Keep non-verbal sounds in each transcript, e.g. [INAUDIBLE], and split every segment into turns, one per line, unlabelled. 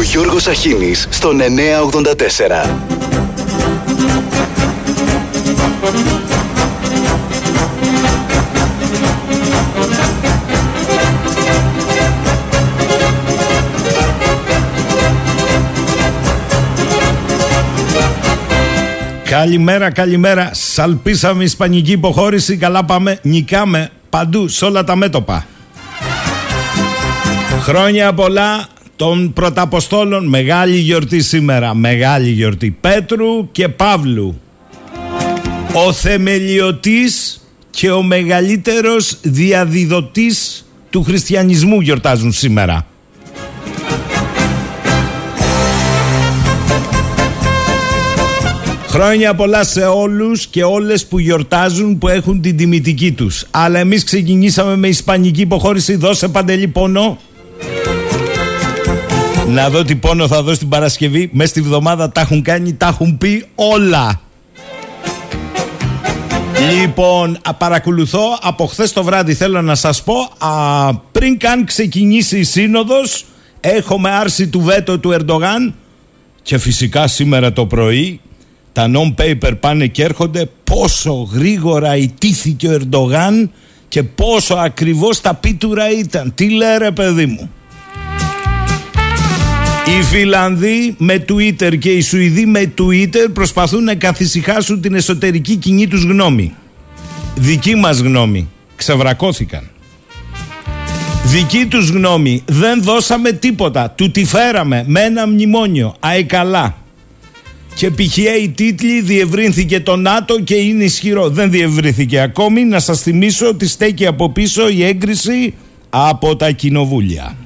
Ο Γιώργος Αχίνης στον 984.
Καλημέρα, καλημέρα. Σαλπίσαμε ισπανική υποχώρηση. Καλά πάμε. Νικάμε παντού, σε όλα τα μέτωπα. Χρόνια πολλά των πρωταποστόλων. Μεγάλη γιορτή σήμερα. Μεγάλη γιορτή. Πέτρου και Παύλου. Ο θεμελιωτής και ο μεγαλύτερος διαδιδοτής του χριστιανισμού γιορτάζουν σήμερα. Χρόνια πολλά σε όλους και όλες που γιορτάζουν που έχουν την τιμητική τους. Αλλά εμείς ξεκινήσαμε με ισπανική υποχώρηση. Δώσε παντελή πόνο. Να δω τι πόνο θα δώσει την Παρασκευή. Μέσα στη βδομάδα τα έχουν κάνει, τα έχουν πει όλα. Λοιπόν, παρακολουθώ από χθες το βράδυ θέλω να σας πω α, πριν καν ξεκινήσει η σύνοδος έχουμε άρση του βέτο του Ερντογάν και φυσικά σήμερα το πρωί τα non-paper πάνε και έρχονται πόσο γρήγορα ιτήθηκε ο Ερντογάν και πόσο ακριβώς τα πίτουρα ήταν. Τι λέει παιδί μου. Οι Φιλανδοί με Twitter και οι Σουηδοί με Twitter προσπαθούν να καθησυχάσουν την εσωτερική κοινή τους γνώμη. Δική μας γνώμη. Ξεβρακώθηκαν. Δική τους γνώμη. Δεν δώσαμε τίποτα. Του τη φέραμε με ένα μνημόνιο. Αε καλά και πηχιαίοι τίτλοι διευρύνθηκε το ΝΑΤΟ και είναι ισχυρό. Δεν διευρύνθηκε ακόμη. Να σας θυμίσω ότι στέκει από πίσω η έγκριση από τα κοινοβούλια.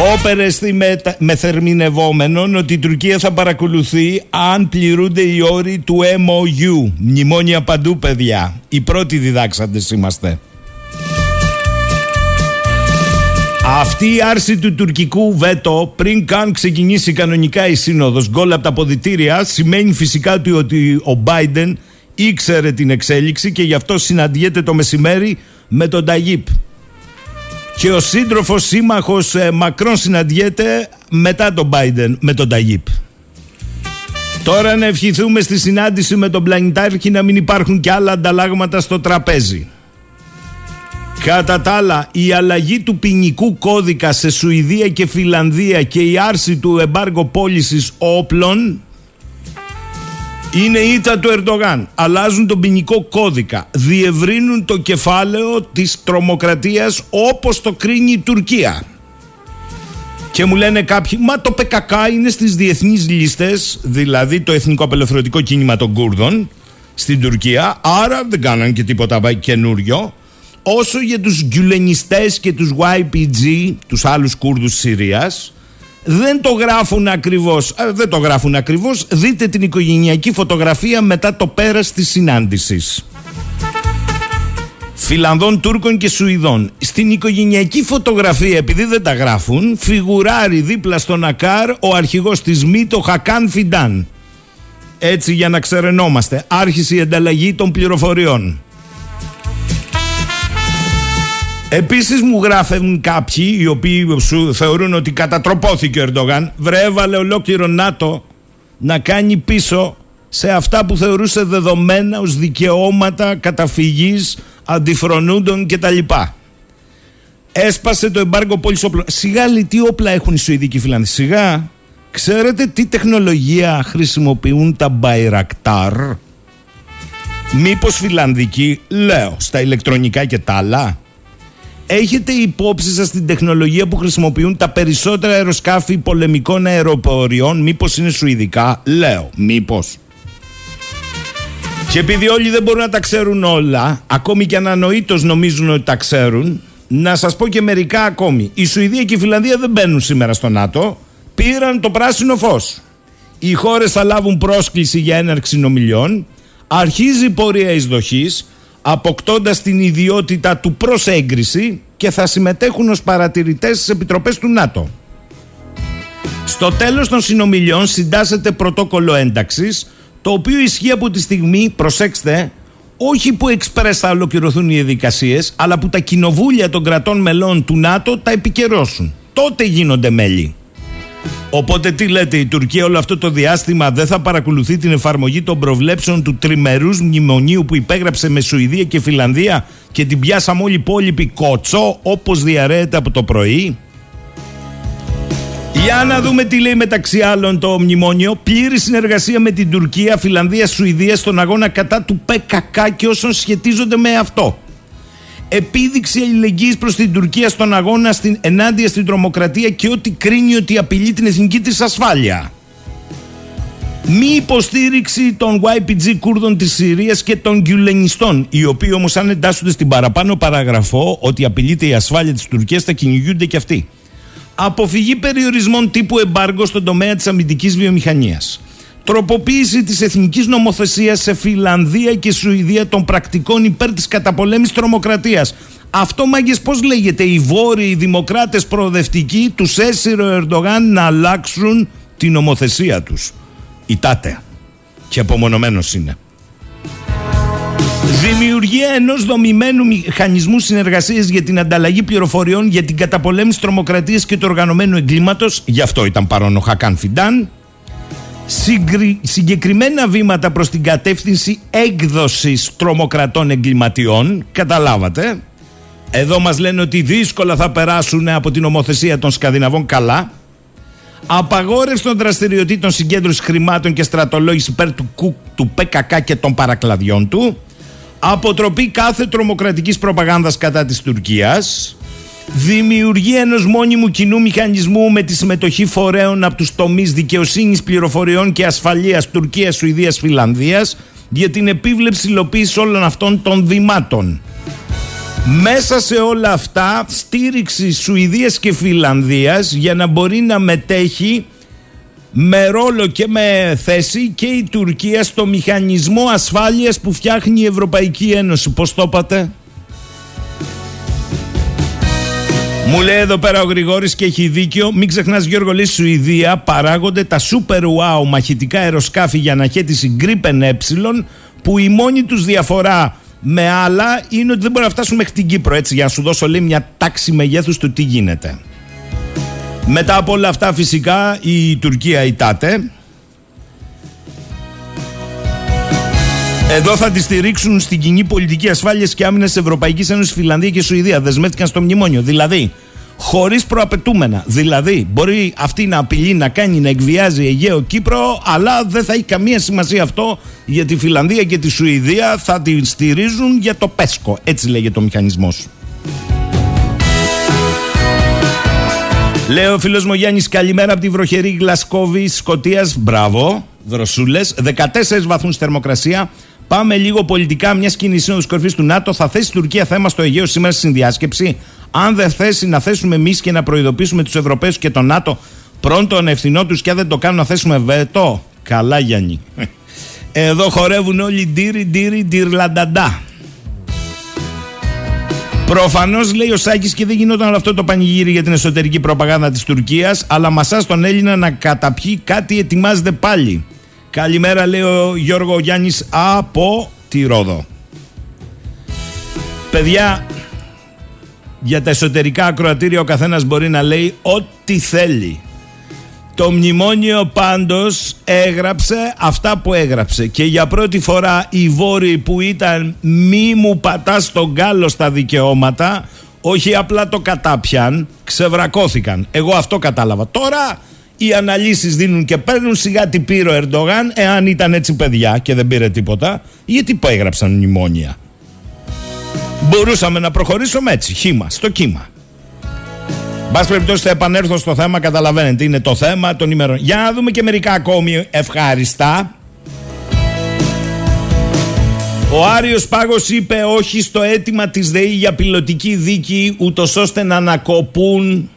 Όπερεστη με, με θερμινευόμενον ότι η Τουρκία θα παρακολουθεί αν πληρούνται οι όροι του MOU. Μνημόνια παντού παιδιά. Οι πρώτοι διδάξαντες είμαστε. Αυτή η άρση του τουρκικού βέτο πριν καν ξεκινήσει κανονικά η σύνοδος γκολ από τα ποδητήρια σημαίνει φυσικά ότι ο Biden ήξερε την εξέλιξη και γι' αυτό συναντιέται το μεσημέρι με τον Ταγίπ. Και ο σύντροφος σύμμαχος ε, Μακρόν συναντιέται μετά τον Biden με τον Ταγίπ. Τώρα να ευχηθούμε στη συνάντηση με τον Πλανητάρχη να μην υπάρχουν και άλλα ανταλλάγματα στο τραπέζι. Κατά τα άλλα, η αλλαγή του ποινικού κώδικα σε Σουηδία και Φιλανδία και η άρση του εμπάργου πώλησης όπλων είναι ήττα του Ερντογάν. Αλλάζουν τον ποινικό κώδικα. Διευρύνουν το κεφάλαιο της τρομοκρατίας όπως το κρίνει η Τουρκία. Και μου λένε κάποιοι, μα το ΠΚΚ είναι στις διεθνείς λίστες, δηλαδή το Εθνικό Απελευθερωτικό Κίνημα των Κούρδων, στην Τουρκία, άρα δεν κάναν και τίποτα καινούριο. Όσο για τους γκουλενιστές και τους YPG, τους άλλους Κούρδους Συρίας, δεν το γράφουν ακριβώς. Ε, δεν το γράφουν ακριβώς. Δείτε την οικογενειακή φωτογραφία μετά το πέρας της συνάντησης. Φιλανδών, Τούρκων και Σουηδών. Στην οικογενειακή φωτογραφία, επειδή δεν τα γράφουν, φιγουράρει δίπλα στον Ακάρ ο αρχηγός της ΜΗΤ, ο Χακάν Φιντάν. Έτσι για να ξερενόμαστε. Άρχισε η ανταλλαγή των πληροφοριών. Επίσης μου γράφουν κάποιοι οι οποίοι σου θεωρούν ότι κατατροπώθηκε ο Ερντογάν. Βρε, έβαλε ολόκληρο ΝΑΤΟ να κάνει πίσω σε αυτά που θεωρούσε δεδομένα ως δικαιώματα καταφυγής, αντιφρονούντων κτλ. Έσπασε το εμπάργκο πόλης όπλων. Σιγά λέει τι όπλα έχουν οι Σουηδοί Φιλανδοί; Σιγά. Ξέρετε τι τεχνολογία χρησιμοποιούν τα Μπαϊρακτάρ; Μήπως φιλανδικοί, λέω, στα ηλεκτρονικά και τα άλλα; Έχετε υπόψη σας την τεχνολογία που χρησιμοποιούν τα περισσότερα αεροσκάφη πολεμικών αεροποριών, μήπως είναι σουηδικά, λέω, μήπως. Και επειδή όλοι δεν μπορούν να τα ξέρουν όλα, ακόμη και ανανοήτως νομίζουν ότι τα ξέρουν, να σας πω και μερικά ακόμη. Η Σουηδία και η Φιλανδία δεν μπαίνουν σήμερα στο ΝΑΤΟ, πήραν το πράσινο φως. Οι χώρες θα λάβουν πρόσκληση για έναρξη συνομιλιών, αρχίζει η πορεία εισδοχής, αποκτώντας την ιδιότητα του προς έγκριση και θα συμμετέχουν ως παρατηρητές στις επιτροπές του ΝΑΤΟ. Στο τέλος των συνομιλιών συντάσσεται πρωτόκολλο ένταξης το οποίο ισχύει από τη στιγμή, προσέξτε, όχι που εξπρές θα ολοκληρωθούν οι διαδικασίες αλλά που τα κοινοβούλια των κρατών μελών του ΝΑΤΟ τα επικαιρώσουν. Τότε γίνονται μέλη. Οπότε τι λέτε, η Τουρκία όλο αυτό το διάστημα δεν θα παρακολουθεί την εφαρμογή των προβλέψεων του τριμερούς μνημονίου που υπέγραψε με Σουηδία και Φιλανδία και την πιάσαμε όλοι οι υπόλοιποι κότσο όπως διαρρέεται από το πρωί; Για να δούμε τι λέει μεταξύ άλλων το μνημόνιο. Πλήρη συνεργασία με την Τουρκία, Φιλανδία, Σουηδία στον αγώνα κατά του ΠΚΚ και όσων σχετίζονται με αυτό. Επίδειξη αλληλεγγύης προς την Τουρκία στον αγώνα στην, ενάντια στην τρομοκρατία και ό,τι κρίνει ότι απειλεί την εθνική της ασφάλεια. Μη υποστήριξη των YPG Κούρδων της Συρίας και των Γκιουλενιστών, οι οποίοι όμως αν εντάσσονται στην παραπάνω παραγραφό ότι απειλείται η ασφάλεια της Τουρκίας θα κυνηγούνται και αυτοί. Αποφυγή περιορισμών τύπου εμπάργκο στον τομέα της αμυντικής βιομηχανίας. Τροποποίηση της εθνικής νομοθεσίας σε Φιλανδία και Σουηδία των πρακτικών υπέρ της καταπολέμησης τρομοκρατίας. Αυτό μάγκες πώς λέγεται, οι βόρειοι οι δημοκράτες προοδευτικοί τους έσυρε ο Ερντογάν να αλλάξουν την νομοθεσία τους. Ιτάτε. Και απομονωμένος είναι. Δημιουργία ενός δομημένου μηχανισμού συνεργασίας για την ανταλλαγή πληροφοριών για την καταπολέμηση τρομοκρατίας και του οργανωμένου εγκλήματος. Γι' αυτό ήταν παρόν ο Χακάν Φιντάν. Συγκεκριμένα βήματα προς την κατεύθυνση έκδοσης τρομοκρατών εγκληματιών. Καταλάβατε. Εδώ μας λένε ότι δύσκολα θα περάσουν από την ομοθεσία των Σκανδιναβών καλά. Απαγόρευση των δραστηριοτήτων συγκέντρωσης χρημάτων και στρατολόγησης υπέρ του, του ΠΚΚ και των παρακλαδιών του αποτροπή κάθε τρομοκρατικής προπαγάνδας κατά της Τουρκίας, δημιουργία ενός μόνιμου κοινού μηχανισμού με τη συμμετοχή φορέων από τους τομείς δικαιοσύνης, πληροφοριών και ασφαλείας Τουρκίας, Σουηδίας, Φιλανδίας για την επίβλεψη υλοποίησης όλων αυτών των δημάτων. Μέσα σε όλα αυτά στήριξη Σουηδίας και Φιλανδίας για να μπορεί να μετέχει με ρόλο και με θέση και η Τουρκία στο μηχανισμό ασφάλειας που φτιάχνει η Ευρωπαϊκή Ένωση. Πώς το είπατε; Μου λέει εδώ πέρα ο Γρηγόρης και έχει δίκιο. Μην ξεχνάς Γιώργο λέει Σουηδία παράγονται τα Super Wow μαχητικά αεροσκάφη για αναχέτηση Gripen Ε που η μόνη τους διαφορά με άλλα είναι ότι δεν μπορεί να φτάσουν μέχρι την Κύπρο έτσι για να σου δώσω λέει μια τάξη μεγέθους του τι γίνεται. Μετά από όλα αυτά φυσικά η Τουρκία ητάται. Εδώ θα τη στηρίξουν στην κοινή πολιτική ασφάλειας και άμυνας της Ευρωπαϊκής Ένωσης Φιλανδία και Σουηδία. Δεσμεύτηκαν στο μνημόνιο. Δηλαδή, χωρίς προαπαιτούμενα. Δηλαδή, μπορεί αυτή να απειλεί να κάνει να εκβιάζει Αιγαίο Κύπρο, αλλά δεν θα έχει καμία σημασία αυτό για τη Φιλανδία και τη Σουηδία. Θα τη στηρίζουν για το ΠΕΣΚΟ. Έτσι λέγεται ο μηχανισμός. Λέω ο φίλος μου Γιάννης, καλημέρα από τη βροχερή Γλασκόβη Σκοτίας. Μπράβο, δροσούλες. 14 βαθμούς θερμοκρασία. Πάμε λίγο πολιτικά. Μιας κοινής σύνοδος κορυφής του ΝΑΤΟ θα θέσει η Τουρκία θέμα στο Αιγαίο σήμερα στη συνδιάσκεψη. Αν δεν θέσει να θέσουμε εμείς και να προειδοποιήσουμε τους Ευρωπαίους και το ΝΑΤΟ πρώτον ευθυνό τους και αν δεν το κάνουν να θέσουμε βέτο. Καλά, Γιάννη. [LAUGHS] Εδώ χορεύουν όλοι ντύρι, ντύρι, ντυρλανταντά. Προφανώς λέει ο Σάκης και δεν γινόταν όλο αυτό το πανηγύρι για την εσωτερική προπαγάνδα της Τουρκίας, αλλά μασάς τον Έλληνα να καταπιεί κάτι ετοιμάζεται πάλι. Καλημέρα, λέει ο Γιώργο Γιάννης από τη Ρόδο. Παιδιά, για τα εσωτερικά ακροατήρια ο καθένας μπορεί να λέει ό,τι θέλει. Το μνημόνιο πάντως έγραψε αυτά που έγραψε και για πρώτη φορά οι βόρειοι που ήταν μη μου πατάς τον κάλο στα δικαιώματα όχι απλά το κατάπιαν, ξεβρακώθηκαν. Εγώ αυτό κατάλαβα. Τώρα οι αναλύσεις δίνουν και παίρνουν σιγά τι πήρε ο Ερντογάν εάν ήταν έτσι παιδιά και δεν πήρε τίποτα γιατί που έγραψαν μνημόνια. Μπορούσαμε να προχωρήσουμε έτσι, χήμα, στο κύμα. Μπα περιπτώσει θα επανέλθω στο θέμα, καταλαβαίνετε. Είναι το θέμα των ημερών. Για να δούμε και μερικά ακόμη ευχάριστα. Ο Άριος Πάγος είπε όχι στο αίτημα της ΔΕΗ για πιλωτική δίκη ούτως ώστε να ανακοπούν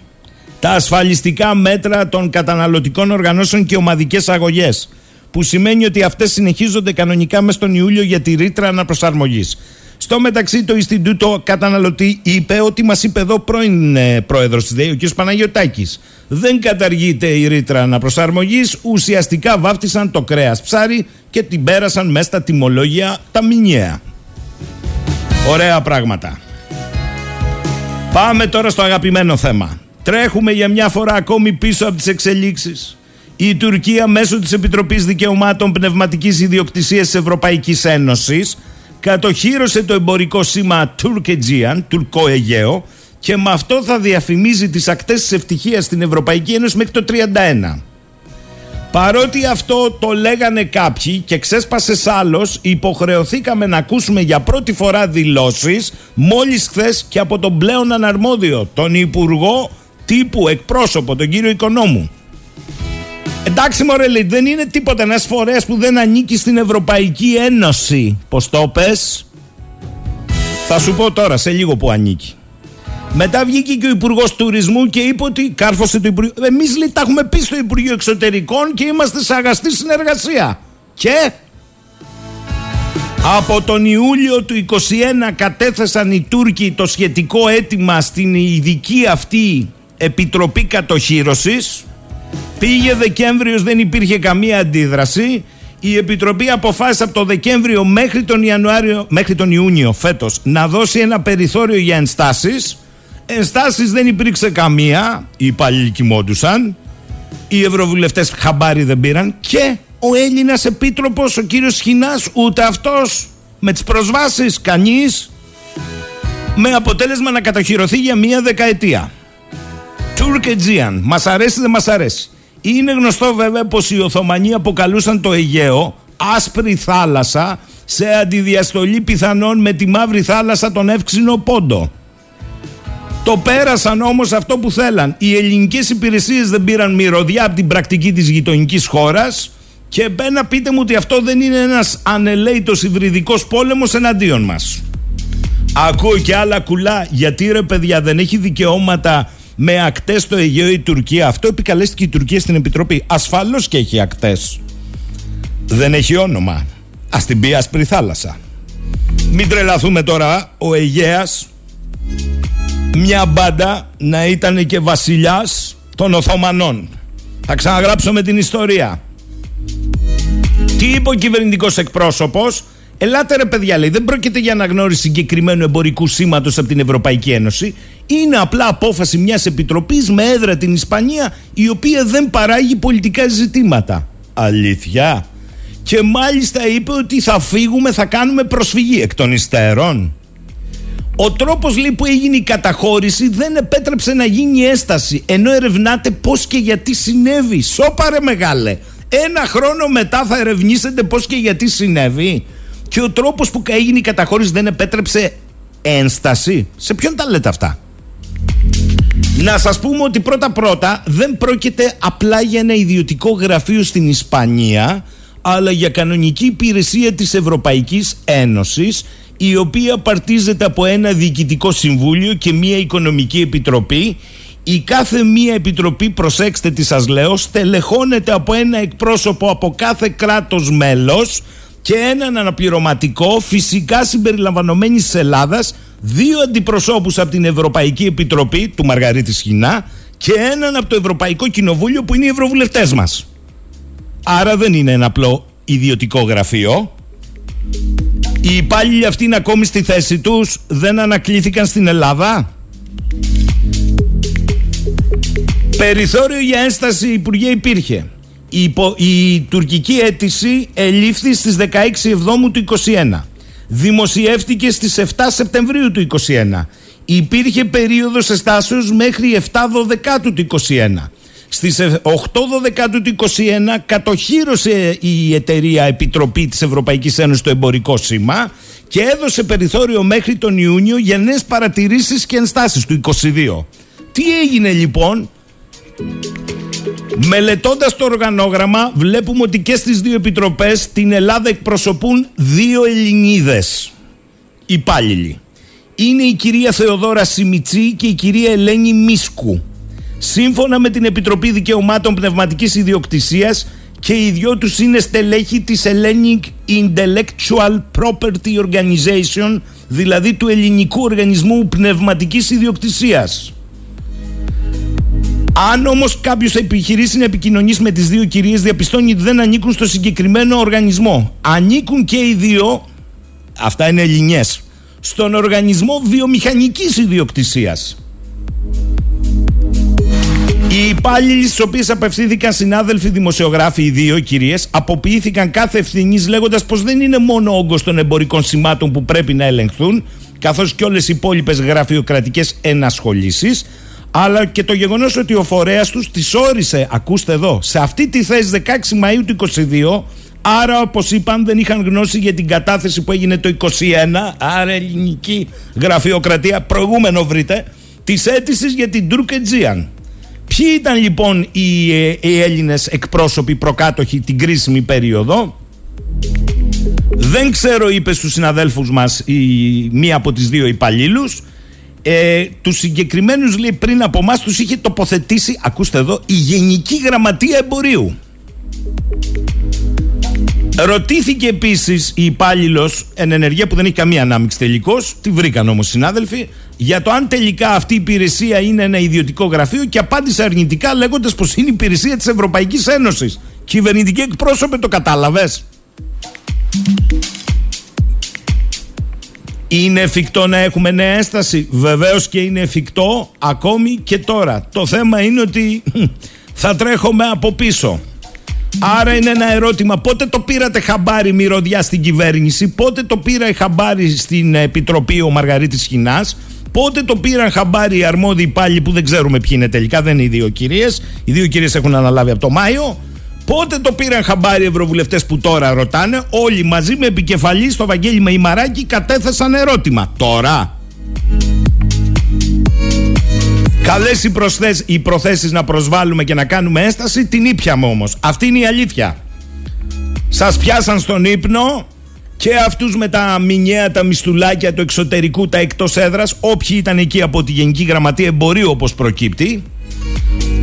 τα ασφαλιστικά μέτρα των καταναλωτικών οργανώσεων και ομαδικές αγωγές που σημαίνει ότι αυτές συνεχίζονται κανονικά μέσα στον Ιούλιο για τη ρήτρα αναπροσαρμογής. Στο μεταξύ, το Ινστιτούτο Καταναλωτή είπε ότι μας είπε εδώ πρώην ε, πρόεδρος της ΔΕΗ, ο κ. Παναγιωτάκης. Δεν καταργείται η ρήτρα αναπροσαρμογής. Ουσιαστικά βάφτισαν το κρέας ψάρι και την πέρασαν μέσα στα τιμολόγια τα μηνιαία. Ωραία πράγματα. Πάμε τώρα στο αγαπημένο θέμα. Τρέχουμε για μια φορά ακόμη πίσω από τις εξελίξσεις. Η Τουρκία μέσω της Επιτροπής Δικαιωμάτων Πνευματικής Ιδιοκτησίας της Ευρωπαϊκής Ένωσης κατοχύρωσε το εμπορικό σήμα Turk τουρκο Αιγαίο, και με αυτό θα διαφημίζει τις ακτές της ευτυχίας στην Ευρωπαϊκή Ένωση μέχρι το 31. Παρότι αυτό το λέγανε κάποιοι και ξέσπασε άλλος, υποχρεωθήκαμε να ακούσουμε για πρώτη φορά δηλώσεις μόλις χθες και από τον πλέον αναρμόδιο, τον Υπουργό τύπου εκπρόσωπο, τον κύριο Οικονόμου. Εντάξει μωρέ λέει, δεν είναι τίποτα ένας φορέας που δεν ανήκει στην Ευρωπαϊκή Ένωση. Πώς το πες; Θα σου πω τώρα σε λίγο που ανήκει. Μετά βγήκε και ο Υπουργός Τουρισμού και είπε ότι κάρφωσε το Υπουργείο. Εμείς λέει τα έχουμε πει στο Υπουργείο Εξωτερικών και είμαστε σε αγαστή συνεργασία. Και από τον Ιούλιο του 2021 κατέθεσαν οι Τούρκοι το σχετικό αίτημα στην ειδική αυτή Επιτροπή Κατοχύρωσης. Πήγε Δεκέμβριος, δεν υπήρχε καμία αντίδραση. Η Επιτροπή αποφάσισε από το Δεκέμβριο μέχρι τον, Ιανουάριο, μέχρι τον Ιούνιο φέτος να δώσει ένα περιθώριο για ενστάσεις Ενστάσεις δεν υπήρξε καμία. Οι υπάλληλοι κοιμόντουσαν. Οι ευρωβουλευτές χαμπάρι δεν πήραν. Και ο Έλληνας επίτροπος, ο κύριος Σχοινάς, ούτε αυτός με τις προσβάσεις κανείς με αποτέλεσμα να κατοχυρωθεί για μία δεκαετία. Τουρκετζίαν. Μας αρέσει δεν μας αρέσει. Είναι γνωστό βέβαια πως οι Οθωμανοί αποκαλούσαν το Αιγαίο άσπρη θάλασσα σε αντιδιαστολή πιθανόν με τη μαύρη θάλασσα τον εύξηνο πόντο. Το πέρασαν όμως αυτό που θέλαν. Οι ελληνικές υπηρεσίες δεν πήραν μυρωδιά από την πρακτική της γειτονικής χώρας και μπαίνα πείτε μου ότι αυτό δεν είναι ένας ανελέητος υβριδικός πόλεμος εναντίον μας. Ακούω και άλλα κουλά γιατί ρε παιδιά δεν έχει δικαιώματα με ακτές στο Αιγαίο η Τουρκία. Αυτό επικαλέστηκε η Τουρκία στην Επιτροπή. Ασφαλώς και έχει ακτές. Δεν έχει όνομα. Ας την πει άσπρη θάλασσα. Μην τρελαθούμε τώρα. Ο Αιγαίας μια μπάντα να ήταν και βασιλιάς των Οθωμανών. Θα ξαναγράψω την ιστορία. Τι είπε ο κυβερνητικός εκπρόσωπος, Ελάτε ρε παιδιά, λέει, δεν πρόκειται για αναγνώριση συγκεκριμένου εμπορικού σήματος από την Ευρωπαϊκή Ένωση. Είναι απλά απόφαση μιας επιτροπής με έδρα την Ισπανία, η οποία δεν παράγει πολιτικά ζητήματα. Αλήθεια. Και μάλιστα είπε ότι θα φύγουμε, θα κάνουμε προσφυγή εκ των υστέρων. Ο τρόπος λέει που έγινε η καταχώρηση δεν επέτρεψε να γίνει έσταση. Ενώ ερευνάτε πώς και γιατί συνέβη. Σώπαρε μεγάλε. Ένα χρόνο μετά θα ερευνήσετε πώς και γιατί συνέβη. Και ο τρόπος που έγινε η καταχώρηση δεν επέτρεψε ένσταση. Σε ποιον τα λέτε αυτά; Να σας πούμε ότι πρώτα πρώτα δεν πρόκειται απλά για ένα ιδιωτικό γραφείο στην Ισπανία αλλά για κανονική υπηρεσία της Ευρωπαϊκής Ένωσης η οποία παρτίζεται από ένα διοικητικό συμβούλιο και μία οικονομική επιτροπή. Η κάθε μία επιτροπή, προσέξτε τι σας λέω, στελεχώνεται από ένα εκπρόσωπο από κάθε κράτος μέλος και έναν αναπληρωματικό, φυσικά συμπεριλαμβανομένης της Ελλάδας, δύο αντιπροσώπους από την Ευρωπαϊκή Επιτροπή του Μαργαρίτη Σχοινά και έναν από το Ευρωπαϊκό Κοινοβούλιο που είναι οι ευρωβουλευτές μας. Άρα δεν είναι ένα απλό ιδιωτικό γραφείο. Οι υπάλληλοι αυτοί είναι ακόμη στη θέση τους, δεν ανακλήθηκαν στην Ελλάδα. Περιθώριο για ένσταση Υπουργέ υπήρχε. Η, η τουρκική αίτηση ελήφθη στις 16 Εβδόμου του 21. Δημοσιεύτηκε στις 7 Σεπτεμβρίου του 21. Υπήρχε περίοδος εστάσεως μέχρι 7 Δωδεκάτου του 21. Στις 8 Δεκάτου του 2021 κατοχύρωσε η εταιρεία Επιτροπή της Ευρωπαϊκής Ένωσης το εμπορικό σήμα και έδωσε περιθώριο μέχρι τον Ιούνιο για νέες παρατηρήσεις και ενστάσεις του 22. Τι έγινε λοιπόν... Μελετώντας το οργανόγραμμα βλέπουμε ότι και στις δύο επιτροπές την Ελλάδα εκπροσωπούν δύο Ελληνίδες υπάλληλοι. Είναι η κυρία Θεοδόρα Σιμιτσή και η κυρία Ελένη Μίσκου. Σύμφωνα με την Επιτροπή Δικαιωμάτων Πνευματικής Ιδιοκτησίας και οι δυο τους είναι στελέχη της Hellenic Intellectual Property Organization, δηλαδή του ελληνικού οργανισμού πνευματικής ιδιοκτησίας. Αν όμως κάποιος επιχειρήσει να επικοινωνήσει με τις δύο κυρίες, διαπιστώνει ότι δεν ανήκουν στο συγκεκριμένο οργανισμό. Ανήκουν και οι δύο, αυτά είναι ελληνιές, στον οργανισμό βιομηχανικής ιδιοκτησίας. Οι υπάλληλοι στις οποίες απευθύνθηκαν συνάδελφοι δημοσιογράφοι, οι δύο κυρίες, αποποιήθηκαν κάθε ευθυνής λέγοντας πως δεν είναι μόνο όγκος των εμπορικών σημάτων που πρέπει να ελεγχθούν, καθώς και όλες οι υπόλοιπες γραφειοκρατικές ενασχολήσεις, αλλά και το γεγονός ότι ο φορέας τους τις όρισε, ακούστε εδώ, σε αυτή τη θέση 16 Μαου του 22. Άρα, όπως είπαν, δεν είχαν γνώση για την κατάθεση που έγινε το 21. Άρα, ελληνική γραφειοκρατία, προηγούμενο βρείτε, της αίτησης για την Τουρκετζίαν. Ποιοι ήταν λοιπόν οι, ε, οι Έλληνες εκπρόσωποι προκάτοχοι την κρίσιμη περίοδο; Δεν ξέρω είπε στους συναδέλφους μας η, μία από τις δύο υπαλλήλους. Ε, τους συγκεκριμένους λέει πριν από εμάς τους είχε τοποθετήσει ακούστε εδώ η Γενική Γραμματεία Εμπορίου Ρωτήθηκε επίσης η υπάλληλος εν ενεργεία που δεν έχει καμία ανάμειξη τελικώ, τη βρήκαν όμως συνάδελφοι, για το αν τελικά αυτή η υπηρεσία είναι ένα ιδιωτικό γραφείο και απάντησε αρνητικά λέγοντας πως είναι υπηρεσία της Ευρωπαϊκής Ένωσης. Κυβερνητική εκπρόσωπε, το κατάλαβες; Είναι εφικτό να έχουμε νέα έσταση. Βεβαίως και είναι εφικτό ακόμη και τώρα. Το θέμα είναι ότι θα τρέχουμε από πίσω. Άρα είναι ένα ερώτημα πότε το πήρατε χαμπάρι μυρωδιά στην κυβέρνηση, πότε το πήρα χαμπάρι στην Επιτροπή ο Μαργαρίτης Χινάς, πότε το πήραν χαμπάρι οι αρμόδιοι πάλι που δεν ξέρουμε ποιοι είναι τελικά, δεν είναι οι δύο κυρίες, οι δύο κυρίες έχουν αναλάβει από το Μάιο, πότε το πήραν χαμπάρι οι ευρωβουλευτές που τώρα ρωτάνε, όλοι μαζί με επικεφαλή στο Βαγγέλη Μεϊμαράκη κατέθεσαν ερώτημα. Τώρα Καλές οι, οι προθέσεις να προσβάλλουμε και να κάνουμε έσταση, την ήπιαμε όμως. Αυτή είναι η αλήθεια. Σας πιάσαν στον ύπνο και αυτούς με τα μηνιαία, τα μισθουλάκια του εξωτερικού, τα εκτός έδρας, όποιοι ήταν εκεί από τη Γενική Γραμματεία Εμπορίου, όπως προκύπτει.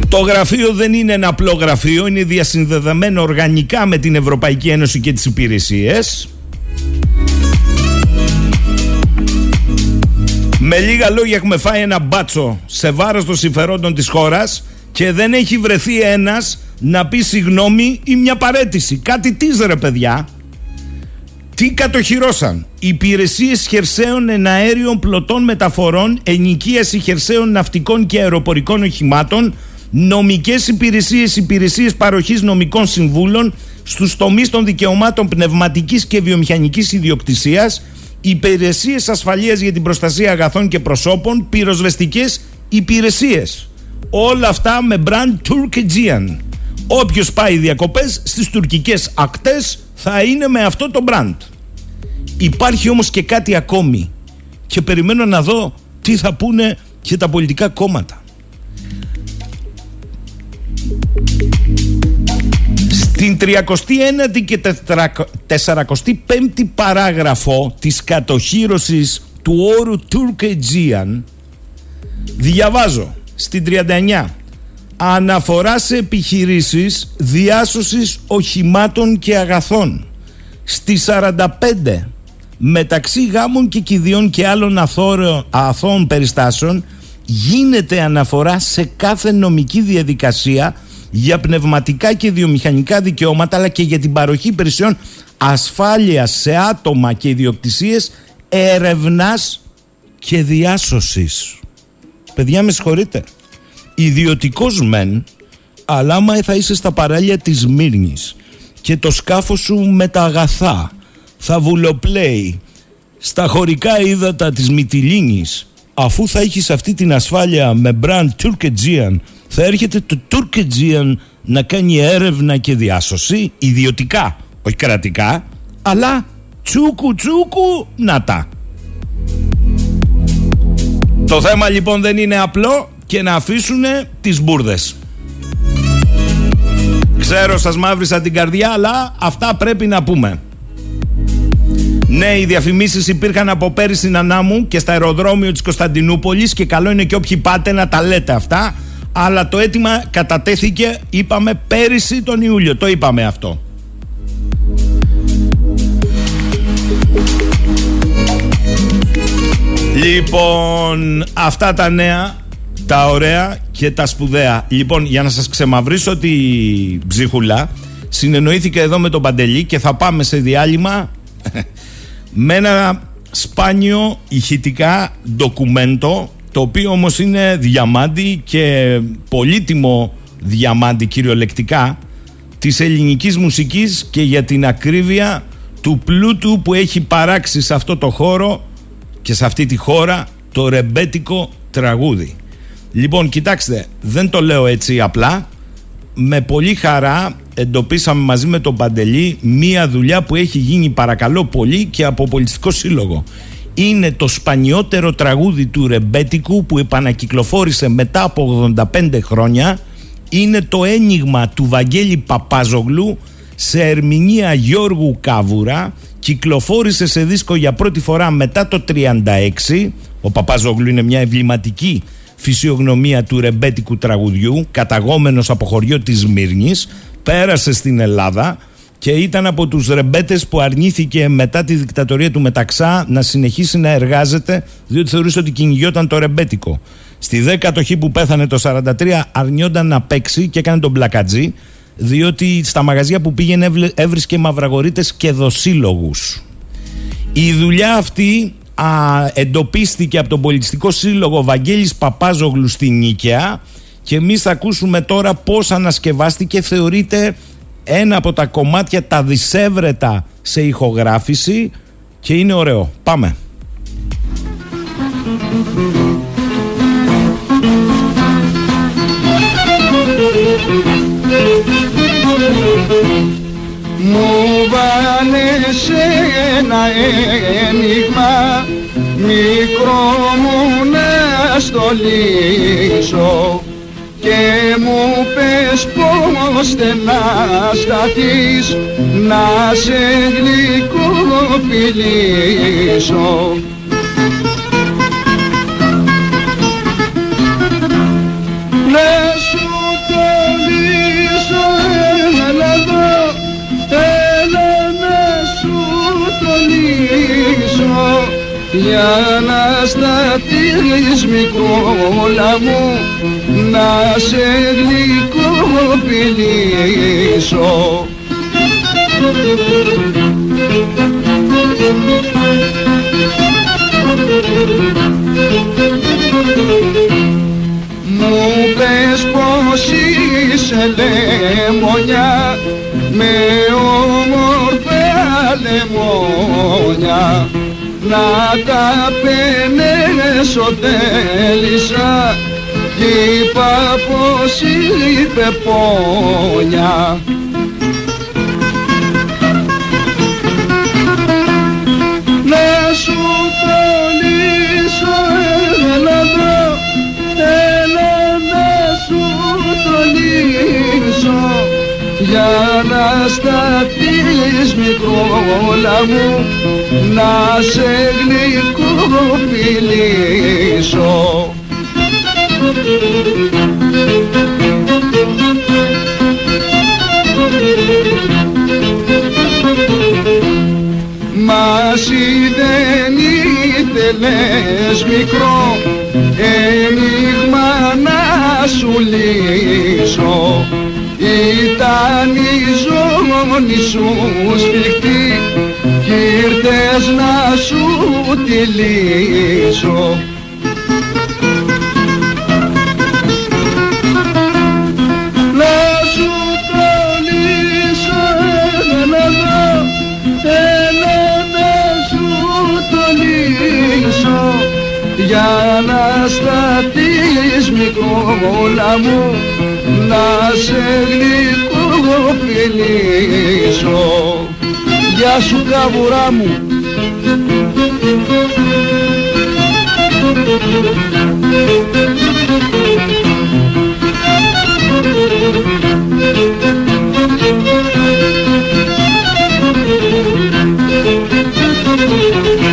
Το γραφείο δεν είναι ένα απλό γραφείο, είναι διασυνδεδεμένο οργανικά με την Ευρωπαϊκή Ένωση και τις υπηρεσίες. Με λίγα λόγια έχουμε φάει ένα μπάτσο σε βάρος των συμφερόντων της χώρας και δεν έχει βρεθεί ένας να πει συγγνώμη ή μια παρέτηση. Κάτι τι ρε παιδιά. Τι κατοχυρώσαν. Υπηρεσίες χερσαίων εναέριων πλωτών μεταφορών, ενοικίαση χερσαίων ναυτικών και αεροπορικών οχημάτων, νομικές υπηρεσίες, υπηρεσίες παροχής νομικών συμβούλων στους τομείς των δικαιωμάτων πνευματικής και βιομηχανικής ιδιοκτησίας, υπηρεσίες ασφαλείας για την προστασία αγαθών και προσώπων, πυροσβεστικές υπηρεσίες. Όλα αυτά με brand Turkigian. Όποιος πάει διακοπές στις τουρκικές ακτές θα είναι με αυτό το brand. Υπάρχει όμως και κάτι ακόμη. Και περιμένω να δω τι θα πούνε και τα πολιτικά κόμματα. Την 39η και 45η παράγραφο της κατοχύρωσης του όρου Turk διαβάζω στην 39 αναφορά σε επιχειρήσεις διάσωσης οχημάτων και αγαθών. Στη 45 μεταξύ γάμων και κηδιών και άλλων αθώων περιστάσεων γίνεται αναφορά σε κάθε νομική διαδικασία για πνευματικά και βιομηχανικά δικαιώματα αλλά και για την παροχή υπηρεσιών ασφάλειας σε άτομα και ιδιοκτησίες έρευνας και διάσωσης. Παιδιά με συγχωρείτε. Ιδιωτικός μεν, αλλά άμα θα είσαι στα παράλια της Μύρνης και το σκάφος σου με τα αγαθά θα βουλοπλέει στα χωρικά ύδατα της Μυτιλίνης αφού θα έχεις αυτή την ασφάλεια με brand Turk θα έρχεται το Turk να κάνει έρευνα και διάσωση ιδιωτικά, όχι κρατικά, αλλά τσούκου τσούκου να τα. Το θέμα λοιπόν δεν είναι απλό και να αφήσουν τις μπουρδες. Ξέρω σας μαύρισα την καρδιά αλλά αυτά πρέπει να πούμε. Ναι, οι διαφημίσεις υπήρχαν από πέρυσι στην Ανάμου και στα αεροδρόμιο της Κωνσταντινούπολης και καλό είναι και όποιοι πάτε να τα λέτε αυτά αλλά το αίτημα κατατέθηκε, είπαμε, πέρυσι τον Ιούλιο. Το είπαμε αυτό. Λοιπόν, αυτά τα νέα, τα ωραία και τα σπουδαία. Λοιπόν, για να σας ξεμαυρίσω τη ψυχουλά, συνεννοήθηκα εδώ με τον Παντελή και θα πάμε σε διάλειμμα με ένα σπάνιο ηχητικά ντοκουμέντο το το οποίο όμως είναι διαμάντι και πολύτιμο διαμάντι κυριολεκτικά της ελληνικής μουσικής και για την ακρίβεια του πλούτου που έχει παράξει σε αυτό το χώρο και σε αυτή τη χώρα το ρεμπέτικο τραγούδι. Λοιπόν, κοιτάξτε, δεν το λέω έτσι απλά. Με πολύ χαρά εντοπίσαμε μαζί με τον Παντελή μία δουλειά που έχει γίνει παρακαλώ πολύ και από πολιτιστικό σύλλογο. Είναι το σπανιότερο τραγούδι του ρεμπέτικου που επανακυκλοφόρησε μετά από 85 χρόνια. Είναι το ένιγμα του Βαγγέλη Παπάζογλου σε ερμηνεία Γιώργου Κάβουρα. Κυκλοφόρησε σε δίσκο για πρώτη φορά μετά το 36. Ο Παπάζογλου είναι μια ευληματική φυσιογνωμία του ρεμπέτικου τραγουδιού, καταγόμενος από χωριό της Μύρνης, πέρασε στην Ελλάδα και ήταν από τους ρεμπέτες που αρνήθηκε μετά τη δικτατορία του Μεταξά να συνεχίσει να εργάζεται διότι θεωρούσε ότι κυνηγιόταν το ρεμπέτικο. Στη δέκατοχή που πέθανε το 43 αρνιόταν να παίξει και έκανε τον πλακατζή διότι στα μαγαζιά που πήγαινε έβρισκε μαυραγορείτες και δοσύλλογους. Η δουλειά αυτή α, εντοπίστηκε από τον Πολιτιστικό Σύλλογο Βαγγέλης Παπάζογλου στην Νίκαια και εμείς θα ακούσουμε τώρα πώς ανασκευάστηκε θεωρείται ένα από τα κομμάτια τα δισεύρετα σε ηχογράφηση και είναι ωραίο. Πάμε.
Μου βάλες ένα ένιγμα μικρό μου να στολίσω και μου πες πως στενά σταθείς να σε γλυκοφιλήσω για να σταθείς μικρόλα μου να σε γλυκοπηλήσω Μου πες πως είσαι λεμονιά με όμορφα λεμόνια να τα πενέσω τέλησα κι είπα πως είπε πόνια. Να σου τολίσω έλα εδώ έλα να σου τολίσω για να σταθείς μικρόλα μου να σε γλυκοφιλήσω. Μα εσύ δεν ήθελες μικρό ενίγμα να σου λύσω. Ήταν η ζώνη σου σφιχτή κι ήρθες να σου τη λύσω. Να σου το λύσω έλα εδώ έλα να σου το λύσω για να σταθείς μικρόλα μου να σε γλυκοφιλήσω Γεια σου καβουρά μου.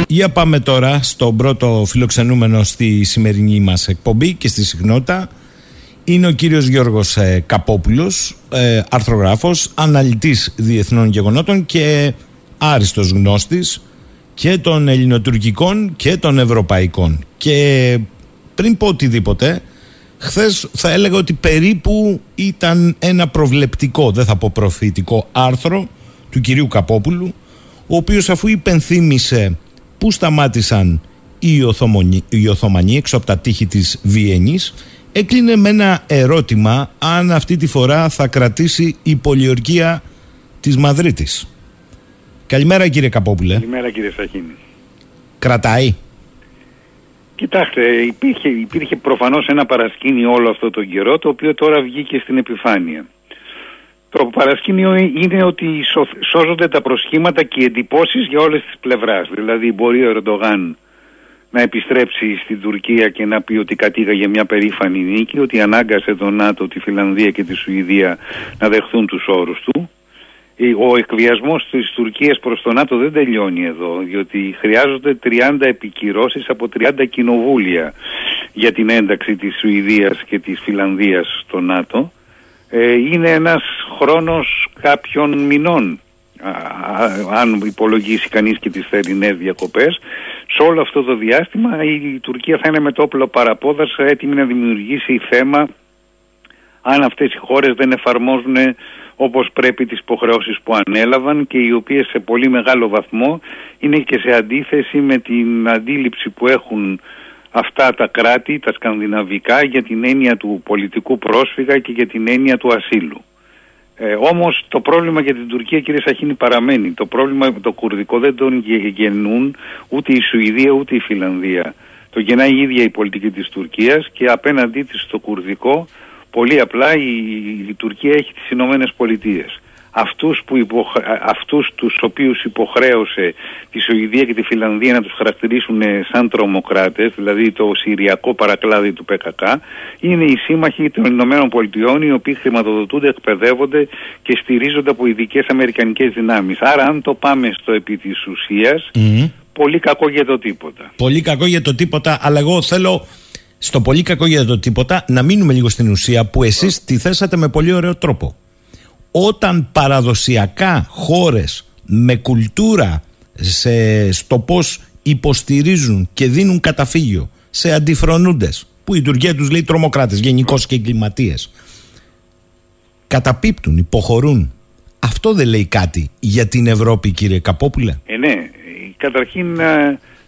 Για πάμε τώρα στον πρώτο φιλοξενούμενο στη σημερινή μας εκπομπή και στη συχνότητα. Είναι ο κύριος Γιώργος ε, Καπόπουλος, ε, αρθρογράφος, αναλυτής διεθνών γεγονότων και άριστος γνώστης και των ελληνοτουρκικών και των ευρωπαϊκών. Και πριν πω οτιδήποτε, χθες θα έλεγα ότι περίπου ήταν ένα προβλεπτικό, δεν θα πω προφητικό άρθρο του κυρίου Καπόπουλου, ο οποίος αφού υπενθύμησε πού σταμάτησαν η, Οθωμονή, η Οθωμανή έξω από τα τείχη της Βιέννης έκλεινε με ένα ερώτημα αν αυτή τη φορά θα κρατήσει η πολιορκία της Μαδρίτης. Καλημέρα κύριε Καπόπουλε.
Καλημέρα κύριε Σαχίνη.
Κρατάει.
Κοιτάξτε, υπήρχε, υπήρχε προφανώς ένα παρασκήνιο όλο αυτό τον καιρό το οποίο τώρα βγήκε στην επιφάνεια. Το παρασκήνιο είναι ότι σώζονται τα προσχήματα και οι εντυπώσεις για όλες τις πλευράς. Δηλαδή μπορεί ο Ερντογάν να επιστρέψει στην Τουρκία και να πει ότι κατήγαγε μια περήφανη νίκη, ότι ανάγκασε τον ΝΑΤΟ, τη Φιλανδία και τη Σουηδία να δεχθούν τους όρους του. Ο εκβιασμός της Τουρκίας προς τον ΝΑΤΟ δεν τελειώνει εδώ, διότι χρειάζονται 30 επικυρώσεις από 30 κοινοβούλια για την ένταξη της Σουηδίας και της Φιλανδίας στο ΝΑΤΟ. Ε, είναι ένας χρόνος κάποιων μηνών αν υπολογίσει κανείς και τις θερινές διακοπές σε όλο αυτό το διάστημα η Τουρκία θα είναι με το όπλο παραπόδας έτοιμη να δημιουργήσει θέμα αν αυτές οι χώρες δεν εφαρμόζουν όπως πρέπει τις υποχρεώσεις που ανέλαβαν και οι οποίες σε πολύ μεγάλο βαθμό είναι και σε αντίθεση με την αντίληψη που έχουν αυτά τα κράτη, τα σκανδιναβικά, για την έννοια του πολιτικού πρόσφυγα και για την έννοια του ασύλου. Ε, όμως το πρόβλημα για την Τουρκία κύριε Σαχίνη παραμένει. Το πρόβλημα το κουρδικό δεν τον γεννούν ούτε η Σουηδία ούτε η Φιλανδία. Το γεννάει η ίδια η πολιτική της Τουρκίας και απέναντί της στο κουρδικό πολύ απλά η, η Τουρκία έχει τις Ηνωμένες Πολιτείες αυτούς, που υποχρε... αυτούς τους οποίους υποχρέωσε τη Σουηδία και τη Φιλανδία να τους χαρακτηρίσουν σαν τρομοκράτες, δηλαδή το Συριακό παρακλάδι του ΠΚΚ, είναι οι σύμμαχοι των Ηνωμένων Πολιτειών οι οποίοι χρηματοδοτούνται, εκπαιδεύονται και στηρίζονται από ειδικές αμερικανικές δυνάμεις. Άρα αν το πάμε στο επί της ουσιας πολύ κακό για το τίποτα.
Πολύ κακό για το τίποτα, αλλά εγώ θέλω στο πολύ κακό για το τίποτα να μείνουμε λίγο στην ουσία που εσείς τη θέσατε με πολύ ωραίο τρόπο. Όταν παραδοσιακά χώρες με κουλτούρα σε, στο πώς υποστηρίζουν και δίνουν καταφύγιο σε αντιφρονούντες που η Τουρκία τους λέει τρομοκράτες γενικώς και εγκληματίες καταπίπτουν, υποχωρούν. Αυτό δεν λέει κάτι για την Ευρώπη κύριε Καπόπουλε.
Ε, ναι, καταρχήν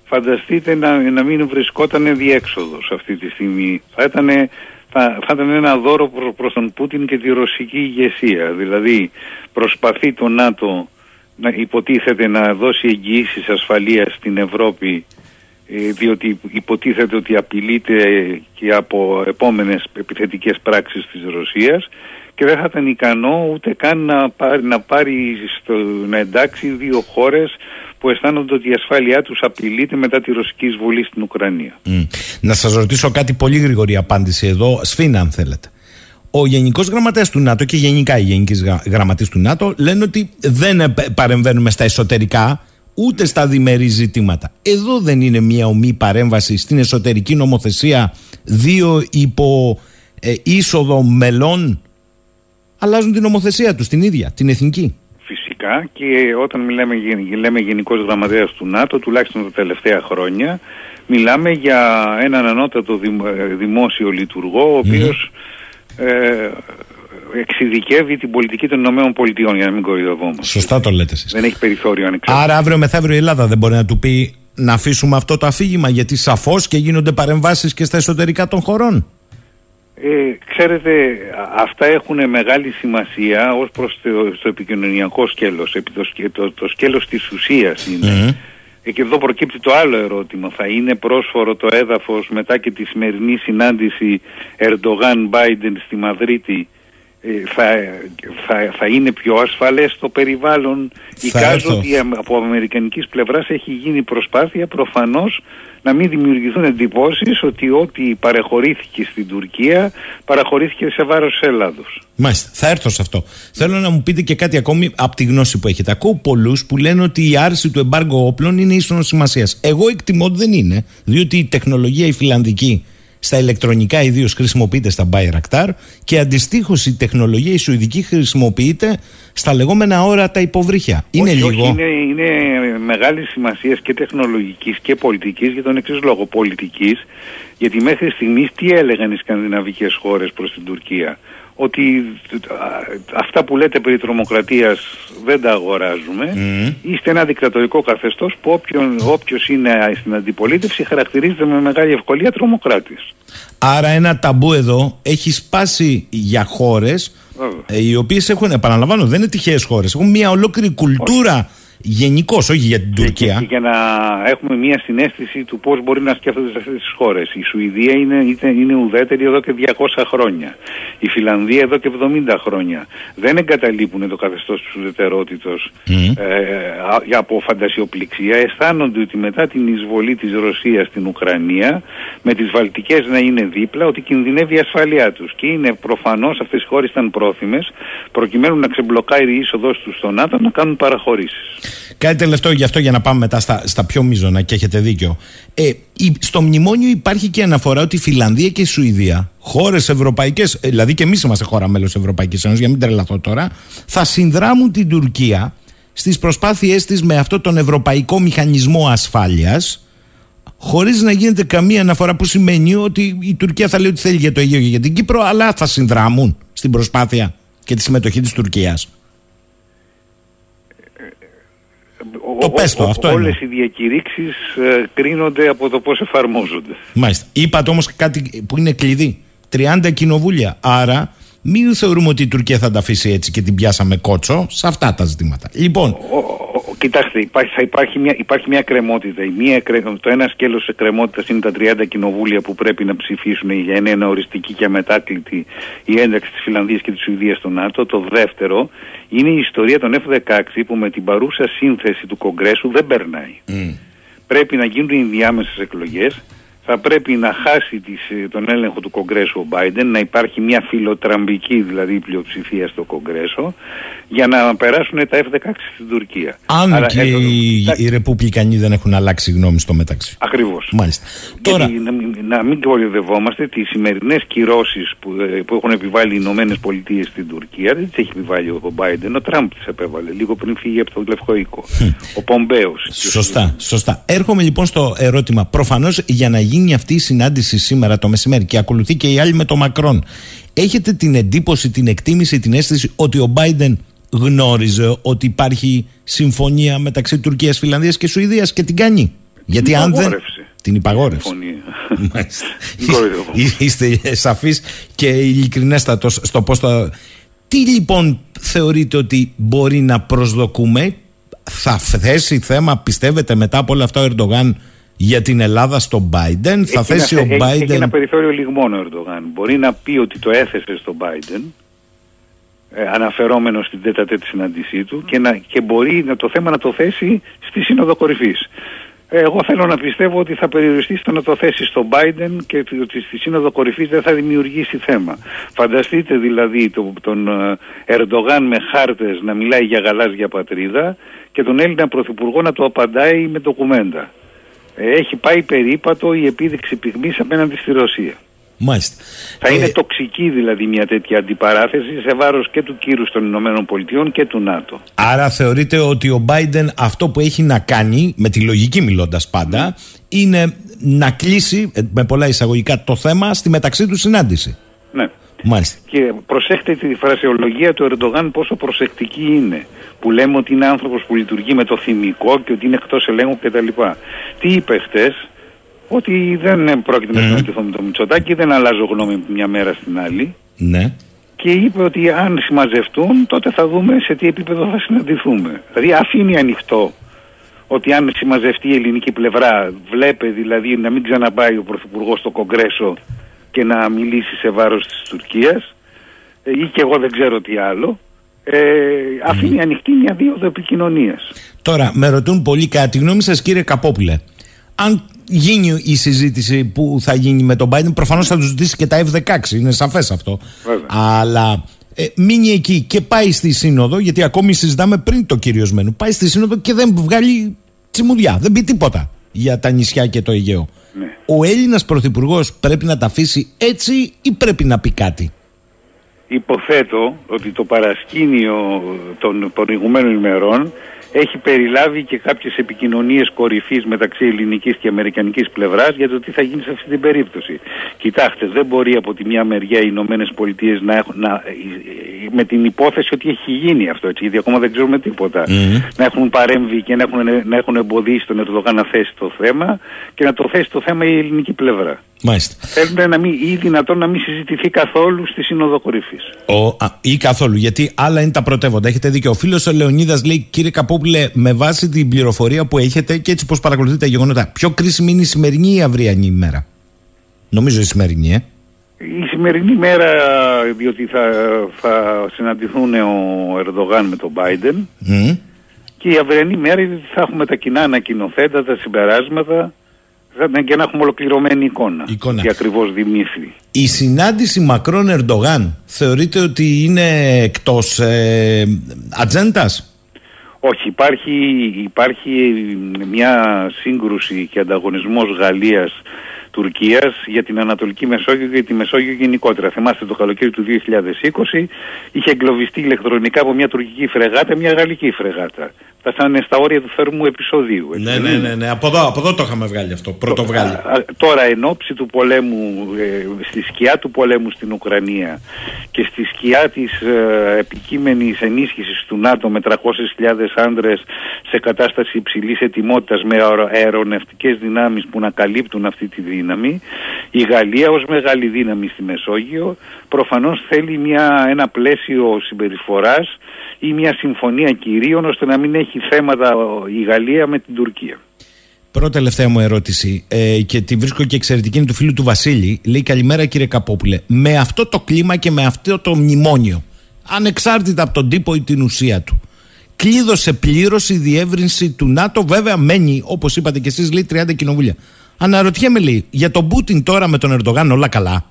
φανταστείτε να, να μην βρισκόταν διέξοδος αυτή τη στιγμή θα ήταν θα, θα ήταν ένα δώρο προς, τον Πούτιν και τη ρωσική ηγεσία. Δηλαδή προσπαθεί το ΝΑΤΟ να υποτίθεται να δώσει εγγυήσεις ασφαλείας στην Ευρώπη ε, διότι υποτίθεται ότι απειλείται και από επόμενες επιθετικές πράξεις της Ρωσίας και δεν θα ήταν ικανό ούτε καν να πάρει, να, πάρει στο, να εντάξει δύο χώρες που αισθάνονται ότι η ασφάλειά τους απειλείται μετά τη ρωσική εισβολή στην Ουκρανία.
Να σας ρωτήσω κάτι πολύ γρήγορη απάντηση εδώ, σφίνα αν θέλετε. Ο Γενικός Γραμματέας του ΝΑΤΟ και γενικά οι Γενικοί Γραμματείς του ΝΑΤΟ λένε ότι δεν παρεμβαίνουμε στα εσωτερικά ούτε στα διμερεί ζητήματα. Εδώ δεν είναι μια ομή παρέμβαση στην εσωτερική νομοθεσία δύο υπό ε, είσοδο μελών αλλάζουν την νομοθεσία τους την ίδια, την εθνική
και όταν μιλάμε, λέμε Γενικός Γραμματέας του ΝΑΤΟ, τουλάχιστον τα τελευταία χρόνια, μιλάμε για έναν ανώτατο δημόσιο λειτουργό, ο οποίος ε, εξειδικεύει την πολιτική των Ηνωμένων Πολιτειών, για να μην κορυδευόμαστε.
Σωστά το λέτε εσείς.
Δεν έχει περιθώριο ανεξάρτητα.
Άρα αύριο μεθαύριο η Ελλάδα δεν μπορεί να του πει να αφήσουμε αυτό το αφήγημα, γιατί σαφώς και γίνονται παρεμβάσεις και στα εσωτερικά των χωρών.
Ε, ξέρετε, αυτά έχουν μεγάλη σημασία ως προς το, επικοινωνιακό σκέλος, το, το, το σκέλος της ουσίας είναι. Ε, και εδώ προκύπτει το άλλο ερώτημα. Θα είναι πρόσφορο το έδαφος μετά και τη σημερινή συνάντηση Ερντογάν-Μπάιντεν στη Μαδρίτη ε, θα, θα, θα είναι πιο ασφαλές το περιβάλλον. Εικάζω ότι από αμερικανικής πλευράς έχει γίνει προσπάθεια προφανώς να μην δημιουργηθούν εντυπώσεις ότι ό,τι παρεχωρήθηκε στην Τουρκία παραχωρήθηκε σε βάρος τη Ελλάδος.
Μάλιστα, θα έρθω σε αυτό. Θέλω να μου πείτε και κάτι ακόμη από τη γνώση που έχετε. Ακούω πολλούς που λένε ότι η άρση του εμπάργου όπλων είναι ίσονος σημασίας. Εγώ εκτιμώ ότι δεν είναι, διότι η τεχνολογία η φιλανδική στα ηλεκτρονικά ιδίως χρησιμοποιείται στα Bayraktar και αντιστοίχως η τεχνολογία η σουηδική χρησιμοποιείται στα λεγόμενα όρατα υποβρύχια. Είναι
όχι,
λίγο.
είναι, είναι μεγάλη σημασία και τεχνολογικής και πολιτικής για τον εξής λόγο. Πολιτικής, γιατί μέχρι στιγμής τι έλεγαν οι σκανδιναβικές χώρες προς την Τουρκία; Ότι αυτά που λέτε περί τρομοκρατίας δεν τα αγοράζουμε. Είστε ένα δικτατορικό καθεστώς που όποιον, όποιος είναι στην αντιπολίτευση χαρακτηρίζεται με μεγάλη ευκολία τρομοκράτης.
Άρα ένα ταμπού εδώ έχει σπάσει για χώρες ε, οι οποίες έχουν, επαναλαμβάνω δεν είναι τυχαίες χώρες, έχουν μια ολόκληρη κουλτούρα Γενικώς, όχι για την Τουρκία.
Και, για να έχουμε μια συνέστηση του πώς μπορεί να σκέφτονται σε αυτές τις χώρες. Η Σουηδία είναι, είναι, είναι ουδέτερη εδώ και 200 χρόνια. Η Φιλανδία εδώ και 70 χρόνια. Δεν εγκαταλείπουν το καθεστώς της ουδετερότητος mm. ε, από φαντασιοπληξία. Αισθάνονται ότι μετά την εισβολή της Ρωσίας στην Ουκρανία, με τις Βαλτικές να είναι δίπλα, ότι κινδυνεύει η ασφάλειά τους. Και είναι προφανώς αυτές οι χώρες ήταν πρόθυμες, προκειμένου να ξεμπλοκάρει η είσοδό τους στο ΝΑΤΟ, να κάνουν παραχωρήσεις.
Κάτι τελευταίο γι' αυτό για να πάμε μετά στα, στα πιο μείζωνα και έχετε δίκιο. Ε, στο μνημόνιο υπάρχει και αναφορά ότι η Φιλανδία και η Σουηδία, χώρες ευρωπαϊκές, ε, δηλαδή και εμείς είμαστε χώρα μέλος Ευρωπαϊκής Ένωσης, για μην τρελαθώ τώρα, θα συνδράμουν την Τουρκία στις προσπάθειές της με αυτό τον ευρωπαϊκό μηχανισμό ασφάλειας, χωρίς να γίνεται καμία αναφορά που σημαίνει ότι η Τουρκία θα λέει ότι θέλει για το Αιγαίο και για την Κύπρο, αλλά θα συνδράμουν στην προσπάθεια και τη συμμετοχή της Τουρκίας. Το πες το, αυτό
Όλες οι διακηρύξεις ε, κρίνονται από το πώς εφαρμόζονται.
Μάλιστα. Είπατε όμως κάτι που είναι κλειδί. 30 κοινοβούλια. Άρα μην θεωρούμε ότι η Τουρκία θα τα αφήσει έτσι και την πιάσαμε κότσο σε αυτά τα ζητήματα. Λοιπόν.
Ο, ο, κοιτάξτε, υπάρχει, θα υπάρχει μια, υπάρχει μια κρεμότητα. Η μία, το ένα σκέλος της κρεμότητας είναι τα 30 κοινοβούλια που πρέπει να ψηφίσουν για ένα οριστική και αμετάκλητη η ένταξη της Φιλανδίας και της Σουηδίας στο ΝΑΤΟ. Το δεύτερο είναι η ιστορία των F-16 που με την παρούσα σύνθεση του Κογκρέσου δεν περνάει. Πρέπει να γίνουν οι διάμεσες εκλογές θα πρέπει να χάσει τις, ε, τον έλεγχο του Κογκρέσου ο Biden, να υπάρχει μια φιλοτραμπική δηλαδή πλειοψηφία στο Κογκρέσο για να περάσουν τα F-16 στην Τουρκία.
Αν Άρα, και οι, τα... οι Ρεπουμπλικανοί δεν έχουν αλλάξει γνώμη στο μεταξύ.
Ακριβώς.
Μάλιστα.
Τώρα... Να, να μην κορυδευόμαστε, τις σημερινές κυρώσεις που, ε, που έχουν επιβάλει οι Ηνωμένες Πολιτείες στην Τουρκία δεν τις έχει επιβάλει ο Biden, ο Τραμπ τις επέβαλε λίγο πριν φύγει από το Λευκό Οίκο. ο Πομπέος.
Σωστά, σωστά. Έρχομαι λοιπόν στο ερώτημα. Προφανώς για να γίνει γίνει αυτή η συνάντηση σήμερα το μεσημέρι και ακολουθεί και η άλλη με το Μακρόν, έχετε την εντύπωση, την εκτίμηση, την αίσθηση ότι ο Biden γνώριζε ότι υπάρχει συμφωνία μεταξύ Τουρκίας, Φιλανδίας και Σουηδίας και την κάνει;
Γιατί αν δεν.
Την υπαγόρευση. [LAUGHS] Είστε σαφείς και ειλικρινέστατο στο πώ το. Τι λοιπόν θεωρείτε ότι μπορεί να προσδοκούμε, θα θέσει θέμα, πιστεύετε μετά από όλα αυτά ο Ερντογάν για την Ελλάδα στον Biden. Θα θέσει ο Biden.
Έχει ένα περιθώριο λιγμών ο Ερντογάν. Μπορεί να πει ότι το έθεσε στον Biden, ε, αναφερόμενος στην τέταρτη συνάντησή του, και, να, και μπορεί να, το θέμα να το θέσει στη Σύνοδο Κορυφής. Ε, εγώ θέλω να πιστεύω ότι θα περιοριστεί στο να το θέσει στον Biden και ότι στη Σύνοδο Κορυφής δεν θα δημιουργήσει θέμα. Φανταστείτε δηλαδή τον, τον ε, Ερντογάν με χάρτες να μιλάει για γαλάζια πατρίδα και τον Έλληνα Πρωθυπουργό να το απαντάει με ντοκουμέντα έχει πάει περίπατο η επίδειξη πυγμής απέναντι στη Ρωσία.
Μάλιστα.
Θα είναι ε, τοξική δηλαδή μια τέτοια αντιπαράθεση σε βάρος και του κύρου των Ηνωμένων Πολιτειών και του ΝΑΤΟ.
Άρα θεωρείτε ότι ο Biden αυτό που έχει να κάνει, με τη λογική μιλώντας πάντα, είναι να κλείσει ε, με πολλά εισαγωγικά το θέμα στη μεταξύ του συνάντηση.
Ναι.
Μάλιστα.
Και προσέχτε τη φρασιολογία του Ερντογάν πόσο προσεκτική είναι. Που λέμε ότι είναι άνθρωπος που λειτουργεί με το θυμικό και ότι είναι εκτός ελέγχου κτλ. Τι είπε χτες, ότι δεν πρόκειται να συναντηθώ με το Μητσοτάκι, δεν αλλάζω γνώμη μια μέρα στην άλλη.
Ναι.
Και είπε ότι αν συμμαζευτούν, τότε θα δούμε σε τι επίπεδο θα συναντηθούμε. Δηλαδή αφήνει ανοιχτό ότι αν συμμαζευτεί η ελληνική πλευρά, βλέπε δηλαδή να μην ξαναπάει ο Πρωθυπουργός στο Κογκρέσο και να μιλήσει σε βάρος της Τουρκίας ε, ή και εγώ δεν ξέρω τι άλλο ε, αφήνει ανοιχτή μια δίωδο επικοινωνίας.
Τώρα, με ρωτούν πολύ κάτι. Γνώμη σας, κύριε Καπόπουλε, αν γίνει η συζήτηση που θα γίνει με τον Biden, προφανώς θα τους ζητήσει και τα F-16. Είναι σαφές αυτό. Αλλά ε, μείνει εκεί και πάει στη Σύνοδο, γιατί ακόμη συζητάμε πριν το κυριοσμένο. Πάει στη Σύνοδο και δεν βγάλει τσιμουδιά. Δεν πει τίποτα για τα νησιά και το Αιγαίο. Ναι. Ο Έλληνας Πρωθυπουργός πρέπει να τα αφήσει έτσι ή πρέπει να πει κάτι;
Υποθέτω ότι το παρασκήνιο των προηγουμένων ημερών έχει περιλάβει και κάποιες επικοινωνίες κορυφής μεταξύ ελληνικής και αμερικανικής πλευράς για το τι θα γίνει σε αυτή την περίπτωση. Κοιτάξτε, δεν μπορεί από τη μια μεριά οι Ηνωμένες Πολιτείες να έχουν, να, με την υπόθεση ότι έχει γίνει αυτό, έτσι, γιατί ακόμα δεν ξέρουμε τίποτα, να έχουν παρέμβει και να έχουν, να έχουν εμποδίσει τον Ερδογάν να θέσει το θέμα και να το θέσει το θέμα η ελληνική πλευρά.
Μάλιστα.
Θέλουν να μην, ή δυνατόν να μην συζητηθεί καθόλου στη Σύνοδο Κορυφής.
Ή καθόλου, γιατί άλλα είναι τα πρωτεύοντα. Έχετε δίκιο. Ο φίλος ο Λεωνίδας λέει, κύριε Καπόπουλε, με βάση την πληροφορία που έχετε και έτσι πώ παρακολουθείτε τα γεγονότα, πιο κρίσιμη είναι η σημερινή ή η αυριανή ημέρα. Νομίζω η σημερινή, ε.
Η σημερινή μέρα, διότι θα, θα συναντηθούν ο Ερδογάν με τον Biden και η αυριανή μέρα θα έχουμε τα κοινά ανακοινοθέντα, τα συμπεράσματα και να έχουμε ολοκληρωμένη εικόνα. εικόνα. Και ακριβώς δημήθη.
Η συνάντηση Μακρόν-Ερντογάν θεωρείτε ότι είναι εκτός ε, ατζέντας;
Όχι, υπάρχει, υπάρχει μια σύγκρουση και ανταγωνισμός Γαλλίας Τουρκίας για την Ανατολική Μεσόγειο και τη Μεσόγειο γενικότερα. Θυμάστε το καλοκαίρι του 2020 είχε εγκλωβιστεί ηλεκτρονικά από μια τουρκική φρεγάτα μια γαλλική φρεγάτα φτάσανε στα όρια του θερμού επεισοδίου.
Ναι, ναι, ναι, ναι. Από, εδώ, από εδώ το είχαμε βγάλει αυτό, πρώτο βγάλει.
Τώρα εν ώψη του πολέμου, ε, στη σκιά του πολέμου στην Ουκρανία και στη σκιά της ε, επικείμενης ενίσχυσης του ΝΑΤΟ με 300.000 άντρες σε κατάσταση υψηλής ετοιμότητας με αερονευτικές δυνάμεις που να καλύπτουν αυτή τη δύναμη, η Γαλλία ως μεγάλη δύναμη στη Μεσόγειο προφανώς θέλει μια, ένα πλαίσιο συμπεριφοράς ή μια συμφωνία κυρίων ώστε να μην έχει θέματα η Γαλλία με την Τουρκία.
Πρώτη τελευταία μου ερώτηση ε, και τη βρίσκω και εξαιρετική είναι του φίλου του Βασίλη. Λέει καλημέρα κύριε Καπόπουλε. Με αυτό το κλίμα και με αυτό το μνημόνιο, ανεξάρτητα από τον τύπο ή την ουσία του, κλείδωσε πλήρως η διεύρυνση του ΝΑΤΟ. Βέβαια μένει, όπως είπατε και εσείς, λέει 30 κοινοβούλια. Αναρωτιέμαι λέει, για τον Πούτιν τώρα με τον Ερντογάν όλα καλά;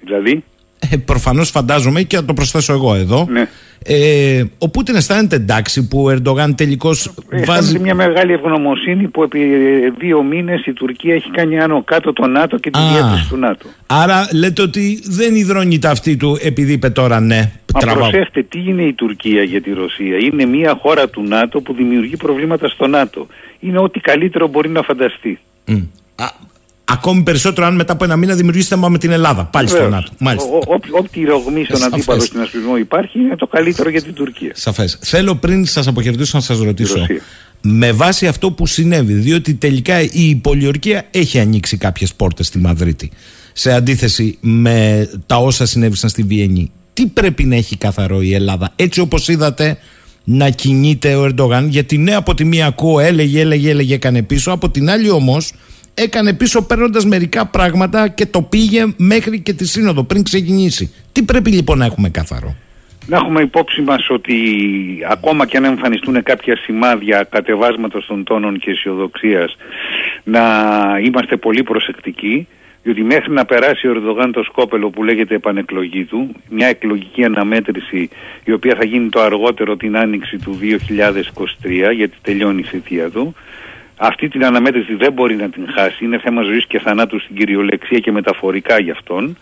Δηλαδή;
Ε, Προφανώς φαντάζομαι και θα το προσθέσω εγώ εδώ.
Ναι.
Ε, ο Πούτιν αισθάνεται εντάξει που ο Ερντογάν τελικώς βάζει.
μια μεγάλη ευγνωμοσύνη που επί δύο μήνες η Τουρκία έχει κάνει άνω κάτω το ΝΑΤΟ και την διεύθυνση του ΝΑΤΟ.
Άρα λέτε ότι δεν υδρώνει τα αυτή του επειδή είπε τώρα ναι.
Μα προσέξτε, τι είναι η Τουρκία για τη Ρωσία; Είναι μια χώρα του ΝΑΤΟ που δημιουργεί προβλήματα στο ΝΑΤΟ. Είναι ό,τι καλύτερο μπορεί να φανταστεί.
Mm. Ακόμη περισσότερο αν μετά από ένα μήνα δημιουργήσει θέμα με την Ελλάδα. Πάλι στο ΝΑΤΟ.
Ό,τι ρογμή στον αντίπαλο στην ασπισμό υπάρχει είναι το καλύτερο για την Τουρκία.
Σαφές. Θέλω πριν σας αποχαιρετήσω να σας ρωτήσω. Με βάση αυτό που συνέβη, διότι τελικά η πολιορκία έχει ανοίξει κάποιες πόρτες στη Μαδρίτη. Σε αντίθεση με τα όσα συνέβησαν στη Βιέννη. Τι πρέπει να έχει καθαρό η Ελλάδα, έτσι όπως είδατε να κινείται ο Ερντογάν, γιατί ναι, από τη μία ακούω έλεγε, έλεγε, έλεγε, έκανε πίσω, από την άλλη όμως έκανε πίσω παίρνοντας μερικά πράγματα και το πήγε μέχρι και τη σύνοδο πριν ξεκινήσει. Τι πρέπει λοιπόν να έχουμε καθαρό;
Να έχουμε υπόψη μας ότι ακόμα και αν εμφανιστούν κάποια σημάδια κατεβάσματος των τόνων και αισιοδοξίας, να είμαστε πολύ προσεκτικοί, διότι μέχρι να περάσει ο Ερδογάν το σκόπελο που λέγεται επανεκλογή του, μια εκλογική αναμέτρηση η οποία θα γίνει το αργότερο την άνοιξη του 2023, γιατί τελειώνει η θητεία του, αυτή την αναμέτρηση δεν μπορεί να την χάσει. Είναι θέμα ζωής και θανάτου στην κυριολεξία και μεταφορικά για αυτόν.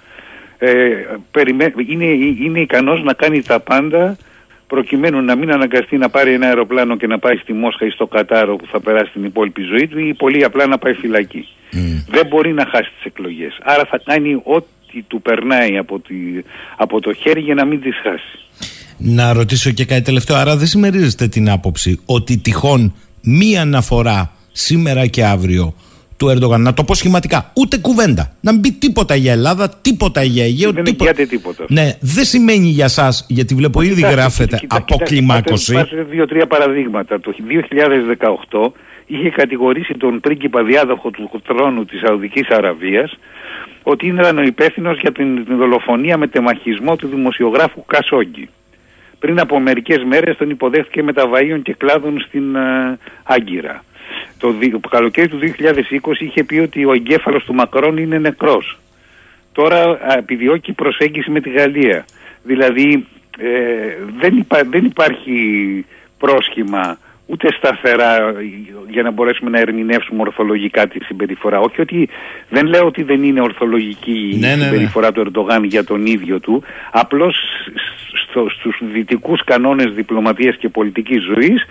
Ε, είναι, είναι ικανός να κάνει τα πάντα προκειμένου να μην αναγκαστεί να πάρει ένα αεροπλάνο και να πάει στη Μόσχα ή στο Κατάρο που θα περάσει την υπόλοιπη ζωή του ή πολύ απλά να πάει φυλακή. Δεν μπορεί να χάσει τις εκλογές. Άρα θα κάνει ό,τι του περνάει από, τη, από το χέρι για να μην τις χάσει.
Να ρωτήσω και κάτι τελευταίο. Άρα δεν συμμερίζεστε την άποψη ότι τυχόν μία αναφορά σήμερα και αύριο του Ερντογάν. Να το πω σχηματικά. Ούτε κουβέντα. Να μην πει τίποτα για Ελλάδα, τίποτα για Αιγαίο.
Δεν τίποτα. τίποτα.
Ναι, δεν σημαίνει για εσά, γιατί βλέπω ήδη κοιτάξτε, γράφεται κοιτά, αποκλιμάκωση.
Υπάρχουν δύο-τρία παραδείγματα. Το 2018 είχε κατηγορήσει τον πρίγκιπα διάδοχο του τρόνου της Σαουδικής Αραβίας ότι ήταν ο υπεύθυνος για την, την δολοφονία με τεμαχισμό του δημοσιογράφου Κασόγκη. Πριν από μερικές μέρες τον υποδέχθηκε με τα βαΐων και κλάδων στην uh, Άγκυρα το, το καλοκαίρι του 2020 είχε πει ότι ο εγκέφαλος του Μακρόν είναι νεκρός. Τώρα επιδιώκει προσέγγιση με τη Γαλλία. Δηλαδή ε, δεν, δεν υπάρχει πρόσχημα ούτε σταθερά για να μπορέσουμε να ερμηνεύσουμε ορθολογικά τη συμπεριφορά. Όχι ότι δεν λέω ότι δεν είναι ορθολογική η ναι, ναι, ναι. συμπεριφορά του Ερντογάν για τον ίδιο του, απλώς στο, στους δυτικούς κανόνες διπλωματίας και πολιτικής ζωής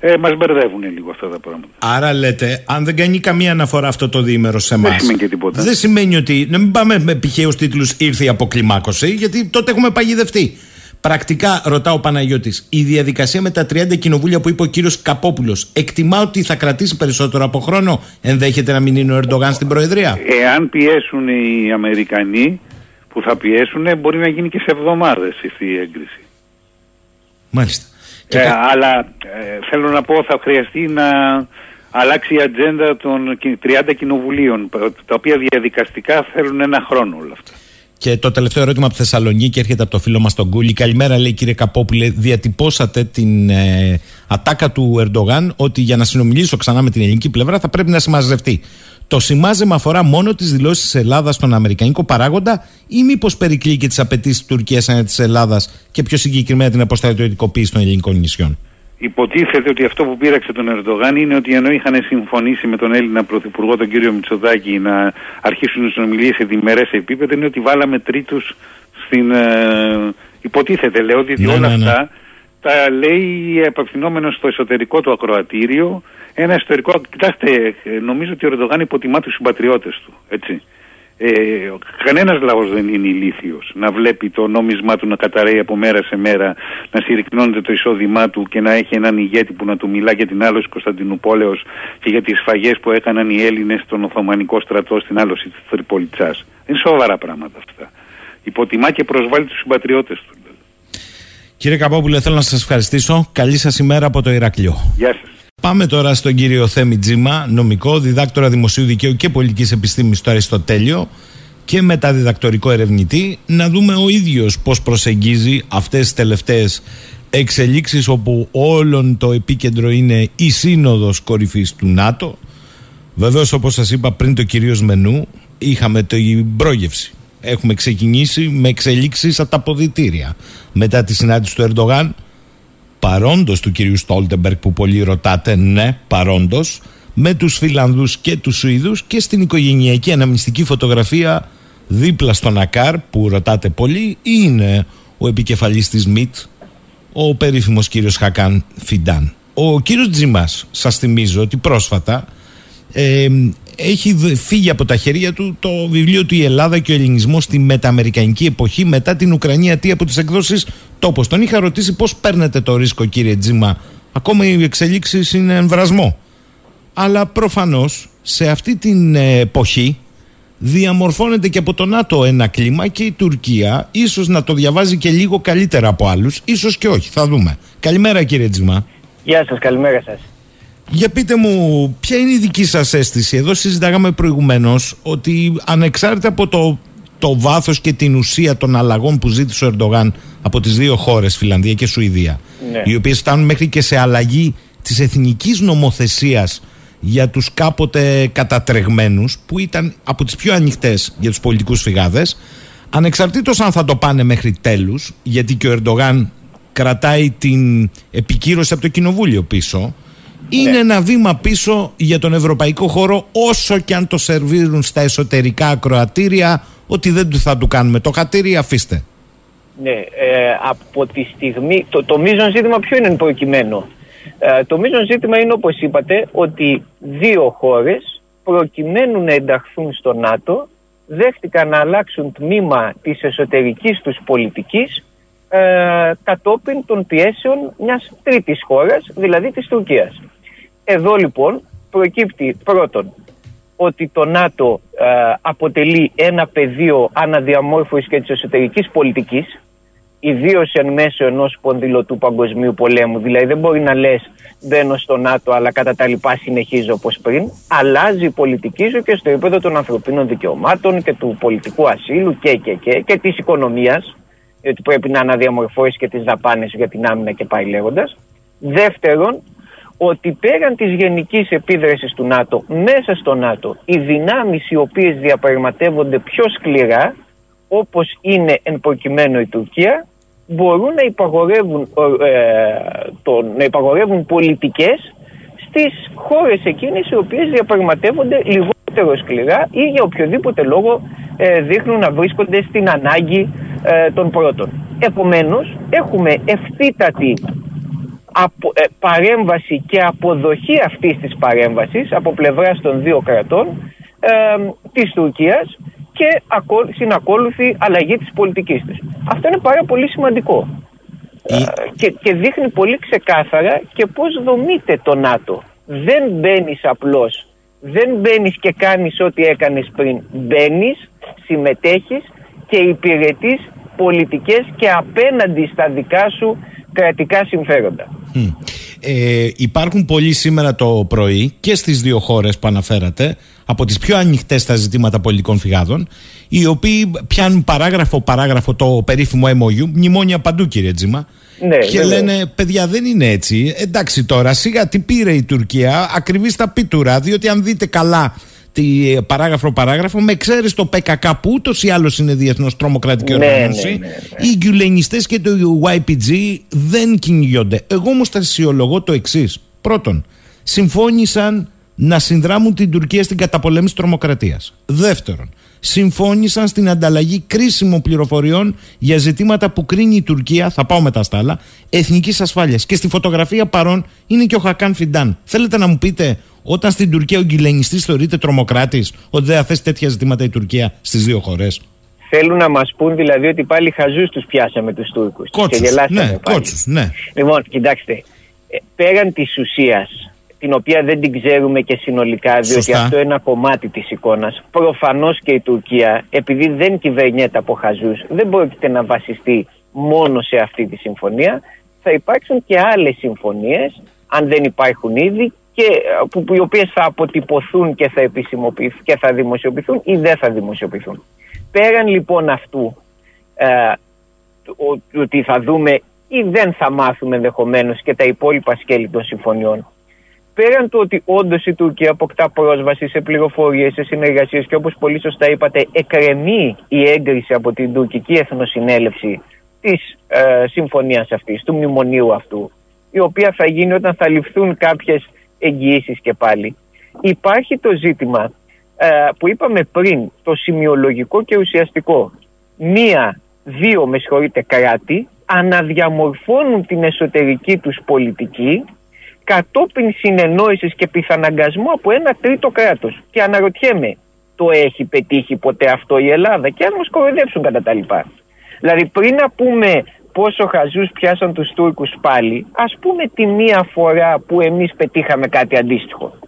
ε, μας μπερδεύουν λίγο αυτά τα πράγματα.
Άρα λέτε, αν δεν κάνει καμία αναφορά αυτό το διήμερο σε εμά.
Δεν σημαίνει και τίποτα.
Δεν σημαίνει ότι. Να μην πάμε με πηχαίους τίτλους ήρθε η αποκλιμάκωση, γιατί τότε έχουμε παγιδευτεί. Πρακτικά, ρωτά ο Παναγιώτης, η διαδικασία με τα 30 κοινοβούλια που είπε ο κύριος Καπόπουλος, εκτιμά ότι θα κρατήσει περισσότερο από χρόνο, ενδέχεται να μην είναι ο Ερντογάν στην Προεδρία;
Εάν πιέσουν οι Αμερικανοί που θα πιέσουν, μπορεί να γίνει και σε εβδομάδες αυτή η έγκριση.
Μάλιστα.
Ε, αλλά ε, θέλω να πω θα χρειαστεί να αλλάξει η ατζέντα των 30 κοινοβουλίων, τα οποία διαδικαστικά θέλουν ένα χρόνο όλα αυτά.
Και το τελευταίο ερώτημα από Θεσσαλονίκη έρχεται από το φίλο μας τον Κούλη. Καλημέρα, λέει κύριε Καπόπουλε. Διατυπώσατε την ε, ατάκα του Ερντογάν ότι για να συνομιλήσω ξανά με την ελληνική πλευρά θα πρέπει να συμμαζευτεί. Το σημάζεμα αφορά μόνο τις δηλώσεις της Ελλάδας στον Αμερικανικό παράγοντα ή μήπως περικλεί και τις απαιτήσεις της Τουρκίας έναντι της Ελλάδας και πιο συγκεκριμένα την αποστρατιωτικοποίηση των ελληνικών νησιών;
Υποτίθεται ότι αυτό που πείραξε τον Ερντογάν είναι ότι ενώ είχαν συμφωνήσει με τον Έλληνα Πρωθυπουργό, τον κύριο Μητσοδάκη, να αρχίσουν οι συνομιλίες σε διμερές επίπεδο, είναι ότι βάλαμε τρίτους στην. Ε, υποτίθεται, λέω, ότι
Ναι,
όλα
ναι, ναι.
αυτά τα λέει απευθυνόμενος στο εσωτερικό του ακροατήριο. Ένα εσωτερικό. Κοιτάξτε, ε, νομίζω ότι ο Ερντογάν υποτιμά τους συμπατριώτες του. Έτσι. Ε, Κανένας λαός δεν είναι ηλίθιος να βλέπει το νόμισμά του να καταραίει από μέρα σε μέρα, να συρρυκνώνεται το εισόδημά του και να έχει έναν ηγέτη που να του μιλά για την άλωση Κωνσταντινούπολεως και για τις σφαγές που έκαναν οι Έλληνες στον Οθωμανικό στρατό στην άλωση της Τριπολιτσά. Είναι σοβαρά πράγματα αυτά. Υποτιμά και προσβάλλει τους συμπατριώτες του.
Κύριε Καπόπουλε, θέλω να σας ευχαριστήσω. Καλή σας ημέρα από το Ηράκλειο.
Γεια σας.
Πάμε τώρα στον κύριο Θέμη Τζίμα, νομικό, διδάκτορα δημοσίου δικαίου και πολιτικής επιστήμης στο Αριστοτέλειο και μεταδιδακτορικό ερευνητή, να δούμε ο ίδιος πώς προσεγγίζει αυτές τις τελευταίες εξελίξεις όπου όλον το επίκεντρο είναι η σύνοδος κορυφής του ΝΑΤΟ. Βεβαίως όπως σας είπα πριν το κυρίως μενού είχαμε την πρόγευση. Έχουμε ξεκινήσει με εξελίξεις από τα ποδητήρια. Μετά τη συνάντηση του Ερντογάν παρόντος του κυρίου Στόλτεμπεργκ που πολλοί ρωτάτε, ναι, παρόντος, με τους Φιλανδούς και τους Σουηδούς και στην οικογενειακή αναμνηστική φωτογραφία δίπλα στον Ακάρ που ρωτάτε πολύ είναι ο επικεφαλής της ΜΙΤ, ο περίφημος κύριος Χακάν Φιντάν. Ο κύριος Τζιμάς, σας θυμίζω ότι πρόσφατα ε, έχει δ- φύγει από τα χέρια του το βιβλίο του «Η Ελλάδα και ο Ελληνισμός στη μεταμερικανική εποχή μετά την Ουκρανία τι από τις εκδόσεις τόπος». Τον είχα ρωτήσει πώς παίρνετε το ρίσκο κύριε Τζίμα. Ακόμα οι εξελίξεις είναι εμβρασμό. Αλλά προφανώς σε αυτή την ε, εποχή διαμορφώνεται και από το ΝΑΤΟ ένα κλίμα και η Τουρκία ίσως να το διαβάζει και λίγο καλύτερα από άλλους, ίσως και όχι, θα δούμε. Καλημέρα κύριε Τζιμά.
Γεια σας, καλημέρα σας.
Για πείτε μου, ποια είναι η δική σας αίσθηση; Εδώ συζητάγαμε προηγουμένως ότι ανεξάρτητα από το, το βάθος και την ουσία των αλλαγών που ζήτησε ο Ερντογάν από τις δύο χώρες, Φιλανδία και Σουηδία,
Ναι.
οι οποίες φτάνουν μέχρι και σε αλλαγή της εθνικής νομοθεσίας για τους κάποτε κατατρεγμένους, που ήταν από τις πιο ανοιχτές για τους πολιτικούς φυγάδες, ανεξαρτήτως αν θα το πάνε μέχρι τέλους, γιατί και ο Ερντογάν κρατάει την επικύρωση από το κοινοβούλιο πίσω, είναι ένα βήμα πίσω για τον ευρωπαϊκό χώρο όσο και αν το σερβίρουν στα εσωτερικά ακροατήρια ότι δεν του θα του κάνουμε το χατήρι αφήστε.
Ναι, ε, από τη στιγμή. Το, το μείζον ζήτημα ποιο είναι εν προκειμένου; Ε, το μείζον ζήτημα είναι όπως είπατε ότι δύο χώρες προκειμένου να ενταχθούν στο ΝΑΤΟ δέχτηκαν να αλλάξουν τμήμα της εσωτερικής τους πολιτικής ε, κατόπιν των πιέσεων μιας τρίτης χώρας, δηλαδή της Τουρκίας. Εδώ λοιπόν προκύπτει πρώτον ότι το ΝΑΤΟ ε, αποτελεί ένα πεδίο αναδιαμόρφωσης και της εσωτερικής πολιτικής ιδίως εν μέσω ενός πονδυλωτού παγκοσμίου πολέμου. Δηλαδή, δεν μπορεί να λες μπαίνω στο ΝΑΤΟ, αλλά κατά τα λοιπά συνεχίζω όπως πριν. Αλλάζει η πολιτική σου και στο επίπεδο των ανθρωπίνων δικαιωμάτων και του πολιτικού ασύλου και, και, και, και της οικονομίας, γιατί πρέπει να αναδιαμορφώσει και τις δαπάνες για την άμυνα και πάει λέγοντας. Δεύτερον, ότι πέραν της γενικής επίδρασης του ΝΑΤΟ, μέσα στο ΝΑΤΟ, οι δυνάμεις οι οποίες διαπραγματεύονται πιο σκληρά, όπως είναι εν προκειμένου η Τουρκία, μπορούν να υπαγορεύουν, ε, το, να υπαγορεύουν πολιτικές στις χώρες εκείνες οι οποίες διαπραγματεύονται λιγότερο σκληρά ή για οποιοδήποτε λόγο ε, δείχνουν να βρίσκονται στην ανάγκη ε, των πρώτων. Επομένως έχουμε ευθύτατη απο, ε, παρέμβαση και αποδοχή αυτής της παρέμβασης από πλευράς των δύο κρατών ε, της Τουρκίας και συνακόλουθη αλλαγή της πολιτικής της. Αυτό είναι πάρα πολύ σημαντικό. Ε, και, και δείχνει πολύ ξεκάθαρα και πώς δομείται το ΝΑΤΟ. Δεν μπαίνεις απλώς, δεν μπαίνεις και κάνεις ό,τι έκανες πριν. Μπαίνεις, συμμετέχεις και υπηρετείς πολιτικές και απέναντι στα δικά σου κρατικά συμφέροντα.
Ε, υπάρχουν πολλοί σήμερα το πρωί και στις δύο χώρες που αναφέρατε από τις πιο ανοιχτές στα ζητήματα πολιτικών φυγάδων οι οποίοι πιάνουν παράγραφο παράγραφο το περίφημο MOU μνημόνια παντού κύριε Τζίμα. Ναι, και λένε παιδιά δεν είναι έτσι. Εντάξει τώρα σιγά τι πήρε η Τουρκία ακριβής στα πίτουρα διότι αν δείτε καλά τη ε, παράγραφο παράγραφο με ξέρεις το ΠΚΚ που ούτως ή άλλως είναι διεθνώς τρομοκρατική ναι, οργάνωση. Ναι, ναι, ναι. Οι γκουλενιστέ και το YPG δεν κυνηγιόνται. Εγώ όμως τα αισιολογώ το εξής. Πρώτον, συμφώνησαν να συνδράμουν την Τουρκία στην καταπολέμηση τρομοκρατίας. Δεύτερον, συμφώνησαν στην ανταλλαγή κρίσιμων πληροφοριών για ζητήματα που κρίνει η Τουρκία, θα πάω μετά στα άλλα, εθνικής ασφάλειας. Και στη φωτογραφία παρόν είναι και ο Χακάν Φιντάν. Θέλετε να μου πείτε, όταν στην Τουρκία ο γκυλενιστής θεωρείται τρομοκράτης, ότι δεν θα θέσει τέτοια ζητήματα η Τουρκία στις δύο χώρες;
Θέλουν να μας πούν δηλαδή ότι πάλι χαζούς τους πιάσαμε τους Τούρκους.
Κότσους. Ναι, κότσους, ναι.
Λοιπόν, κοιτάξτε, ε, πέραν της ουσίας την οποία δεν την ξέρουμε και συνολικά, διότι αυτό είναι ένα κομμάτι της εικόνας. Προφανώς και η Τουρκία, επειδή δεν κυβερνιέται από χαζούς, δεν πρόκειται να βασιστεί μόνο σε αυτή τη συμφωνία. Θα υπάρξουν και άλλες συμφωνίες, αν δεν υπάρχουν ήδη, και, που, οι οποίες θα αποτυπωθούν και θα επισημοποιηθούν και θα δημοσιοποιηθούν ή δεν θα δημοσιοποιηθούν. Πέραν λοιπόν αυτού, ε, ότι θα δούμε ή δεν θα μάθουμε ενδεχομένως και τα υπόλοιπα σκέλη των συμφωνιών πέραν του ότι όντως η Τουρκία αποκτά πρόσβαση σε πληροφορίες, σε συνεργασίες και όπως πολύ σωστά είπατε, εκρεμεί η έγκριση από την τουρκική εθνοσυνέλευση της ε, συμφωνίας αυτής, του μνημονίου αυτού, η οποία θα γίνει όταν θα ληφθούν κάποιες εγγυήσεις και πάλι. Υπάρχει το ζήτημα ε, που είπαμε πριν, το σημειολογικό και ουσιαστικό. Μία, δύο, με συγχωρείτε, κράτη αναδιαμορφώνουν την εσωτερική τους πολιτική κατόπιν συνεννόησης και πιθαναγκασμού από ένα τρίτο κράτος. Και αναρωτιέμαι, το έχει πετύχει ποτέ αυτό η Ελλάδα; Και αν μας κοροϊδέψουν κατά τα λοιπά. Δηλαδή πριν να πούμε πόσο χαζούς πιάσαν τους Τούρκους πάλι, ας πούμε τη μία φορά που εμείς πετύχαμε κάτι αντίστοιχο.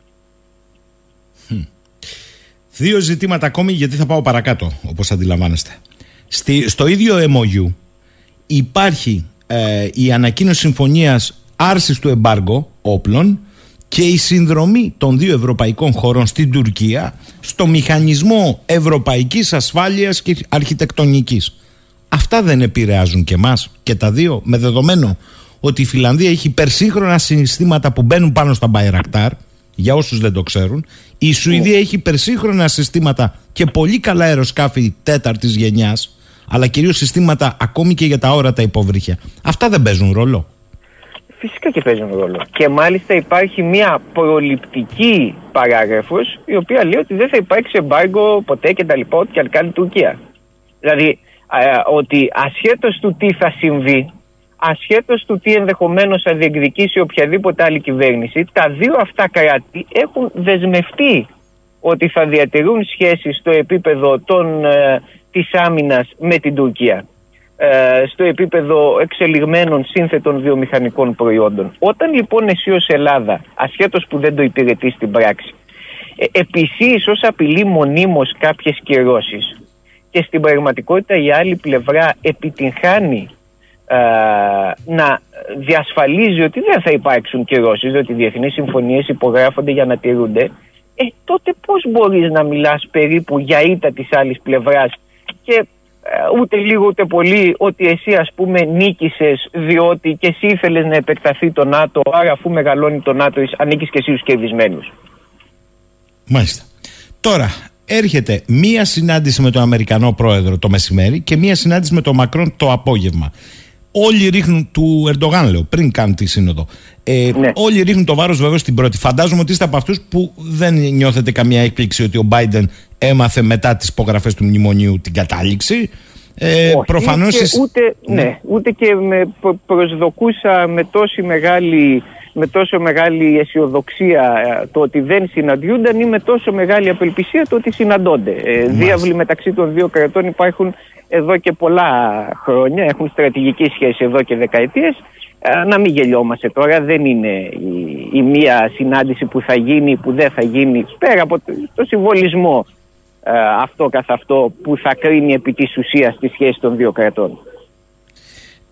Δύο ζητήματα ακόμη γιατί θα πάω παρακάτω όπως αντιλαμβάνεστε. Στη, στο ίδιο MOU υπάρχει ε, η ανακοίνωση συμφωνίας άρσης του εμπάργου όπλων και η συνδρομή των δύο ευρωπαϊκών χωρών στην Τουρκία στο μηχανισμό ευρωπαϊκής ασφάλειας και αρχιτεκτονικής. Αυτά δεν επηρεάζουν και μας και τα δύο με δεδομένο ότι η Φιλανδία έχει υπερσύγχρονα συστήματα που μπαίνουν πάνω στα Μπαϊρακτάρ για όσους δεν το ξέρουν η Σουηδία έχει υπερσύγχρονα συστήματα και πολύ καλά αεροσκάφη τέταρτης γενιάς αλλά κυρίως συστήματα ακόμη και για τα όρατα υποβρύχια. Αυτά δεν παίζουν ρόλο.
Φυσικά και παίζουν ρόλο. Και μάλιστα υπάρχει μια προληπτική παράγραφος η οποία λέει ότι δεν θα υπάρξει εμπάργκο ποτέ και τα λοιπά, ό,τι και αν κάνει η Τουρκία. Δηλαδή ότι ασχέτως του τι θα συμβεί, ασχέτως του τι ενδεχομένως θα διεκδικήσει οποιαδήποτε άλλη κυβέρνηση, τα δύο αυτά κράτη έχουν δεσμευτεί ότι θα διατηρούν σχέσεις στο επίπεδο των, ε, της άμυνας με την Τουρκία. Ε, στο επίπεδο εξελιγμένων σύνθετων βιομηχανικών προϊόντων. Όταν λοιπόν εσύ ως Ελλάδα, ασχέτως που δεν το υπηρετείς στην πράξη, ε, επισύεις ως απειλή μονίμως κάποιες κυρώσεις και στην πραγματικότητα η άλλη πλευρά επιτυγχάνει ε, να διασφαλίζει ότι δεν θα υπάρξουν κυρώσεις, ότι οι διεθνείς συμφωνίες υπογράφονται για να τηρούνται, ε, τότε πώς μπορείς να μιλάς περίπου για ήττα της άλλης πλευράς και ε, ούτε λίγο ούτε πολύ ότι εσύ ας πούμε νίκησες διότι και εσύ ήθελες να επεκταθεί το ΝΑΤΟ άρα αφού μεγαλώνει το ΝΑΤΟ ανήκεις και εσύ τους κερδισμένους.
Μάλιστα. Τώρα έρχεται μία συνάντηση με τον Αμερικανό πρόεδρο το μεσημέρι και μία συνάντηση με τον Μακρόν το απόγευμα. Όλοι ρίχνουν του Ερντογάν, λέω, πριν κάνουν τη σύνοδο. Ε, ναι. Όλοι ρίχνουν το βάρος βεβαίως στην πρώτη. Φαντάζομαι ότι είστε από αυτούς που δεν νιώθετε καμία έκπληξη ότι ο Biden έμαθε μετά τις υπογραφές του μνημονίου την κατάληξη. Ε,
Όχι,
προφανώς
και
εσ-
ούτε, ναι. ούτε και με προ- προσδοκούσα με τόση μεγάλη με τόσο μεγάλη αισιοδοξία ε, το ότι δεν συναντιούνταν ή με τόσο μεγάλη απελπισία το ότι συναντώνται. Ε, διάβλοι μεταξύ των δύο κρατών υπάρχουν εδώ και πολλά χρόνια, έχουν στρατηγική σχέση εδώ και δεκαετίες. Ε, να μην γελιόμαστε τώρα, δεν είναι η, η μία συνάντηση που θα γίνει, που δεν θα γίνει, πέρα από το, το συμβολισμό ε, αυτό καθ' αυτό που θα κρίνει επί της ουσίας τη σχέση των δύο κρατών.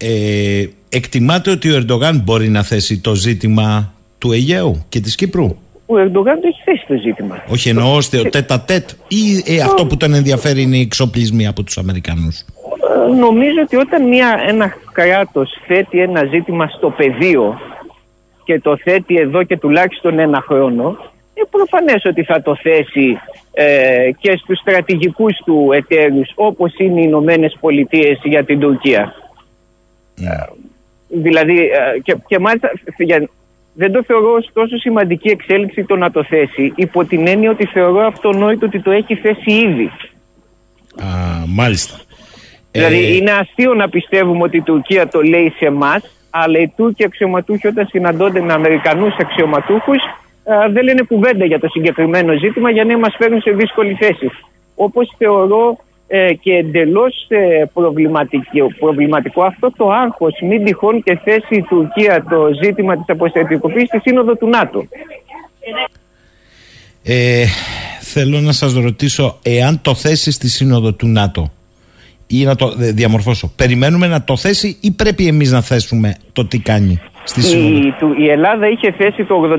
Ε, εκτιμάτε ότι ο Ερντογάν μπορεί να θέσει το ζήτημα του Αιγαίου και της Κύπρου;
Ο Ερντογάν το έχει θέσει το ζήτημα.
Όχι εννοώ στο τέτα τέτ ή ε, αυτό που τον ενδιαφέρει είναι οι εξοπλισμοί από τους Αμερικανούς;
Ε, Νομίζω ότι όταν μια, ένα κράτος θέτει ένα ζήτημα στο πεδίο και το θέτει εδώ και τουλάχιστον ένα χρόνο, είναι προφανές ότι θα το θέσει ε, και στους στρατηγικούς του εταίρους όπως είναι οι Ηνωμένες Πολιτείες για την Τουρκία. Ε, δηλαδή, ε, και, και μάλιστα για- δεν το θεωρώ ως τόσο σημαντική εξέλιξη το να το θέσει, υπό την έννοια ότι θεωρώ αυτονόητο ότι το έχει θέσει ήδη.
Α, μάλιστα.
Δηλαδή
Ε,
είναι αστείο να πιστεύουμε ότι η Τουρκία το λέει σε εμάς, αλλά οι Τούρκοι αξιωματούχοι όταν συναντώνται με Αμερικανούς αξιωματούχους δεν λένε κουβέντα για το συγκεκριμένο ζήτημα για να μας φέρουν σε δύσκολη θέση. Όπως θεωρώ ε, και εντελώς προβληματικό, προβληματικό αυτό το άγχος μην τυχόν και θέσει η Τουρκία το ζήτημα της αποστατικοποίησης στη Σύνοδο του ΝΑΤΟ.
ε, θέλω να σας ρωτήσω εάν το θέσει στη Σύνοδο του ΝΑΤΟ ή να το ε, διαμορφώσω. Περιμένουμε να το θέσει ή πρέπει εμείς να θέσουμε το τι κάνει στη Σύνοδο;
Η, του, η Ελλάδα είχε θέσει το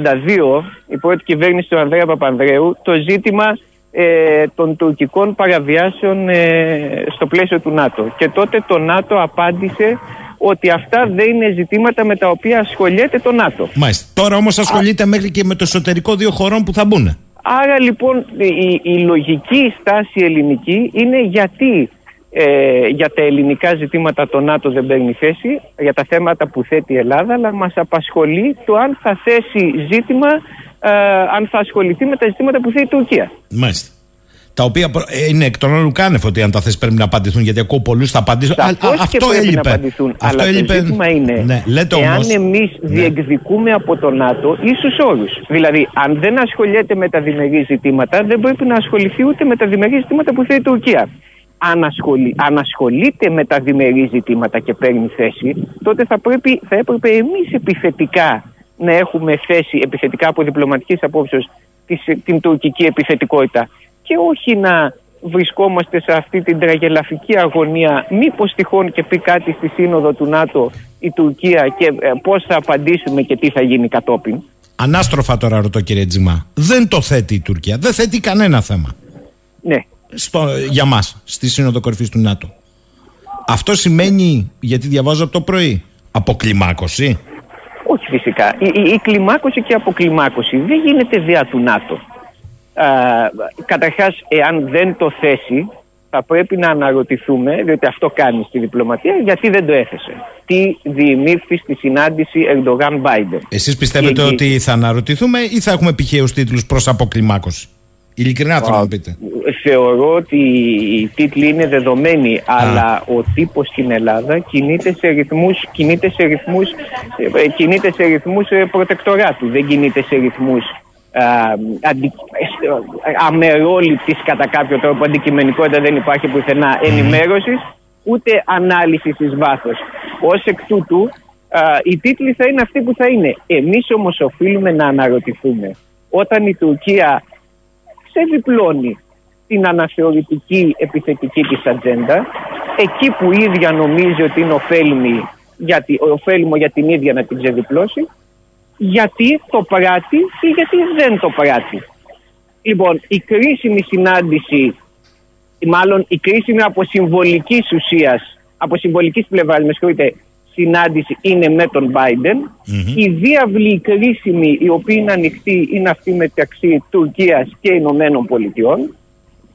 82, η πρώτη κυβέρνηση του Ανδρέα Παπανδρέου, το ζήτημα ε, των τουρκικών παραβιάσεων ε, στο πλαίσιο του ΝΑΤΟ. Και τότε το ΝΑΤΟ απάντησε ότι αυτά δεν είναι ζητήματα με τα οποία ασχολιέται το ΝΑΤΟ.
Μάλιστα. Τώρα όμως ασχολείται μέχρι και με το εσωτερικό δύο χωρών που θα μπουν.
Άρα λοιπόν η, η λογική στάση ελληνική είναι γιατί ε, για τα ελληνικά ζητήματα το ΝΑΤΟ δεν παίρνει θέση, για τα θέματα που θέτει η Ελλάδα, αλλά μας απασχολεί το αν θα θέσει ζήτημα, ε, αν θα ασχοληθεί με τα ζητήματα που θέτει η Τουρκία.
Μάλιστα. Τα οποία προ- ε, είναι εκ των όνων κάνευ ότι αν τα θες πρέπει να απαντηθούν γιατί ακούω πολλούς θα απαντήσουν. Α,
Σαφώς
α,
και
αυτό
πρέπει
έλειπε.
να απαντηθούν.
Αυτό
αλλά
έλειπε.
το ζήτημα είναι
Ναι, λέτε
εάν
όμως,
εμείς
Ναι.
διεκδικούμε από το ΝΑΤΟ ίσους όρους. Δηλαδή, αν δεν ασχολιέται με τα διμερεί ζητήματα, δεν πρέπει να ασχοληθεί ούτε με τα διμερεί ζητήματα που θέλει η Τουρκία. Αν, ασχολεί, αν ασχολείται με τα διμερεί ζητήματα και παίρνει θέση, τότε θα, πρέπει, θα έπρεπε εμείς επιθετικά να έχουμε θέση, επιθετικά από διπλωματικής απόψεως, της, την τουρκική επιθετικότητα και όχι να βρισκόμαστε σε αυτή την τραγελαφική αγωνία μήπως τυχόν και πει κάτι στη σύνοδο του ΝΑΤΟ η Τουρκία και ε, πώς θα απαντήσουμε και τι θα γίνει κατόπιν.
Ανάστροφα τώρα ρωτώ κύριε Τζιμά. Δεν το θέτει η Τουρκία. Δεν θέτει κανένα θέμα.
Ναι.
Στο, για μας, στη Σύνοδο Κορυφής του ΝΑΤΟ. Αυτό σημαίνει, γιατί διαβάζω από το πρωί, αποκλιμάκωση.
Όχι φυσικά. Η, η, η κλιμάκωση και η αποκλιμάκωση δεν γίνεται διά του ΝΑΤΟ. Α, καταρχάς, εάν δεν το θέσει, θα πρέπει να αναρωτηθούμε, διότι αυτό κάνει στη διπλωματία, γιατί δεν το έθεσε. Τι διημήφθη στη συνάντηση Ερντογάν-Μπάιντεν.
Εσείς πιστεύετε
Και-
ότι θα αναρωτηθούμε ή θα έχουμε πηχαίους τίτλους προς αποκλιμάκωση; Ειλικρινά θέλω να μου πείτε.
Θεωρώ ότι οι τίτλοι είναι δεδομένοι, αλλά ο τύπος στην Ελλάδα κινείται σε ρυθμούς, κινείται σε ρυθμούς, ε, κινείται σε ρυθμούς ε, προτεκτοράτου, δεν κινείται σε ρυθμούς α, αντι, ε, αμερόληπτης κατά κάποιο τρόπο, αντικειμενικότητα δεν υπάρχει πουθενά ενημέρωσης, ούτε ανάλυσης εις βάθος. Ως εκ τούτου, α, οι τίτλοι θα είναι αυτοί που θα είναι. Εμείς όμως οφείλουμε να αναρωτηθούμε όταν η Τουρκία ξεδιπλώνει την αναθεωρητική επιθετική της ατζέντα εκεί που η ίδια νομίζει ότι είναι ωφέλιμη για τη, ωφέλιμο για την ίδια να την ξεδιπλώσει γιατί το πράττει ή γιατί δεν το πράττει. Λοιπόν, η κρίσιμη συνάντηση ή μάλλον η κρίσιμη από συμβολικής ουσία, από συμβολικής πλευράς, με συγχωρείτε, συνάντηση είναι με τον Biden. Η διάβλη η κρίσιμη, η οποία είναι ανοιχτή, είναι αυτή μεταξύ Τουρκίας και Ηνωμένων Πολιτειών.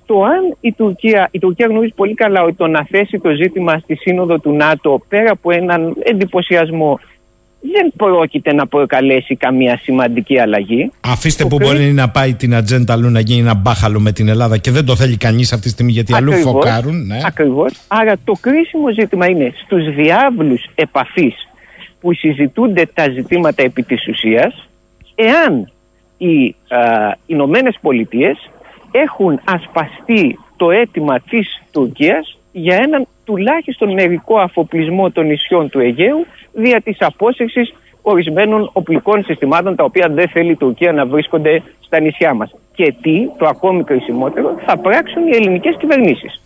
Το αν η Τουρκία, η Τουρκία γνωρίζει πολύ καλά ότι το να θέσει το ζήτημα στη σύνοδο του ΝΑΤΟ πέρα από έναν εντυπωσιασμό δεν πρόκειται να προκαλέσει καμία σημαντική αλλαγή.
Αφήστε
Το
που
κρί-
μπορεί να πάει την ατζέντα αλλού να γίνει ένα μπάχαλο με την Ελλάδα και δεν το θέλει κανείς αυτή τη στιγμή γιατί αλλού
Ακριβώς,
φωκάρουν. Ναι.
Ακριβώς. Άρα το κρίσιμο ζήτημα είναι στους διάβλους επαφής που συζητούνται τα ζητήματα επί της ουσίας εάν οι α, Ηνωμένες Πολιτείες έχουν ασπαστεί το αίτημα της Τουρκίας για έναν τουλάχιστον μερικό αφοπλισμό των νησιών του Αιγαίου δια της απόσυρσης ορισμένων οπλικών συστημάτων τα οποία δεν θέλει η Τουρκία να βρίσκονται στα νησιά μας. Και τι, το ακόμη κρισιμότερο, θα πράξουν οι ελληνικές κυβερνήσεις.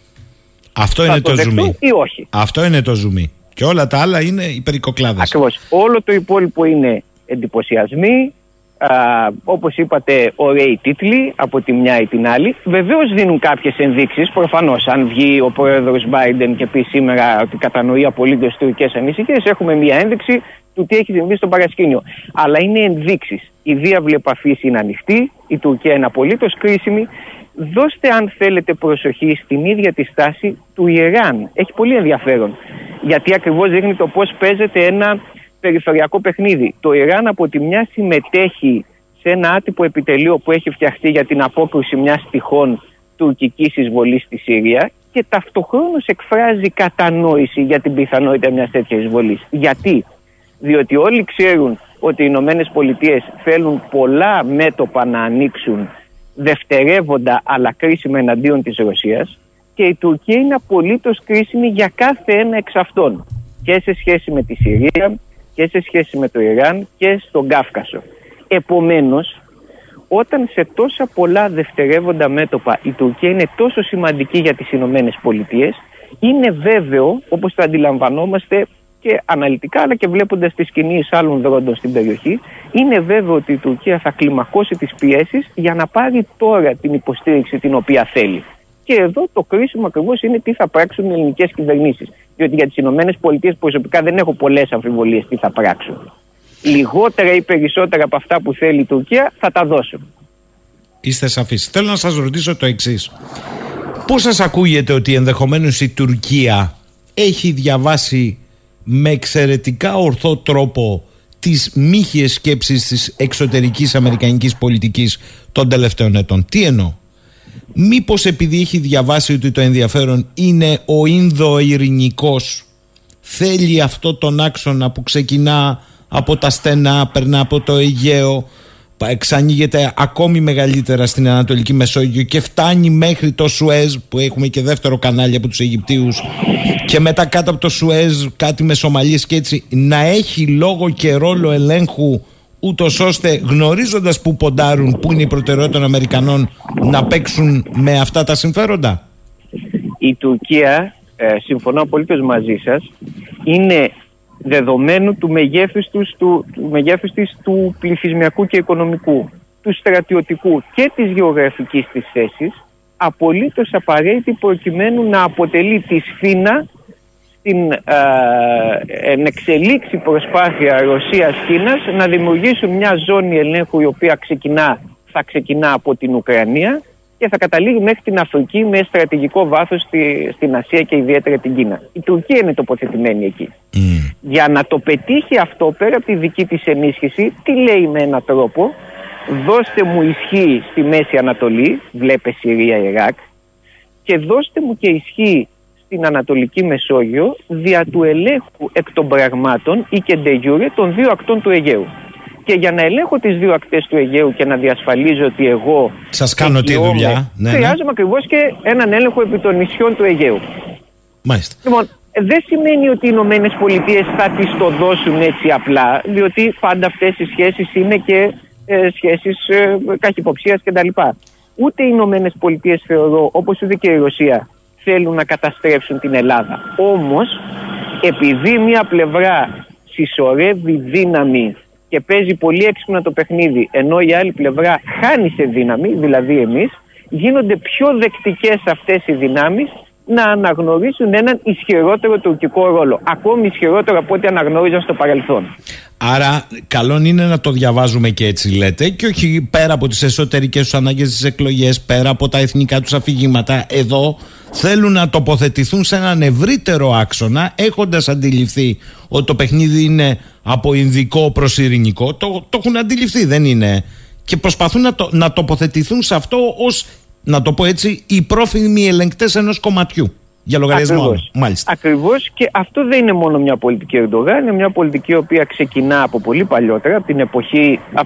Αυτό
θα
είναι το
δεχτούν
ζουμί.
ή όχι.
Αυτό είναι το ζουμί. Και όλα τα άλλα είναι υπερικοκλάδες.
Ακριβώς. Όλο το υπόλοιπο είναι εντυπωσιασμοί, α, όπως είπατε ωραίοι τίτλοι από τη μια ή την άλλη. Βεβαίως δίνουν κάποιες ενδείξεις, προφανώς αν βγει ο πρόεδρος Biden και πει σήμερα ότι κατανοεί απολύτως τις τουρκικές ανησυχίες, έχουμε μια ένδειξη του τι έχει συμβεί στο παρασκήνιο. Αλλά είναι ενδείξεις. Η διάβλη επαφής είναι ανοιχτή, η Τουρκία είναι απολύτως κρίσιμη. Δώστε αν θέλετε προσοχή στην ίδια τη στάση του Ιράν. Έχει πολύ ενδιαφέρον. Γιατί ακριβώς δείχνει το πώς παίζεται ένα περιφερειακό παιχνίδι. Το Ιράν από τη μια συμμετέχει σε ένα άτυπο επιτελείο που έχει φτιαχτεί για την απόκρουση μιας τυχόν τουρκικής εισβολής στη Συρία και ταυτοχρόνως εκφράζει κατανόηση για την πιθανότητα μιας τέτοιας εισβολής. Γιατί; Διότι όλοι ξέρουν ότι οι Ηνωμένες Πολιτείες θέλουν πολλά μέτωπα να ανοίξουν δευτερεύοντα αλλά κρίσιμα εναντίον της Ρωσίας και η Τουρκία είναι απολύτως κρίσιμη για κάθε ένα εξ αυτών και σε σχέση με τη Συρία και σε σχέση με το Ιράν και στον Κάφκασο. Επομένως, όταν σε τόσα πολλά δευτερεύοντα μέτωπα η Τουρκία είναι τόσο σημαντική για τις Ηνωμένες Πολιτείες, είναι βέβαιο, όπως το αντιλαμβανόμαστε και αναλυτικά αλλά και βλέποντας τις κινήσεις άλλων δρόντων στην περιοχή, είναι βέβαιο ότι η Τουρκία θα κλιμακώσει τις πιέσεις για να πάρει τώρα την υποστήριξη την οποία θέλει. Και εδώ το κρίσιμο ακριβώς είναι τι θα πράξουν οι ελληνικές κυβερνήσεις. Διότι για τις Ηνωμένες Πολιτείες προσωπικά δεν έχω πολλές αμφιβολίες τι θα πράξουν. Λιγότερα ή περισσότερα από αυτά που θέλει η Τουρκία θα τα δώσουν.
Είστε σαφείς. Θέλω να σας ρωτήσω το εξής. Πώς σας ακούγεται ότι ενδεχομένως η Τουρκία έχει διαβάσει με εξαιρετικά ορθό τρόπο τις μύχιες σκέψεις της εξωτερικής αμερικανικής πολιτικής των τελευταίων ετών; Τι εννοώ; Μήπως επειδή έχει διαβάσει ότι το ενδιαφέρον είναι ο Ινδο-Ειρηνικός θέλει αυτό τον άξονα που ξεκινά από τα στενά, περνά από το Αιγαίο, πα- εξανοίγεται ακόμη μεγαλύτερα στην Ανατολική Μεσόγειο και φτάνει μέχρι το Σουέζ που έχουμε και δεύτερο κανάλι από τους Αιγυπτίους και μετά κάτω από το Σουέζ κάτι με Σομαλίες και έτσι να έχει λόγο και ρόλο ελέγχου ούτως ώστε γνωρίζοντας που ποντάρουν, που είναι η προτεραιότητα των Αμερικανών να παίξουν με αυτά τα συμφέροντα;
Η Τουρκία, ε, συμφωνώ απολύτως μαζί σας, είναι δεδομένου του μεγέθους, τους, του, του μεγέθους της του πληθυσμιακού και οικονομικού, του στρατιωτικού και της γεωγραφικής της θέσης, απολύτως απαραίτητη προκειμένου να αποτελεί τη σφήνα στην ε, ενεξελίξη προσπάθεια Ρωσίας-Κίνας να δημιουργήσουν μια ζώνη ελέγχου η οποία ξεκινά, θα ξεκινά από την Ουκρανία και θα καταλήγει μέχρι την Αφρική με στρατηγικό βάθος στη, στην Ασία και ιδιαίτερα την Κίνα. Η Τουρκία είναι τοποθετημένη εκεί. Για να το πετύχει αυτό πέρα από τη δική της ενίσχυση, τι λέει με έναν τρόπο, δώστε μου ισχύ στη Μέση Ανατολή, βλέπε Συρία, Ιράκ, και δώστε μου και ισχύ στην Ανατολική Μεσόγειο δια του ελέγχου εκ των πραγμάτων ή και de jure των δύο ακτών του Αιγαίου. Και για να ελέγχω τις δύο ακτές του Αιγαίου και να διασφαλίζω ότι εγώ
Σας κάνω τη
εγγυώμαι,
δουλειά. Ναι, ναι.
χρειάζομαι ακριβώς και έναν έλεγχο επί των νησιών του Αιγαίου.
Μάλιστα.
Λοιπόν, δεν σημαίνει ότι οι Ηνωμένες Πολιτείες θα τις το δώσουν έτσι απλά, διότι πάντα αυτές οι σχέσεις είναι και ε, σχέσεις ε, καχυποψίας κτλ. Ούτε οι Ηνωμένες Πολιτείες θεωρώ, όπως ούτε και η Ρωσία, θέλουν να καταστρέψουν την Ελλάδα. Όμως, επειδή μία πλευρά συσσωρεύει δύναμη και παίζει πολύ έξυπνα το παιχνίδι, ενώ η άλλη πλευρά χάνει σε δύναμη, δηλαδή εμείς, γίνονται πιο δεκτικές αυτές οι δυνάμεις να αναγνωρίσουν έναν ισχυρότερο τουρκικό ρόλο. Ακόμη ισχυρότερο από ό,τι αναγνώριζαν στο παρελθόν.
Άρα, καλό είναι να το διαβάζουμε και έτσι λέτε, και όχι πέρα από τις εσωτερικές τους ανάγκες τη εκλογές, πέρα από τα εθνικά τους αφηγήματα. Εδώ θέλουν να τοποθετηθούν σε έναν ευρύτερο άξονα, έχοντας αντιληφθεί ότι το παιχνίδι είναι από Ινδικό προς Ειρηνικό. Το, το έχουν αντιληφθεί, δεν είναι. Και προσπαθούν να, το, να τοποθετηθούν σε αυτό ως, να το πω έτσι, οι πρόφημοι ελεγκτές ενός κομματιού. Για λογαριασμό
Ακριβώς.
Μάλιστα.
Ακριβώς και αυτό δεν είναι μόνο μια πολιτική Ερντογάν, είναι μια πολιτική η οποία ξεκινά από πολύ παλιότερα, από την εποχή α,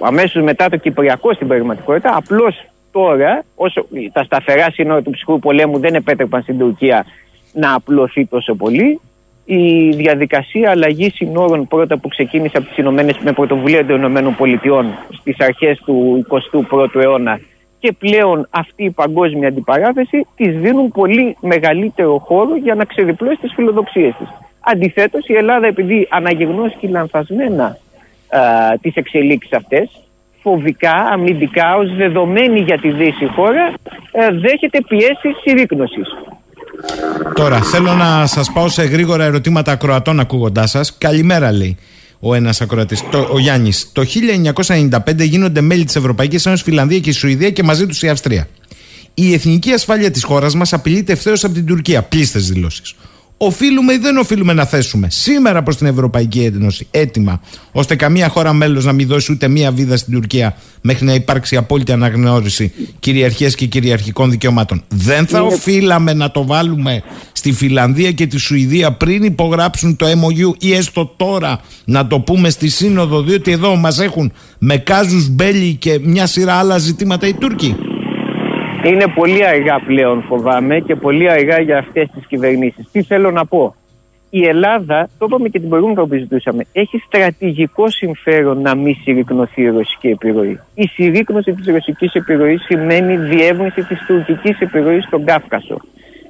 αμέσως μετά το Κυπριακό στην πραγματικότητα. Απλώς τώρα, όσο τα σταθερά σύνορα του ψυχρού πολέμου δεν επέτρεπαν στην Τουρκία να απλωθεί τόσο πολύ, η διαδικασία αλλαγής συνόρων πρώτα που ξεκίνησε από τις Ηνωμένες, με πρωτοβουλία των Ηνωμένων Πολιτειών στις αρχές του 21ου αιώνα και πλέον αυτή η παγκόσμια αντιπαράθεση της δίνουν πολύ μεγαλύτερο χώρο για να ξεδιπλώσει τις φιλοδοξίες της. Αντιθέτως, η Ελλάδα, επειδή αναγεγνώσκει λανθασμένα τις εξελίξεις αυτές, φοβικά, αμυντικά, ως δεδομένη για τη Δύση χώρα, ε, δέχεται πιέσεις συρρήκνωσης.
Τώρα, θέλω να σας πάω σε γρήγορα ερωτήματα ακροατών ακούγοντάς σας. Καλημέρα, λέει ο ένας ακροατής, ο Γιάννης. Το 1995 γίνονται μέλη της Ευρωπαϊκής Ένωσης Φιλανδία και η Σουηδία και μαζί τους η Αυστρία. Η εθνική ασφάλεια της χώρας μας απειλείται ευθέως από την Τουρκία. Πλήστες δηλώσεις. Οφείλουμε ή δεν οφείλουμε να θέσουμε σήμερα προς την Ευρωπαϊκή Ένωση έτοιμα, ώστε καμία χώρα μέλος να μην δώσει ούτε μία βίδα στην Τουρκία μέχρι να υπάρξει απόλυτη αναγνώριση κυριαρχίας και κυριαρχικών δικαιωμάτων. Δεν θα οφείλαμε να το βάλουμε στη Φιλανδία και τη Σουηδία πριν υπογράψουν το MOU ή έστω τώρα να το πούμε στη Σύνοδο, διότι εδώ μας έχουν με κάζους μπέλι και μια σειρά άλλα ζητήματα οι Τούρκοι.
Είναι πολύ αργά πλέον φοβάμαι και πολύ αργά για αυτές τις κυβερνήσεις. Τι θέλω να πω; Η Ελλάδα, το είπαμε και την προηγούμενη φορά που συζητούσαμε, έχει στρατηγικό συμφέρον να μην συρρυκνωθεί η ρωσική επιρροή. Η συρρύκνωση της ρωσικής επιρροής σημαίνει διεύρυνση της τουρκικής επιρροής στον Κάφκασο.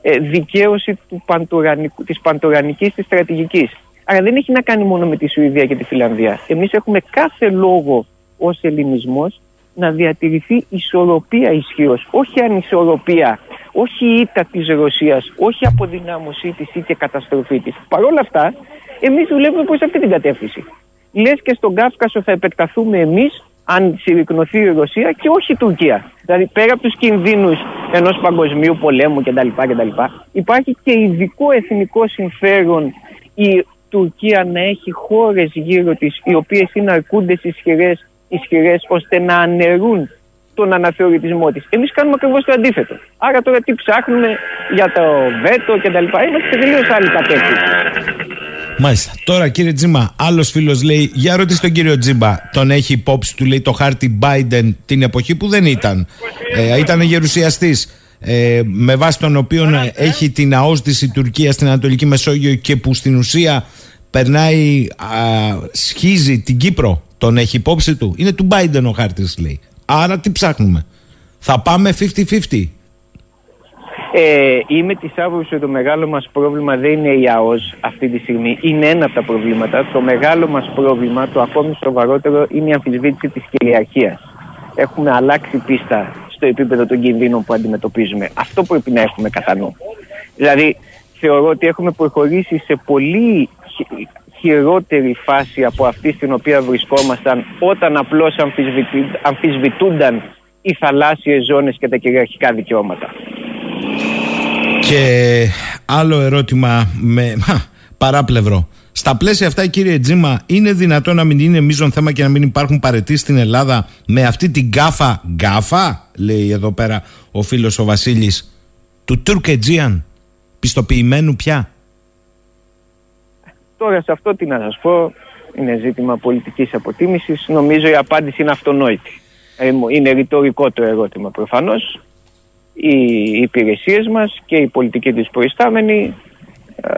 Ε, δικαίωση του παντουρανικού, της παντουρανικής της στρατηγικής. Άρα δεν έχει να κάνει μόνο με τη Σουηδία και τη Φιλανδία. Εμείς έχουμε κάθε λόγο ως ελληνισμός να διατηρηθεί ισορροπία ισχύως. Όχι ανισορροπία, όχι η ήττα της Ρωσίας, όχι αποδυνάμωσή της ή και καταστροφή της. Παρ' όλα αυτά, εμείς δουλεύουμε προς αυτή την κατεύθυνση. Λες και στον Κάφκασο θα επεκταθούμε εμείς, αν συρρυκνωθεί η Ρωσία, και όχι η Τουρκία. Δηλαδή, πέρα από τους κινδύνους ενός παγκοσμίου πολέμου κτλ., κτλ., υπάρχει και ειδικό εθνικό συμφέρον η Τουρκία να έχει χώρες γύρω της, οι οποίες είναι αρκούντες ισχυρές ισχυρές ώστε να αναιρούν τον αναθεωρητισμό της. Εμείς κάνουμε ακριβώς το αντίθετο. Άρα τώρα τι ψάχνουμε για το βέτο κτλ. Είμαστε σε τελείω άλλη κατεύθυνση.
Μάλιστα. Τώρα κύριε Τζίμα, άλλος φίλος λέει: Για ρωτήστε τον κύριο Τζίμπα, τον έχει υπόψη του λέει το χάρτη Biden την εποχή που δεν ήταν. Ε, ήταν γερουσιαστής. Ε, με βάση τον οποίο έχει την αόσδηση Τουρκία στην Ανατολική Μεσόγειο και που στην ουσία περνάει, α, σχίζει την Κύπρο τον έχει υπόψη του. Είναι του Biden ο χάρτης, λέει. Άρα τι ψάχνουμε. Θα πάμε 50-50.
Ε, είμαι της άποψης ότι το μεγάλο μας πρόβλημα δεν είναι η ΑΟΣ αυτή τη στιγμή. Είναι ένα από τα προβλήματα. Το μεγάλο μας πρόβλημα, το ακόμη σοβαρότερο, είναι η αμφισβήτηση της κυριαρχίας. Έχουμε αλλάξει πίστα στο επίπεδο των κινδύνων που αντιμετωπίζουμε. Αυτό πρέπει να έχουμε κατά νου. Δηλαδή, θεωρώ ότι έχουμε προχωρήσει σε πολύ χειρότερη φάση από αυτή στην οποία βρισκόμασταν όταν απλώς αμφισβητούνταν οι θαλάσσιες ζώνες και τα κυριαρχικά δικαιώματα.
Και άλλο ερώτημα με παράπλευρο. Στα πλαίσια αυτά, κύριε Τζίμα, είναι δυνατό να μην είναι μείζον θέμα και να μην υπάρχουν παραιτήσεις στην Ελλάδα με αυτή την γκάφα, γκάφα, λέει εδώ πέρα ο φίλος ο Βασίλης, του Τουρκετζίαν, πιστοποιημένου πια;
Τώρα σε αυτό τι να σας πω, είναι ζήτημα πολιτικής αποτίμησης. Νομίζω η απάντηση είναι αυτονόητη. Ε, είναι ρητορικό το ερώτημα προφανώς. Οι υπηρεσίες μας και οι πολιτικοί τους προϊστάμενοι ε,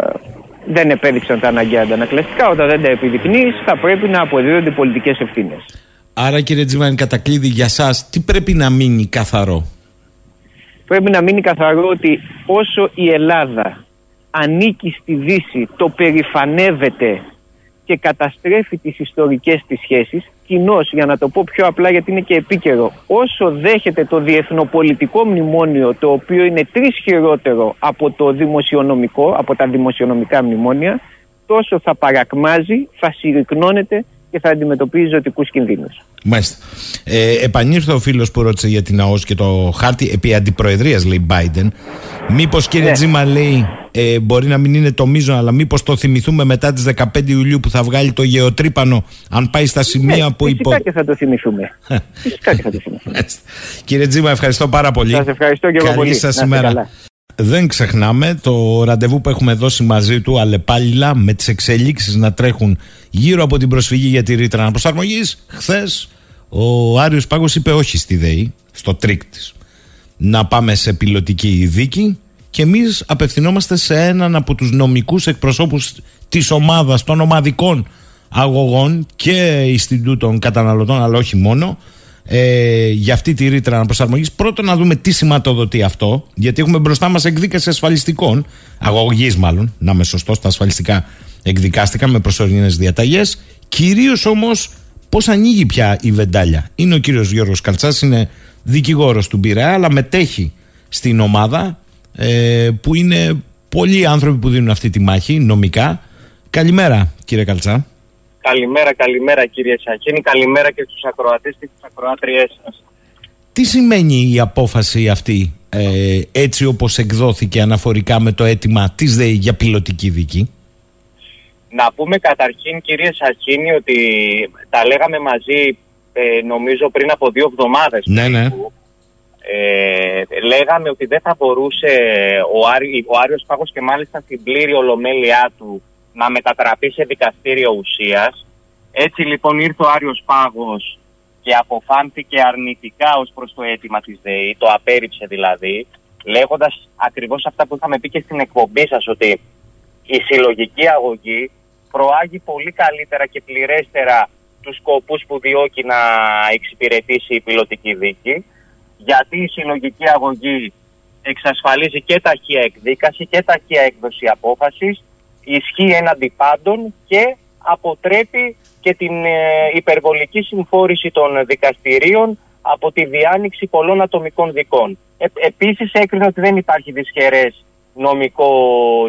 δεν επέδειξαν τα αναγκαία αντανακλαστικά. Όταν δεν τα επιδεικνύεις θα πρέπει να αποδίδονται πολιτικές ευθύνες.
Άρα κύριε Τζιμάνη, κατακλείδη για σας, τι πρέπει να μείνει καθαρό;
Πρέπει να μείνει καθαρό ότι όσο η Ελλάδα ανήκει στη Δύση, το περηφανεύεται και καταστρέφει τις ιστορικές της σχέσεις, κοινό, για να το πω πιο απλά γιατί είναι και επίκαιρο, όσο δέχεται το διεθνοπολιτικό μνημόνιο, το οποίο είναι τρεις χειρότερο από το δημοσιονομικό, από τα δημοσιονομικά μνημόνια, τόσο θα παρακμάζει, θα συρρυκνώνεται και θα αντιμετωπίζει ζωτικούς κινδύνους.
Μάλιστα. Ε, επανήρθε ο φίλος που ρώτησε για την ΑΟΣ και το χάρτη επί αντιπροεδρίας, λέει Biden. Μήπως κύριε
Ναι.
Τζίμα, λέει, ε, μπορεί να μην είναι το μείζον, αλλά μήπως το θυμηθούμε μετά τις 15 Ιουλίου που θα βγάλει το γεωτρύπανο, αν πάει στα σημεία που
Ναι, Φυσικά
υπο.
και θα το θυμηθούμε. [LAUGHS] Φυσικά και θα το θυμηθούμε.
Μάλιστα. Κύριε Τζίμα, ευχαριστώ πάρα πολύ.
Σας ευχαριστώ και εγώ
Καλή
πολύ.
σας
Να είστε
ημέρα.
Καλά.
Δεν ξεχνάμε το ραντεβού που έχουμε δώσει μαζί του αλλεπάλληλα με τις εξελίξεις να τρέχουν γύρω από την προσφυγή για τη ρήτρα αναπροσαρμογής. Χθες ο Άρειος Πάγος είπε όχι στη ΔΕΗ, στο τρικ της, να πάμε σε πιλωτική δίκη και εμείς απευθυνόμαστε σε έναν από τους νομικούς εκπροσώπους της ομάδας των ομαδικών αγωγών και Ινστιτούτων καταναλωτών αλλά όχι μόνο ε, για αυτή τη ρήτρα αναπροσαρμογής πρώτον να δούμε τι σηματοδοτεί αυτό γιατί έχουμε μπροστά μας εκδίκαση ασφαλιστικών αγωγής μάλλον, να είμαι σωστός τα ασφαλιστικά εκδικάστηκαν με προσωρινές διαταγές. Κυρίως όμως πώς ανοίγει πια η βεντάλια. Είναι ο κύριος Γιώργος Καλτσάς είναι δικηγόρος του Πειραιά αλλά μετέχει στην ομάδα ε, που είναι πολλοί άνθρωποι που δίνουν αυτή τη μάχη νομικά. Καλημέρα κύριε Καλτσά
Καλημέρα, καλημέρα κύριε Σαχίνη, καλημέρα και στους ακροατές και στις ακροάτριές σας.
Τι σημαίνει η απόφαση αυτή ε, έτσι όπως εκδόθηκε αναφορικά με το αίτημα της ΔΕΗ για πιλωτική δίκη;
Να πούμε καταρχήν κύριε Σαχίνη ότι τα λέγαμε μαζί ε, νομίζω πριν από δύο εβδομάδες.
Ναι, ναι.
περίπου. Ε, λέγαμε ότι δεν θα μπορούσε ο, Άρη, ο Άριος Πάγος και μάλιστα στην πλήρη ολομέλειά του να μετατραπεί σε δικαστήριο ουσίας. Έτσι λοιπόν ήρθε ο Άριος Πάγος και αποφάνθηκε αρνητικά ως προς το αίτημα της ΔΕΗ, το απέρριψε δηλαδή, λέγοντας ακριβώς αυτά που είχαμε πει και στην εκπομπή σας ότι η συλλογική αγωγή προάγει πολύ καλύτερα και πληρέστερα τους σκοπούς που διώκει να εξυπηρετήσει η πιλωτική δίκη γιατί η συλλογική αγωγή εξασφαλίζει και ταχεία εκδίκαση και ταχεία έκδοση απόφασης ισχύει έναντι πάντων και αποτρέπει και την ε, υπερβολική συμφόρηση των δικαστηρίων από τη διάνοιξη πολλών ατομικών δικών. Ε, επίσης έκρινε ότι δεν υπάρχει δυσχερές νομικό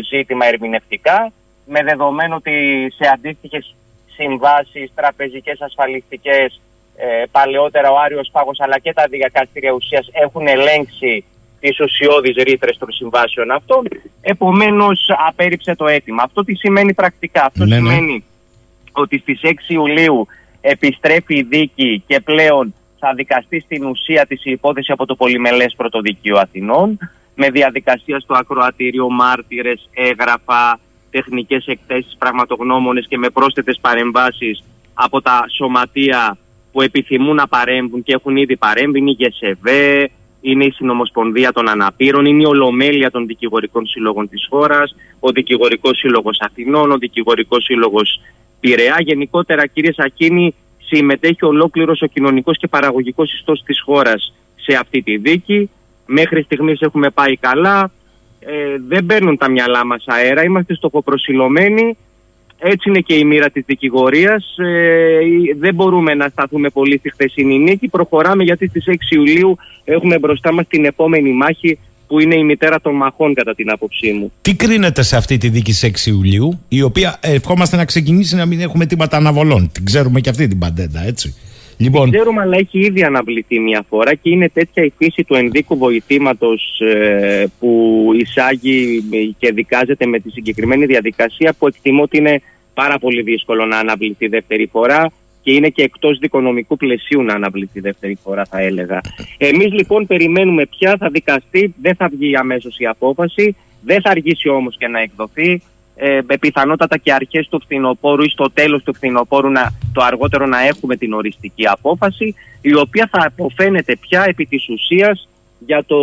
ζήτημα ερμηνευτικά με δεδομένο ότι σε αντίστοιχες συμβάσεις, τραπεζικές, ασφαλιστικές ε, παλαιότερα ο Άριος Πάγος αλλά και τα δικαστήρια ουσίας έχουν ελέγξει τις ουσιώδεις ρήτρες των συμβάσεων αυτών επομένως απέρριψε το αίτημα. Αυτό τι σημαίνει πρακτικά. Αυτό
Ναι, ναι.
σημαίνει ότι στις 6 Ιουλίου επιστρέφει η δίκη και πλέον θα δικαστεί στην ουσία της η υπόθεση από το Πολυμελές Πρωτοδικείο Αθηνών με διαδικασία στο ακροατήριο μάρτυρες, έγγραφα, τεχνικές εκθέσεις, πραγματογνώμονες και με πρόσθετες παρεμβάσεις από τα σωματεία που επιθυμούν να παρέμβουν και έχουν ήδη παρέμβει, είναι η ΓΕΣΕΒΕ, είναι η Συνομοσπονδία των Αναπήρων, είναι η Ολομέλεια των Δικηγορικών Συλλόγων της χώρας, ο Δικηγορικός Σύλλογος Αθηνών, ο Δικηγορικός Σύλλογος Πειραιά. Γενικότερα, κύριε Σακίνη, συμμετέχει ολόκληρος ο κοινωνικός και παραγωγικός ιστός της χώρας σε αυτή τη δίκη. Μέχρι στιγμής έχουμε πάει καλά. Ε, δεν παίρνουν τα μυαλά μας αέρα, είμαστε στοχοπροσιλωμένοι. Έτσι είναι και η μοίρα της δικηγορίας. Ε, δεν μπορούμε να σταθούμε πολύ στη χθεσινή νίκη. Προχωράμε γιατί στις 6 Ιουλίου έχουμε μπροστά μας την επόμενη μάχη που είναι η μητέρα των μαχών κατά την άποψή μου.
Τι κρίνεται σε αυτή τη δίκη σε 6 Ιουλίου, η οποία ε, ευχόμαστε να ξεκινήσει να μην έχουμε τίματα αναβολών. Την ξέρουμε και αυτή την παντέντα, έτσι. Λοιπόν,
Ξέρουμε, αλλά έχει ήδη αναβληθεί μια φορά και είναι τέτοια η φύση του ενδίκου βοηθήματος που εισάγει και δικάζεται με τη συγκεκριμένη διαδικασία που εκτιμώ ότι είναι πάρα πολύ δύσκολο να αναβληθεί δεύτερη φορά και είναι και εκτός δικονομικού πλαισίου να αναβληθεί δεύτερη φορά θα έλεγα. Εμείς λοιπόν περιμένουμε ποια θα δικαστεί, δεν θα βγει αμέσως η απόφαση, δεν θα αργήσει όμως και να εκδοθεί ε, με πιθανότατα και αρχές του φθινοπόρου ή στο τέλος του φθινοπόρου να, το αργότερο να έχουμε την οριστική απόφαση η οποία θα αποφαίνεται πια επί της ουσίας για, το,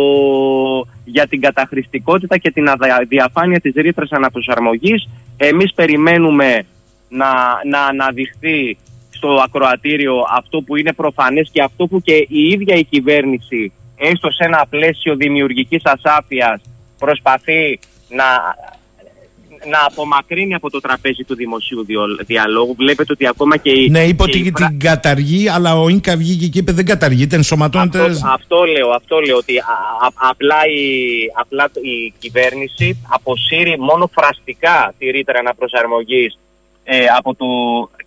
για την καταχρηστικότητα και την αδα- διαφάνεια της ρήτρας αναπροσαρμογής. Εμείς περιμένουμε να, να αναδειχθεί στο ακροατήριο αυτό που είναι προφανές και αυτό που και η ίδια η κυβέρνηση έστω σε ένα πλαίσιο δημιουργικής ασάφειας προσπαθεί να, να απομακρύνει από το τραπέζι του δημοσίου διαλόγου. Βλέπετε ότι ακόμα και η.
Ναι, είπε ότι την καταργεί, αλλά ο ΙΝΚΑ βγήκε και είπε δεν καταργείται, ενσωματώνεται.
Αυτό, αυτό λέω, αυτό λέω ότι απλά, η, απλά η κυβέρνηση αποσύρει μόνο φραστικά τη ρήτρα αναπροσαρμογής ε, από το,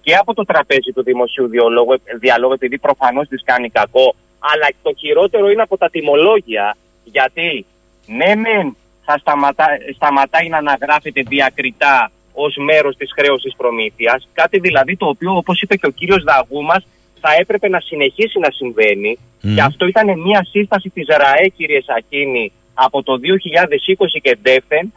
και από το τραπέζι του δημοσίου διαλόγου, διαλόγου επειδή προφανώς της κάνει κακό, αλλά το χειρότερο είναι από τα τιμολόγια. Γιατί ναι, μεν θα σταματά, σταματάει να αναγράφεται διακριτά ως μέρος της χρέωσης προμήθειας. Κάτι δηλαδή το οποίο, όπως είπε και ο κύριος Δαγού μας, θα έπρεπε να συνεχίσει να συμβαίνει. Και αυτό ήταν μια σύσταση της ΡΑΕ, κύριε Σακίνη, από το 2020 και ντέφεν,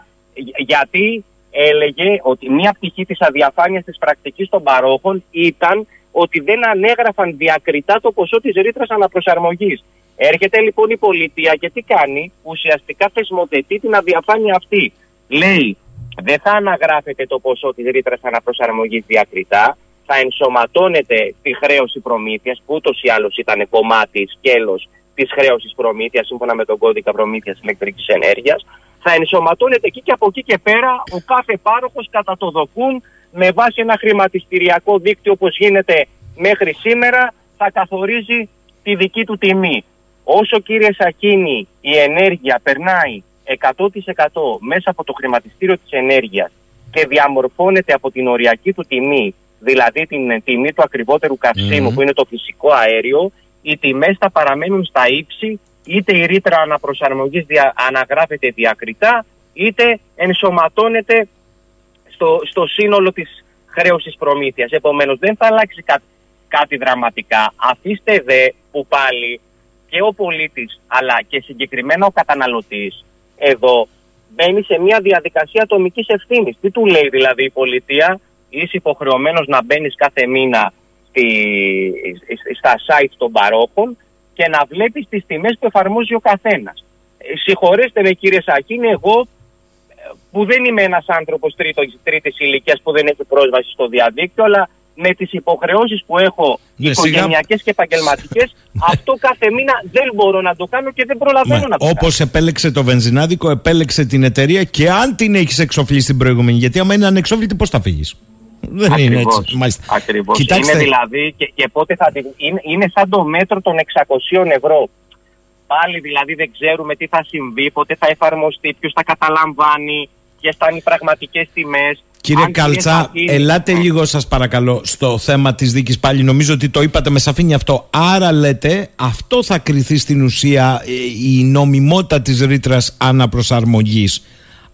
γιατί έλεγε ότι μία πτυχή της αδιαφάνειας της πρακτικής των παρόχων ήταν ότι δεν ανέγραφαν διακριτά το ποσό της ρήτρας αναπροσαρμογής. Έρχεται λοιπόν η πολιτεία και τι κάνει, ουσιαστικά θεσμοθετεί την αδιαφάνεια αυτή. Λέει, δεν θα αναγράφεται το ποσό της ρήτρας αναπροσαρμογής διακριτά, θα ενσωματώνεται τη χρέωση προμήθειας, που ούτως ή άλλως ήταν κομμάτι, σκέλος της χρέωσης προμήθειας, σύμφωνα με τον κώδικα προμήθειας ηλεκτρικής ενέργειας, θα ενσωματώνεται εκεί και από εκεί και πέρα ο κάθε πάροχος κατά το δοκούν με βάση ένα χρηματιστηριακό δίκτυο όπως γίνεται μέχρι σήμερα θα καθορίζει τη δική του τιμή. Όσο κύριε Σακίνη η ενέργεια περνάει 100% μέσα από το χρηματιστήριο της ενέργειας και διαμορφώνεται από την οριακή του τιμή, δηλαδή την τιμή του ακριβότερου που είναι το φυσικό αέριο, οι τιμές θα παραμένουν στα ύψη είτε η ρήτρα αναπροσαρμογής δια, αναγράφεται διακριτά, είτε ενσωματώνεται στο, στο σύνολο της χρέωσης προμήθειας. Επομένως δεν θα αλλάξει κάτι, κάτι δραματικά. Αφήστε δε που πάλι και ο πολίτης αλλά και συγκεκριμένα ο καταναλωτής εδώ μπαίνει σε μια διαδικασία ατομικής ευθύνης. Τι του λέει δηλαδή η πολιτεία, είσαι υποχρεωμένος να μπαίνεις κάθε μήνα στη, στα site των παρόχων και να βλέπεις τις τιμές που εφαρμόζει ο καθένας. Ε, συγχωρέστε με κύριε Σακίνη, εγώ ε, που δεν είμαι ένας άνθρωπος τρίτο, τρίτης ηλικίας που δεν έχει πρόσβαση στο διαδίκτυο, αλλά με τις υποχρεώσεις που έχω ναι, οικογενειακές και επαγγελματικές, [LAUGHS] αυτό κάθε μήνα δεν μπορώ να το κάνω και δεν προλαβαίνω να το κάνω.
Όπως επέλεξε το βενζινάδικο, επέλεξε την εταιρεία και αν την έχεις εξοφλήσει την προηγούμενη, γιατί άμα είναι ανεξόφλητη πώς θα φύγεις;
Δεν ακριβώς, είναι έτσι. Μάλιστα. Ακριβώς. Κοιτάξτε. Είναι δηλαδή και, και πότε θα είναι, είναι σαν το μέτρο των 600 ευρώ. Πάλι δηλαδή δεν ξέρουμε τι θα συμβεί, πότε θα εφαρμοστεί, ποιος θα καταλαμβάνει, ποιες θα είναι οι πραγματικές τιμές.
Κύριε Αν Καλτσά, ελάτε λίγο σας παρακαλώ στο θέμα της δίκης πάλι. Νομίζω ότι το είπατε με σαφήνεια αυτό. Άρα λέτε αυτό θα κριθεί στην ουσία ε, η νομιμότητα της ρήτρας αναπροσαρμογής.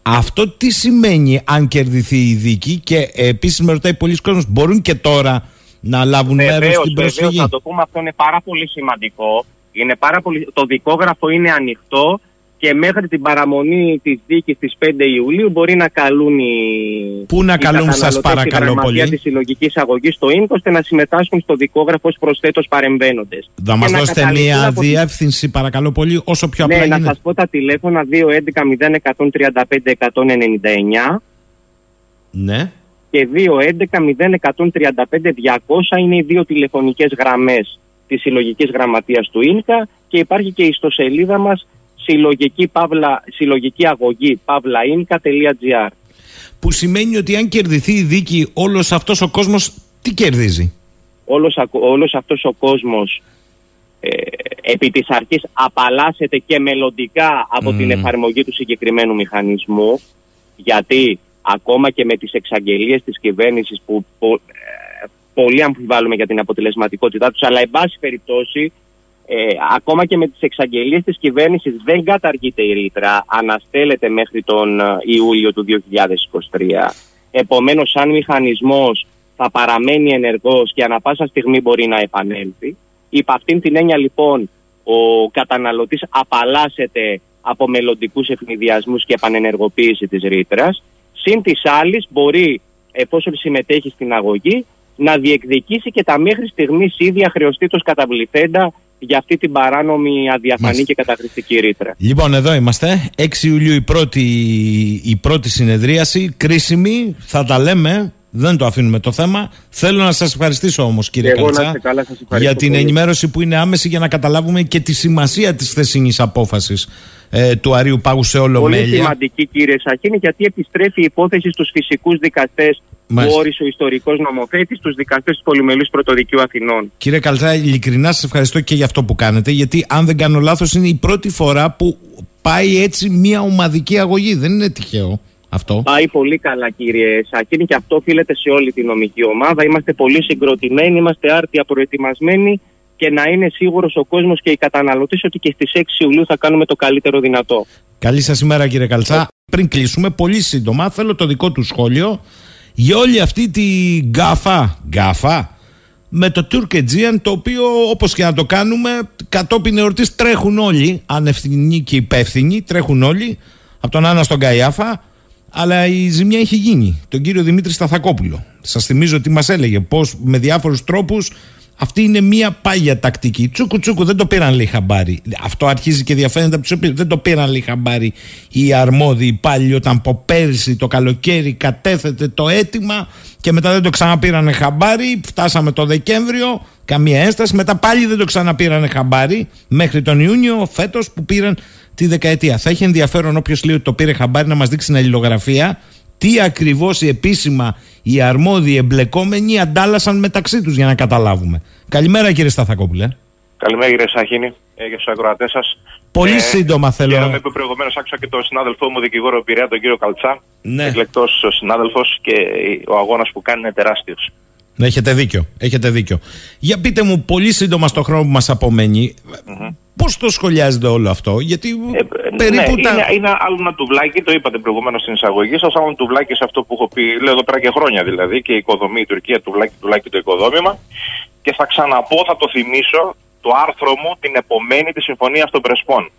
Αυτό τι σημαίνει αν κερδιθεί η δίκη και επίσης με ρωτάει πολλοί κόσμος, μπορούν και τώρα να λάβουν μέρος στην προσφυγή; Βεβαίως,
να το πούμε αυτό είναι πάρα πολύ σημαντικό. Είναι πάρα πολύ... Το δικόγραφο είναι ανοιχτό και μέχρι την παραμονή της δίκης της 5 Ιουλίου μπορεί να καλούν οι.
Πού να καλούν, σας παρακαλώ πολύ.
της συλλογικής αγωγής στο ΙΝΚΟ ώστε να συμμετάσχουν στο δικόγραφο ως προσθέτως παρεμβαίνοντες.
Θα μας δώσετε μία διεύθυνση, παρακαλώ πολύ, όσο πιο απλά
ναι,
είναι.
Να σας πω τα τηλέφωνα 211-0135-199.
Ναι.
Και 211-0135-200 είναι οι δύο τηλεφωνικές γραμμές της συλλογικής γραμματείας του ΙΝΚΑ και υπάρχει και η ιστοσελίδα μας συλλογική, παύλα, συλλογική αγωγή παύλα.inca.gr
Που σημαίνει ότι αν κερδιθεί η δίκη όλος αυτός ο κόσμος τι κερδίζει;
Όλος, όλος αυτός ο κόσμος ε, επί της αρχής απαλλάσσεται και μελλοντικά από την εφαρμογή του συγκεκριμένου μηχανισμού γιατί ακόμα και με τις εξαγγελίες της κυβέρνησης που ε, πολύ αμφιβάλλουμε για την αποτελεσματικότητά τους αλλά εν πάση περιπτώσει ε, ακόμα και με τις εξαγγελίες της κυβέρνησης δεν καταργείται η ρήτρα, αναστέλλεται μέχρι τον ε, Ιούλιο του 2023. Επομένως, αν μηχανισμός θα παραμένει ενεργός και ανα πάσα στιγμή μπορεί να επανέλθει, υπ' αυτήν την έννοια λοιπόν ο καταναλωτής απαλλάσσεται από μελλοντικούς ευνηδιασμούς και επανενεργοποίηση της ρήτρας. Συν της άλλης μπορεί, εφόσον συμμετέχει στην αγωγή, να διεκδικήσει και τα μέχρι στιγμής ίδια χρεωστήτως καταβληθέντα για αυτή την παράνομη αδιαφανή και καταχρηστική ρήτρα.
Λοιπόν, εδώ είμαστε. 6 Ιουλίου η πρώτη, η πρώτη συνεδρίαση, κρίσιμη, θα τα λέμε. Δεν το αφήνουμε το θέμα. Θέλω να σας ευχαριστήσω όμως, κύριε
Εγώ να
Καλτσά,
είστε καλά, σας ευχαριστώ
για την
πολύ.
ενημέρωση που είναι άμεση για να καταλάβουμε και τη σημασία της θεσινή απόφασης ε, του Αρίου Πάγου σε όλο
Πολύ
μέλια.
σημαντική κύριε Σαχίνη γιατί επιστρέφει η υπόθεση στους φυσικούς δικαστές που
Μάλιστα.
όρισε ο ιστορικός νομοθέτης, στους δικαστές του Πολυμελούς Πρωτοδικείου Αθηνών.
Κύριε Καλτσά, ειλικρινά σας ευχαριστώ και για αυτό που κάνετε, γιατί αν δεν κάνω λάθος, είναι η πρώτη φορά που πάει έτσι μια ομαδική αγωγή. Δεν είναι τυχαίο αυτό.
Πάει πολύ καλά κύριε Σαχίνη και αυτό οφείλεται σε όλη τη νομική ομάδα. Είμαστε πολύ συγκροτημένοι, είμαστε άρτια προετοιμασμένοι και να είναι σίγουρος ο κόσμος και οι καταναλωτές ότι και στις 6 Ιουλίου θα κάνουμε το καλύτερο δυνατό.
Καλή σας ημέρα, κύριε Καλτσά. Πριν κλείσουμε, πολύ σύντομα, θέλω το δικό του σχόλιο για όλη αυτή τη γκάφα. Γκάφα. Με το Turk Aegean, το οποίο όπως και να το κάνουμε, κατόπιν εορτής τρέχουν όλοι, ανευθυνοί και υπεύθυνοι, τρέχουν όλοι, από τον Άννα στον Καϊάφα, αλλά η ζημιά έχει γίνει. Τον κύριο Δημήτρη Σταθακόπουλο. Σας θυμίζω τι μας έλεγε, πώς με διάφορους τρόπους αυτή είναι μία πάγια τακτική. Τσούκου τσούκου δεν το πήραν λέει χαμπάρι. Αυτό αρχίζει και διαφαίνεται από τους οποίους δεν το πήραν λέει χαμπάρι οι αρμόδιοι πάλι όταν από πέρυσι το καλοκαίρι κατέθετε το αίτημα και μετά δεν το ξαναπήρανε χαμπάρι. Φτάσαμε το Δεκέμβριο, καμία ένσταση. Μετά πάλι δεν το ξαναπήρανε χαμπάρι μέχρι τον Ιούνιο φέτος που πήραν τη δεκαετία. Θα έχει ενδιαφέρον όποιος λέει ότι το πήρε χαμπάρι να μας δείξει την αλληλογραφία τι ακριβώς οι επίσημα οι αρμόδιοι εμπλεκόμενοι αντάλλασαν μεταξύ τους για να καταλάβουμε. Καλημέρα κύριε Σταθακόπουλε.
Καλημέρα κύριε Σαχίνη, ε, για του ακροατές σας.
Πολύ σύντομα θέλω.
Χαίρομαι που προηγουμένως άκουσα και τον συνάδελφό μου, δικηγόρο Πειραιά, τον κύριο Καλτσά.
Ναι.
Εκλεκτός συνάδελφος και ο αγώνας που κάνει είναι τεράστιος.
Ναι, έχετε δίκιο. Έχετε δίκιο. Για πείτε μου πολύ σύντομα στο χρόνο που μας απομένει, πώς το σχολιάζετε όλο αυτό, Γιατί περίπου
ναι,
τα.
είναι, είναι άλλο ένα τουβλάκι, το είπατε προηγουμένως στην εισαγωγή σας, άλλο ένα τουβλάκι σε αυτό που έχω πει, λέω εδώ πέρα και χρόνια δηλαδή, και η οικοδομή, η Τουρκία, τουβλάκι, τουβλάκι το οικοδόμημα. Και θα ξαναπώ, θα το θυμίσω, το άρθρο μου την επομένη της Συμφωνίας των Πρεσπών.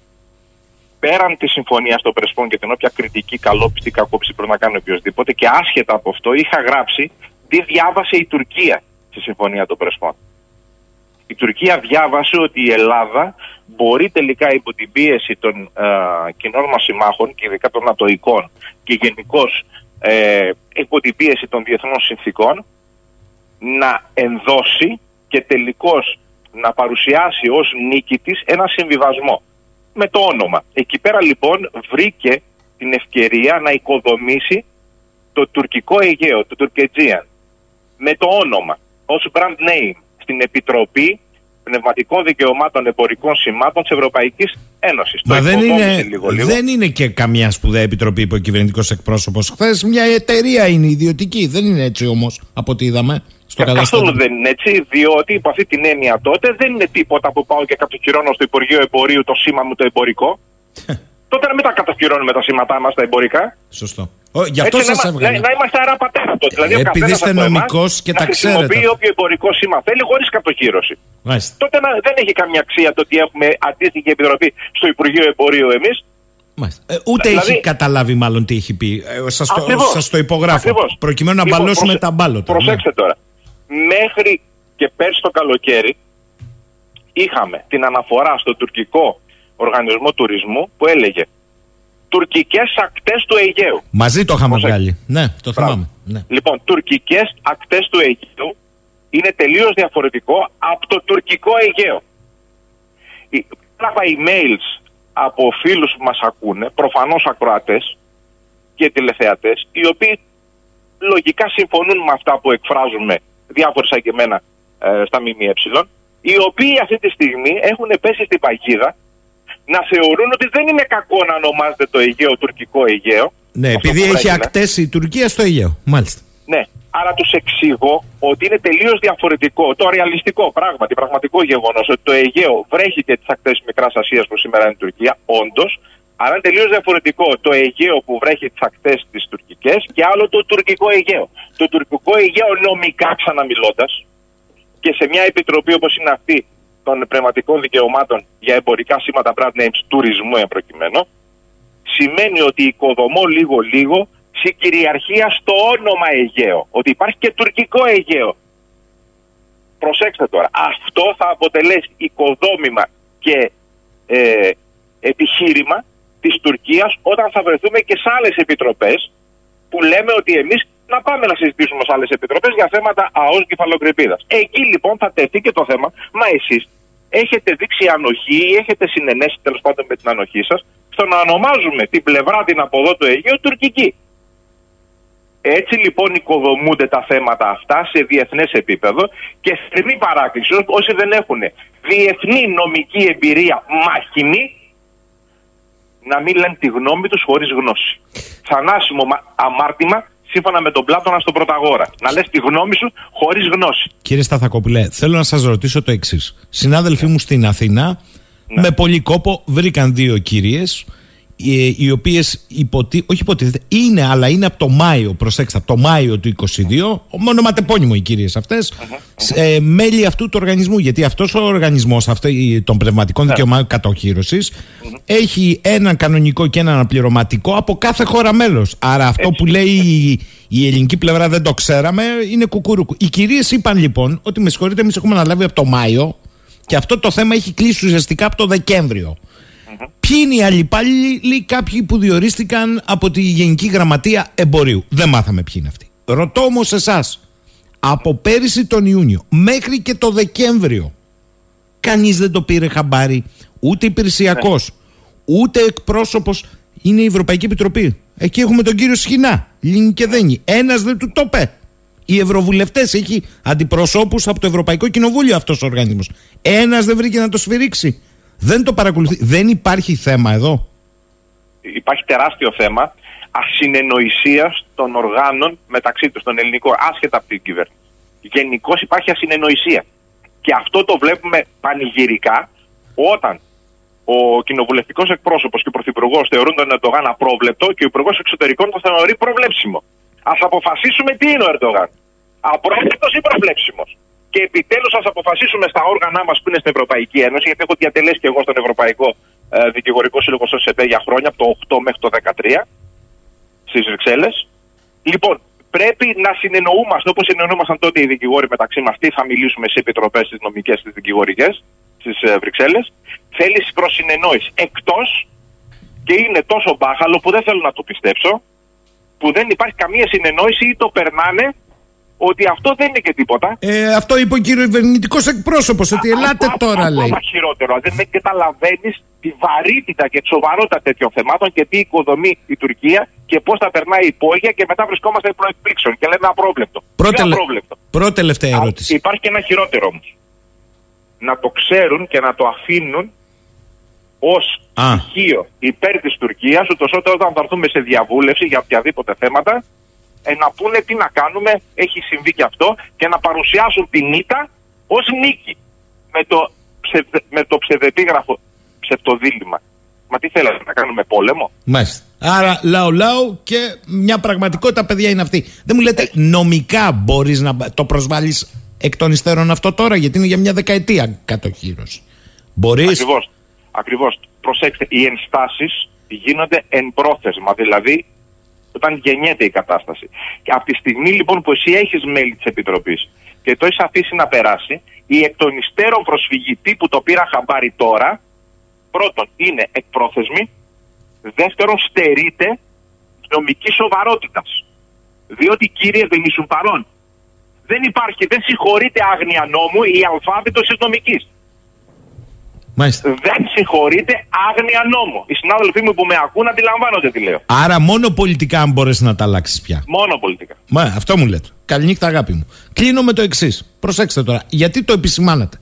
Πέραν της Συμφωνίας των Πρεσπών και την όποια κριτική, καλόπιστη, κακόψη πρέπει να κάνει οποιοδήποτε, και άσχετα από αυτό, είχα γράψει τι διάβασε η Τουρκία στη Συμφωνία των Πρεσπών. Η Τουρκία διάβασε ότι η Ελλάδα μπορεί τελικά υπό την πίεση των ε, κοινών μας συμμάχων και ειδικά των ατοικών και γενικώς ε, υπό την πίεση των διεθνών συνθήκων να ενδώσει και τελικώς να παρουσιάσει ως νίκη της ένα συμβιβασμό. Με το όνομα. Εκεί πέρα λοιπόν βρήκε την ευκαιρία να οικοδομήσει το τουρκικό Αιγαίο, το Τουρκετζίαν, με το όνομα, ως brand name, στην Επιτροπή Πνευματικών Δικαιωμάτων Εμπορικών Σημάτων της Ευρωπαϊκής Ένωσης.
Μα
το
δεν
οικοδόμησε
είναι,
λίγο, λίγο.
δεν είναι και καμιά σπουδαία επιτροπή υποκυβερνητικό εκπρόσωπος. Χθες μια εταιρεία είναι ιδιωτική. Δεν είναι έτσι όμως από ό,τι είδαμε στο
Κα-
καταστατικό.
Καθόλου δεν είναι έτσι, διότι υπό αυτή την έννοια τότε δεν είναι τίποτα που πάω και κατοχυρώνω στο Υπουργείο Εμπορίου το σήμα μου το εμπορικό. Τότε να μην τα κατοχυρώνουμε τα σήματά μας τα εμπορικά.
Σωστό. Ο, γι' αυτό
Έτσι, να,
σας
είμα-
έβγαλε.
να, να είμαστε άρα πατέρα τότε. Δηλαδή, ο
επειδή
καθένας
είστε
από εμάς
νομικός και
να
τα
χρησιμοποιεί
ξέρετε.
όποιο εμπορικό σήμα θέλει χωρίς κατοχύρωση.
Μάλιστα.
Τότε να, δεν έχει καμία αξία το ότι έχουμε αντίστοιχη επιτροπή στο Υπουργείο Εμπορίου εμείς.
Μάλιστα. Ε, ούτε
Δηλαδή-
έχει καταλάβει μάλλον τι έχει πει. Ε, σας, το,
Ακριβώς.
σας το υπογράφω.
Ακριβώς.
Προκειμένου να
Λοιπόν,
μπαλώσουμε
προσε-
τα μπάλωτα. ναι.
Προσέξτε τώρα. Μέχρι και πέρσι το καλοκαίρι είχαμε την αναφορά στο τουρκικό οργανισμό τουρισμού που έλεγε τουρκικές ακτές του Αιγαίου.
Μαζί το είχαμε
Προσέξτε.
βγάλει. Ναι, το
Μπράβο.
θυμάμαι. Ναι.
Λοιπόν, τουρκικές ακτές του Αιγαίου είναι τελείως διαφορετικό από το τουρκικό Αιγαίο. Η- Έλαβα emails από φίλους που μας ακούνε, προφανώς ακροατές και τηλεθεατές, οι οποίοι λογικά συμφωνούν με αυτά που εκφράζουμε διάφορες σαν και εμένα ε, στα ΜΜΕ, οι οποίοι αυτή τη στιγμή έχουν πέσει στην παγίδα να θεωρούν ότι δεν είναι κακό να ονομάζεται το Αιγαίο τουρκικό Αιγαίο.
Ναι,
Αυτό
επειδή
που
έχει
έγινε.
ακτές η Τουρκία στο Αιγαίο. Μάλιστα.
Ναι, άρα τους εξηγώ ότι είναι τελείως διαφορετικό το ρεαλιστικό πράγμα, το πραγματικό γεγονός ότι το Αιγαίο βρέχει και τις ακτές Μικράς Ασίας που σήμερα είναι η Τουρκία, όντως, αλλά είναι τελείως διαφορετικό το Αιγαίο που βρέχει τις ακτές τι τουρκικές και άλλο το τουρκικό Αιγαίο. Το τουρκικό Αιγαίο νομικά ξαναμιλώντας και σε μια επιτροπή όπως είναι αυτή των πνευματικών δικαιωμάτων για εμπορικά σήματα brand names τουρισμού εν προκειμένου, σημαίνει ότι οικοδομώ λίγο-λίγο συγκυριαρχία στο όνομα Αιγαίο. Ότι υπάρχει και τουρκικό Αιγαίο. Προσέξτε τώρα. Αυτό θα αποτελέσει οικοδόμημα και ε, επιχείρημα της Τουρκίας όταν θα βρεθούμε και σε άλλες επιτροπές που λέμε ότι εμείς να πάμε να συζητήσουμε σε άλλες επιτροπές για θέματα ΑΟΣ κεφαλοκρηπίδας. Εκεί λοιπόν θα τεθεί και το θέμα, μα εσείς έχετε δείξει ανοχή ή έχετε συνενέσει τέλος πάντων με την ανοχή σας στο να ονομάζουμε την πλευρά την από εδώ του Αιγαίου τουρκική. Έτσι λοιπόν οικοδομούνται τα θέματα αυτά σε διεθνές επίπεδο και θερμή παράκληση όσοι δεν έχουν διεθνή νομική εμπειρία μάχημη να μην λένε τη γνώμη τους χωρίς γνώση. Θανάσιμο αμάρτημα σύμφωνα με τον Πλάτωνα στον Πρωταγόρα. Να λες τη γνώμη σου χωρίς γνώση.
Κύριε Σταθακοπουλέ, θέλω να σας ρωτήσω το εξής. Συνάδελφοί μου στην Αθήνα
Ναι.
με πολύ κόπο βρήκαν δύο κυρίες οι, οι οποίες υποτι... όχι υποτίθεται, είναι αλλά είναι από το Μάιο, προσέξτε, από το Μάιο του 22, μονοματεπώνυμο οι κυρίες αυτές, ε, μέλη αυτού του οργανισμού. Γιατί αυτός ο οργανισμός αυτό, η- των πνευματικών δικαιωμάτων κατοχύρωσης έχει έναν κανονικό και έναν αναπληρωματικό από κάθε χώρα μέλος. Άρα αυτό που λέει η, η ελληνική πλευρά δεν το ξέραμε, είναι κουκουρούκου. Οι κυρίες είπαν λοιπόν ότι με συγχωρείτε, εμείς έχουμε αναλάβει από το Μάιο και αυτό το θέμα έχει κλείσει ουσιαστικά από το Δεκέμβριο. Ποιοι είναι οι αλληπάλληλοι, κάποιοι που διορίστηκαν από τη Γενική Γραμματεία Εμπορίου. Δεν μάθαμε ποιοι είναι αυτοί. Ρωτώ όμως εσάς, από πέρυσι τον Ιούνιο μέχρι και το Δεκέμβριο, κανείς δεν το πήρε χαμπάρι, ούτε υπηρεσιακός, ούτε εκπρόσωπος. Είναι η Ευρωπαϊκή Επιτροπή. Εκεί έχουμε τον κύριο Σχοινά, Λίνη και Δένη. Ένας δεν του το είπε. Οι ευρωβουλευτές έχει αντιπροσώπους από το Ευρωπαϊκό Κοινοβούλιο αυτός ο οργανισμός. Ένας δεν βρήκε να το σφυρίξει. Δεν το παρακολουθεί. Δεν υπάρχει θέμα εδώ.
Υπάρχει τεράστιο θέμα ασυνεννοησία των οργάνων μεταξύ τους, των ελληνικών, άσχετα από την κυβέρνηση. Γενικώ υπάρχει ασυνεννοησία. Και αυτό το βλέπουμε πανηγυρικά όταν ο κοινοβουλευτικός εκπρόσωπος και ο πρωθυπουργός θεωρούν τον Ερντογάν απρόβλεπτο και ο υπουργός εξωτερικών τον θεωρεί προβλέψιμο. Α αποφασίσουμε τι είναι ο Ερντογάν. Απρόβλεπτος ή προβλέψιμος. Και επιτέλους ας αποφασίσουμε στα όργανα μας που είναι στην Ευρωπαϊκή Ένωση, γιατί έχω διατελέσει και εγώ στον Ευρωπαϊκό ε, Δικηγορικό Σύλλογο στο ΣΕΠΕ για χρόνια, από το 8 μέχρι το 13, στις Βρυξέλλες. Λοιπόν, πρέπει να συνεννοούμαστε όπως συνεννοούμασταν τότε οι δικηγόροι μεταξύ μας. Τι θα μιλήσουμε σε επιτροπές, στις νομικές, στις δικηγορικές, στις Βρυξέλλες. Θέλεις προ συνεννόηση. Εκτός και είναι τόσο μπάχαλο που δεν θέλω να το πιστέψω, που δεν υπάρχει καμία συνεννόηση ή το περνάνε ότι αυτό δεν είναι και τίποτα.
Ε, αυτό είπε ο κύριος κυβερνητικό εκπρόσωπος. Ότι ελάτε
Ακόμα-
τώρα, λέει.
Ακόμα χειρότερο. Δεν με καταλαβαίνεις τη βαρύτητα και τη σοβαρότητα τέτοιων θεμάτων και τι οικοδομεί η Τουρκία και πώς τα περνάει υπόγεια και μετά βρισκόμαστε προεκπλήξεων και λέμε απρόβλεπτο.
Πρώτη,
Ποιο
λε-
απρόβλεπτο.
πρώτη τελευταία
Α,
ερώτηση.
Υπάρχει και ένα χειρότερο όμως. Να το ξέρουν και να το αφήνουν ως
Α.
στοιχείο υπέρ της Τουρκίας, ούτως ώστε όταν θα έρθουμε σε διαβούλευση για οποιαδήποτε θέματα, ε, να πούνε τι να κάνουμε, έχει συμβεί και αυτό, και να παρουσιάσουν την ήττα ως νίκη. Με το, ψευδε, με το ψευδεπίγραφο ψευτοδήλημα. Μα τι θέλατε, να κάνουμε πόλεμο;
Μάλιστα. Άρα λαό λαό και μια πραγματικότητα, παιδιά, είναι αυτή. Δεν μου λέτε νομικά μπορείς να το προσβάλλεις εκ των υστέρων αυτό τώρα, γιατί είναι για μια δεκαετία κατοχήρωση. Μπορείς;
Ακριβώς. Ακριβώς. Προσέξτε, οι ενστάσεις γίνονται εν πρόθεσμα, δηλαδή όταν γεννιέται η κατάσταση. Και από τη στιγμή λοιπόν που εσύ έχεις μέλη της Επιτροπής και το έχεις αφήσει να περάσει, η εκ των υστέρων προσφυγητή που το πήρα χαμπάρι τώρα, πρώτον είναι εκπρόθεσμη, δεύτερον στερείται νομικής σοβαρότητας. Διότι κύριε δεν ήσουν παρόν. Δεν υπάρχει, δεν συγχωρείται άγνοια νόμου ή αλφάβητος της νομικής
Μάλιστα.
δεν συγχωρείται άγνοια νόμου. Οι συνάδελφοί μου που με ακούν αντιλαμβάνονται τι λέω.
Άρα μόνο πολιτικά αν μπορέσεις να τα αλλάξεις πια.
Μόνο πολιτικά.
Μα αυτό μου λέτε. Καληνύχτα, αγάπη μου. Κλείνω με το εξής. Προσέξτε τώρα. Γιατί το επισημάνατε.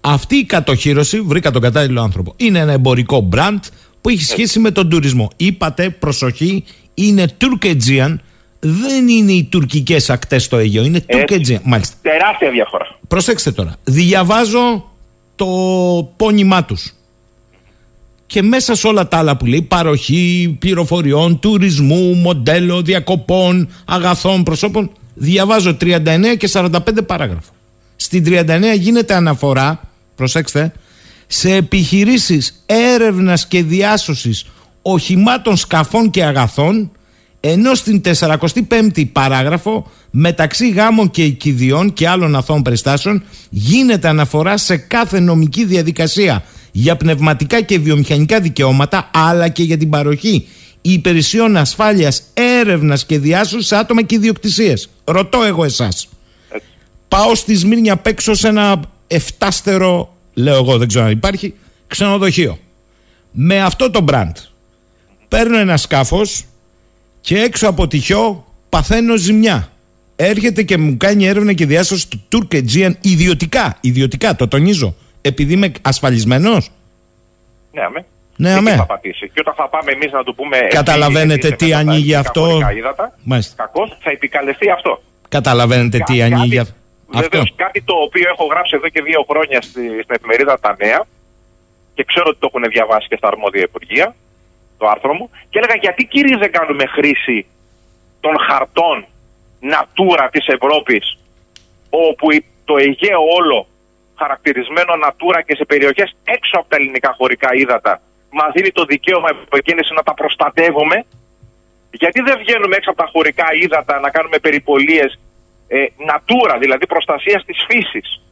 Αυτή η κατοχήρωση, βρήκα τον κατάλληλο άνθρωπο, είναι ένα εμπορικό μπραντ που έχει σχέση με τον τουρισμό. Είπατε, προσοχή, είναι Τουρκετζίαν. Δεν είναι οι τουρκικές ακτές στο Αιγαίο, είναι Τουρκετζίαν. Μάλιστα.
Τεράστια διαφορά.
Προσέξτε τώρα. Διαβάζω το πόνημά τους. Και μέσα σε όλα τα άλλα που λέει, παροχή πληροφοριών, τουρισμού, μοντέλο, διακοπών, αγαθών, προσώπων, διαβάζω 39 και 45 παράγραφο. Στην 39 γίνεται αναφορά, προσέξτε, σε επιχειρήσεις έρευνας και διάσωσης οχημάτων σκαφών και αγαθών ενώ στην 45η παράγραφο μεταξύ γάμων και οικειδιών και άλλων αθώων περιστάσεων γίνεται αναφορά σε κάθε νομική διαδικασία για πνευματικά και βιομηχανικά δικαιώματα αλλά και για την παροχή υπηρεσιών ασφάλειας, έρευνας και διάσωσης σε άτομα και ιδιοκτησίες. Ρωτώ εγώ εσάς. Πάω στη Σμύρνη απ' έξω σε ένα εφτάστερο, λέω εγώ, δεν ξέρω αν υπάρχει, ξενοδοχείο. Με αυτό το μπραντ. Παίρνω ένα σκάφος και έξω από τυχιό παθαίνω ζημιά. Έρχεται και μου κάνει έρευνα και διάσωση του Turk Aegean ιδιωτικά. Ιδιωτικά, το τονίζω. Επειδή είμαι ασφαλισμένος.
Ναι, αμέ.
Ναι,
Εκεί
αμέ.
θα πατήσει. Και όταν θα πάμε εμείς να του πούμε.
Καταλαβαίνετε
εσύ,
τι
εσύ, με τα
ανοίγει
εθνικά
αυτό.
χωρικά Ύδατα,
Μάλιστα.
κακώς θα επικαλεστεί αυτό.
Καταλαβαίνετε τι
Κα-
ανοίγει
κάτι-
αυτό.
Βεβαίως, κάτι το οποίο έχω γράψει εδώ και δύο χρόνια στη, στην εφημερίδα Τα Νέα και ξέρω ότι το έχουν διαβάσει και στα αρμόδια υπουργεία, το άρθρο μου, και έλεγα γιατί κύριε δεν κάνουμε χρήση των χαρτών Natura της Ευρώπης όπου η- το Αιγαίο όλο χαρακτηρισμένο Natura και σε περιοχές έξω από τα ελληνικά χωρικά ύδατα μας δίνει το δικαίωμα επικίνηση να τα προστατεύουμε; Γιατί δεν βγαίνουμε έξω από τα χωρικά ύδατα να κάνουμε περιπολίες ε, natura, δηλαδή προστασίας της φύσης,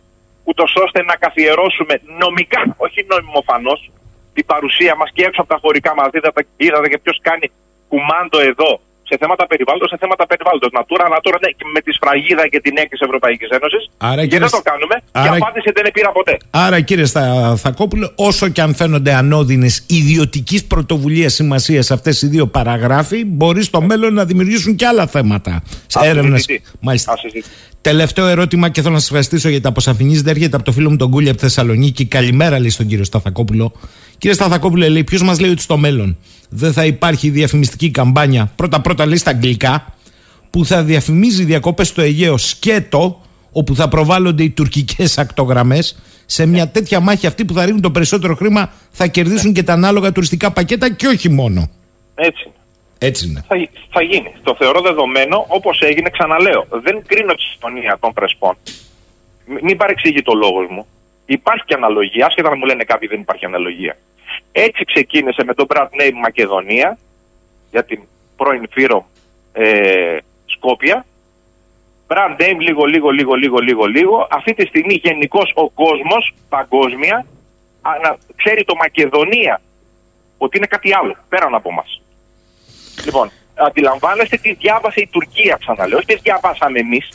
ούτως ώστε να καθιερώσουμε νομικά, όχι νομιμοφανώς, την παρουσία μας και έξω από τα χωρικά μας ύδατα, ύδατα και ποιος κάνει κουμάντο εδώ σε θέματα περιβάλλοντος, σε θέματα περιβάλλοντος. Natura, Natura, ναι, και με τη σφραγίδα και την έκρηση Ευρωπαϊκής Ένωσης.
Άρα,
και
κύριε
δεν το
Σ-
κάνουμε
Άρα-
και απάντηση δεν πήρα ποτέ.
Άρα κύριε Στα- Θακόπουλο, όσο και αν φαίνονται ανώδυνες ιδιωτικής πρωτοβουλίας σημασίας αυτές οι δύο παραγράφοι, μπορεί στο μέλλον να δημιουργήσουν και άλλα θέματα. Σε έρευνες.
Ασυζητητή.
Μάλιστα.
Ασυζητητή.
Τελευταίο ερώτημα και θέλω να σας ευχαριστήσω γιατί αποσαφηνίζεται. Έρχεται από το φίλο μου τον Κούλια από τη Θεσσαλονίκη. Καλημέρα, λέει στον κύριο Σταθακόπουλο. Κύριε Σταθακόπουλο, λέει, ποιος μας λέει ότι στο μέλλον δεν θα υπάρχει διαφημιστική καμπάνια. Πρώτα-πρώτα λέει στα αγγλικά, που θα διαφημίζει διακόπε στο Αιγαίο σκέτο, όπου θα προβάλλονται οι τουρκικές ακτογραμμές. Σε μια τέτοια μάχη αυτή που θα ρίχνουν το περισσότερο χρήμα, θα κερδίσουν και τα ανάλογα τουριστικά πακέτα και όχι μόνο.
Έτσι είναι.
Έτσι είναι.
θα, θα γίνει. Το θεωρώ δεδομένο όπως έγινε, ξαναλέω. Δεν κρίνω τη συμφωνία των Πρεσπών. Μ- Μην παρεξηγεί το λόγος μου. Υπάρχει και αναλογία, άσχετα να μου λένε κάποιοι δεν υπάρχει αναλογία. Έτσι ξεκίνησε με τον brand name Μακεδονία για την πρώην Φύρο ε, Σκόπια. Brand name λίγο, λίγο, λίγο, λίγο, λίγο, λίγο. Αυτή τη στιγμή γενικώ ο κόσμος παγκόσμια ανα- ξέρει το Μακεδονία ότι είναι κάτι άλλο πέραν από μας. Λοιπόν, αντιλαμβάνεστε τι διάβασε η Τουρκία, ξαναλέω. Όχι τι διαβάσαμε εμείς.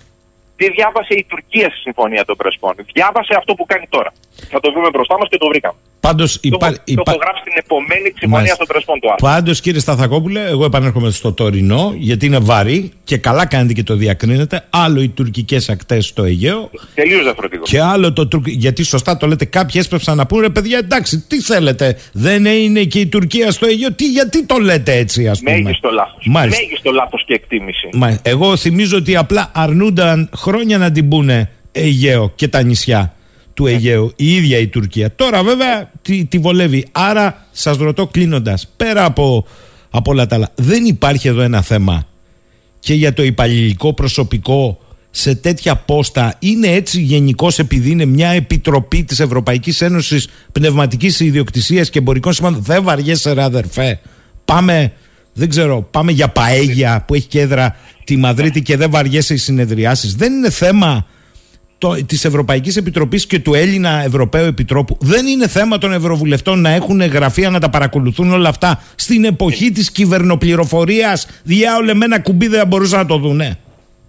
Τι διάβασε η Τουρκία στη Συμφωνία των Πρεσπών. Διάβασε αυτό που κάνει τώρα. Θα το βρούμε μπροστά μας και το βρήκαμε.
Πάντως
Το, έχω- το έχω γράψει στην επομένη τη Συμφωνία
Μάλιστα.
των Πρεσπών του άρθρου.
Πάντως, κύριε Σταθακόπουλε, εγώ επανέρχομαι στο τωρινό, γιατί είναι βαρύ και καλά κάνετε και το διακρίνετε. Άλλο οι τουρκικές ακτές στο Αιγαίο
Τελείως διαφορετικό.
και άλλο το Τουρκ. Γιατί σωστά το λέτε, κάποιοι έσπευσαν να πούνε, παιδιά, εντάξει, τι θέλετε, δεν είναι και η Τουρκία στο Αιγαίο, τι, γιατί το λέτε έτσι, ας πούμε;
Μέγιστο λάθος.
Μάλιστα.
Μέγιστο λάθος και εκτίμηση.
Μα, εγώ θυμίζω ότι απλά αρνούνταν χρόνια να την πούνε Αιγαίο και τα νησιά του Αιγαίου, η ίδια η Τουρκία. Τώρα βέβαια τη, τη βολεύει. Άρα σας ρωτώ κλείνοντας, πέρα από, από όλα τα άλλα, δεν υπάρχει εδώ ένα θέμα και για το υπαλληλικό προσωπικό σε τέτοια πόστα είναι έτσι γενικώ επειδή είναι μια επιτροπή της Ευρωπαϊκής Ένωσης Πνευματικής Ιδιοκτησίας και Εμπορικών Σημάτων. Δεν βαριέσαι ρε αδερφέ. Πάμε, δεν ξέρω, πάμε για παέγια που έχει κέντρα τη Μαδρίτη και δεν βαριέσαι οι συνεδριάσεις. Δεν είναι θέμα το, της Ευρωπαϊκής Επιτροπής και του Έλληνα Ευρωπαίου Επιτρόπου. Δεν είναι θέμα των Ευρωβουλευτών να έχουν γραφεία να τα παρακολουθούν όλα αυτά στην εποχή της κυβερνοπληροφορίας. Διάολε με ένα κουμπί δεν μπορούσαν να το δουνε.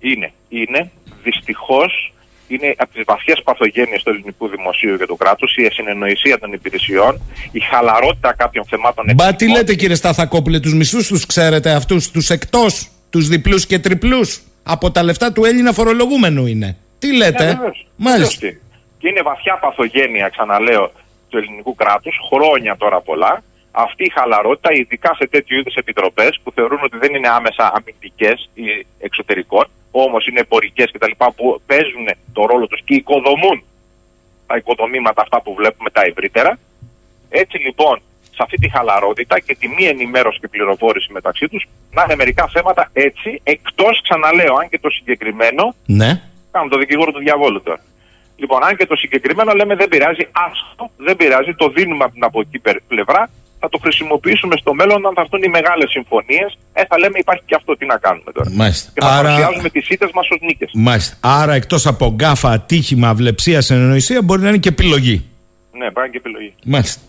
Είναι. Είναι. Δυστυχώς είναι από τις βαθιές παθογένειες του ελληνικού δημοσίου και του κράτου η ασυνεννοησία των υπηρεσιών, η χαλαρότητα κάποιων θεμάτων
Μπα τι
εθνικών.
λέτε κύριε Σταθακόπουλε, τους μισούς τους ξέρετε αυτούς, τους εκτός, τους διπλούς και τριπλούς. Από τα λεφτά του Έλληνα φορολογούμενου είναι. Τι λέτε;
Ναι, βεβαίως.
Μάλιστα.
Βεβαίως τι. Και είναι βαθιά παθογένεια, ξαναλέω, του ελληνικού κράτους, χρόνια τώρα πολλά. Αυτή η χαλαρότητα, ειδικά σε τέτοιου είδους επιτροπές που θεωρούν ότι δεν είναι άμεσα αμυντικές ή εξωτερικών, όμως είναι εμπορικές κτλ. που παίζουν το ρόλο τους και οικοδομούν τα οικοδομήματα αυτά που βλέπουμε τα ευρύτερα. Έτσι λοιπόν, σε αυτή τη χαλαρότητα και τη μη ενημέρωση και πληροφόρηση μεταξύ τους, να είναι μερικά θέματα έτσι, εκτός, ξαναλέω, αν και το συγκεκριμένο
Ναι.
Κάνω το δικηγόρο του διαβόλου τώρα. Λοιπόν, αν και το συγκεκριμένο λέμε δεν πειράζει, άστο, δεν πειράζει, το δίνουμε από την από εκεί πε- πλευρά, θα το χρησιμοποιήσουμε στο μέλλον αν θα έρθουν οι μεγάλες συμφωνίες. Ε, θα λέμε υπάρχει και αυτό, τι να κάνουμε τώρα.
Μάλιστα.
Και θα
Άρα-
παρουσιάζουμε τις ήττες μας ως νίκες.
Μάλιστα. Άρα εκτός από γκάφα, ατύχημα, αυλεψία, συνεννοησία μπορεί να είναι και επιλογή.
Ναι, πάει και επιλογή.
Μάλιστα.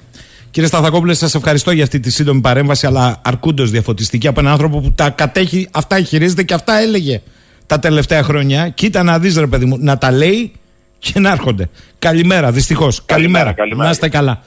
Κύριε Σταθακόπουλε, σας ευχαριστώ για αυτή τη σύντομη παρέμβαση, αλλά αρκούντω διαφωτιστική από έναν άνθρωπο που τα κατέχει, αυτά χειρίζεται και αυτά έλεγε τα τελευταία χρόνια. Κοίτα να δεις, ρε παιδί μου, να τα λέει και να έρχονται. Καλημέρα, δυστυχώς. Καλημέρα.
καλημέρα.
Να είστε καλά.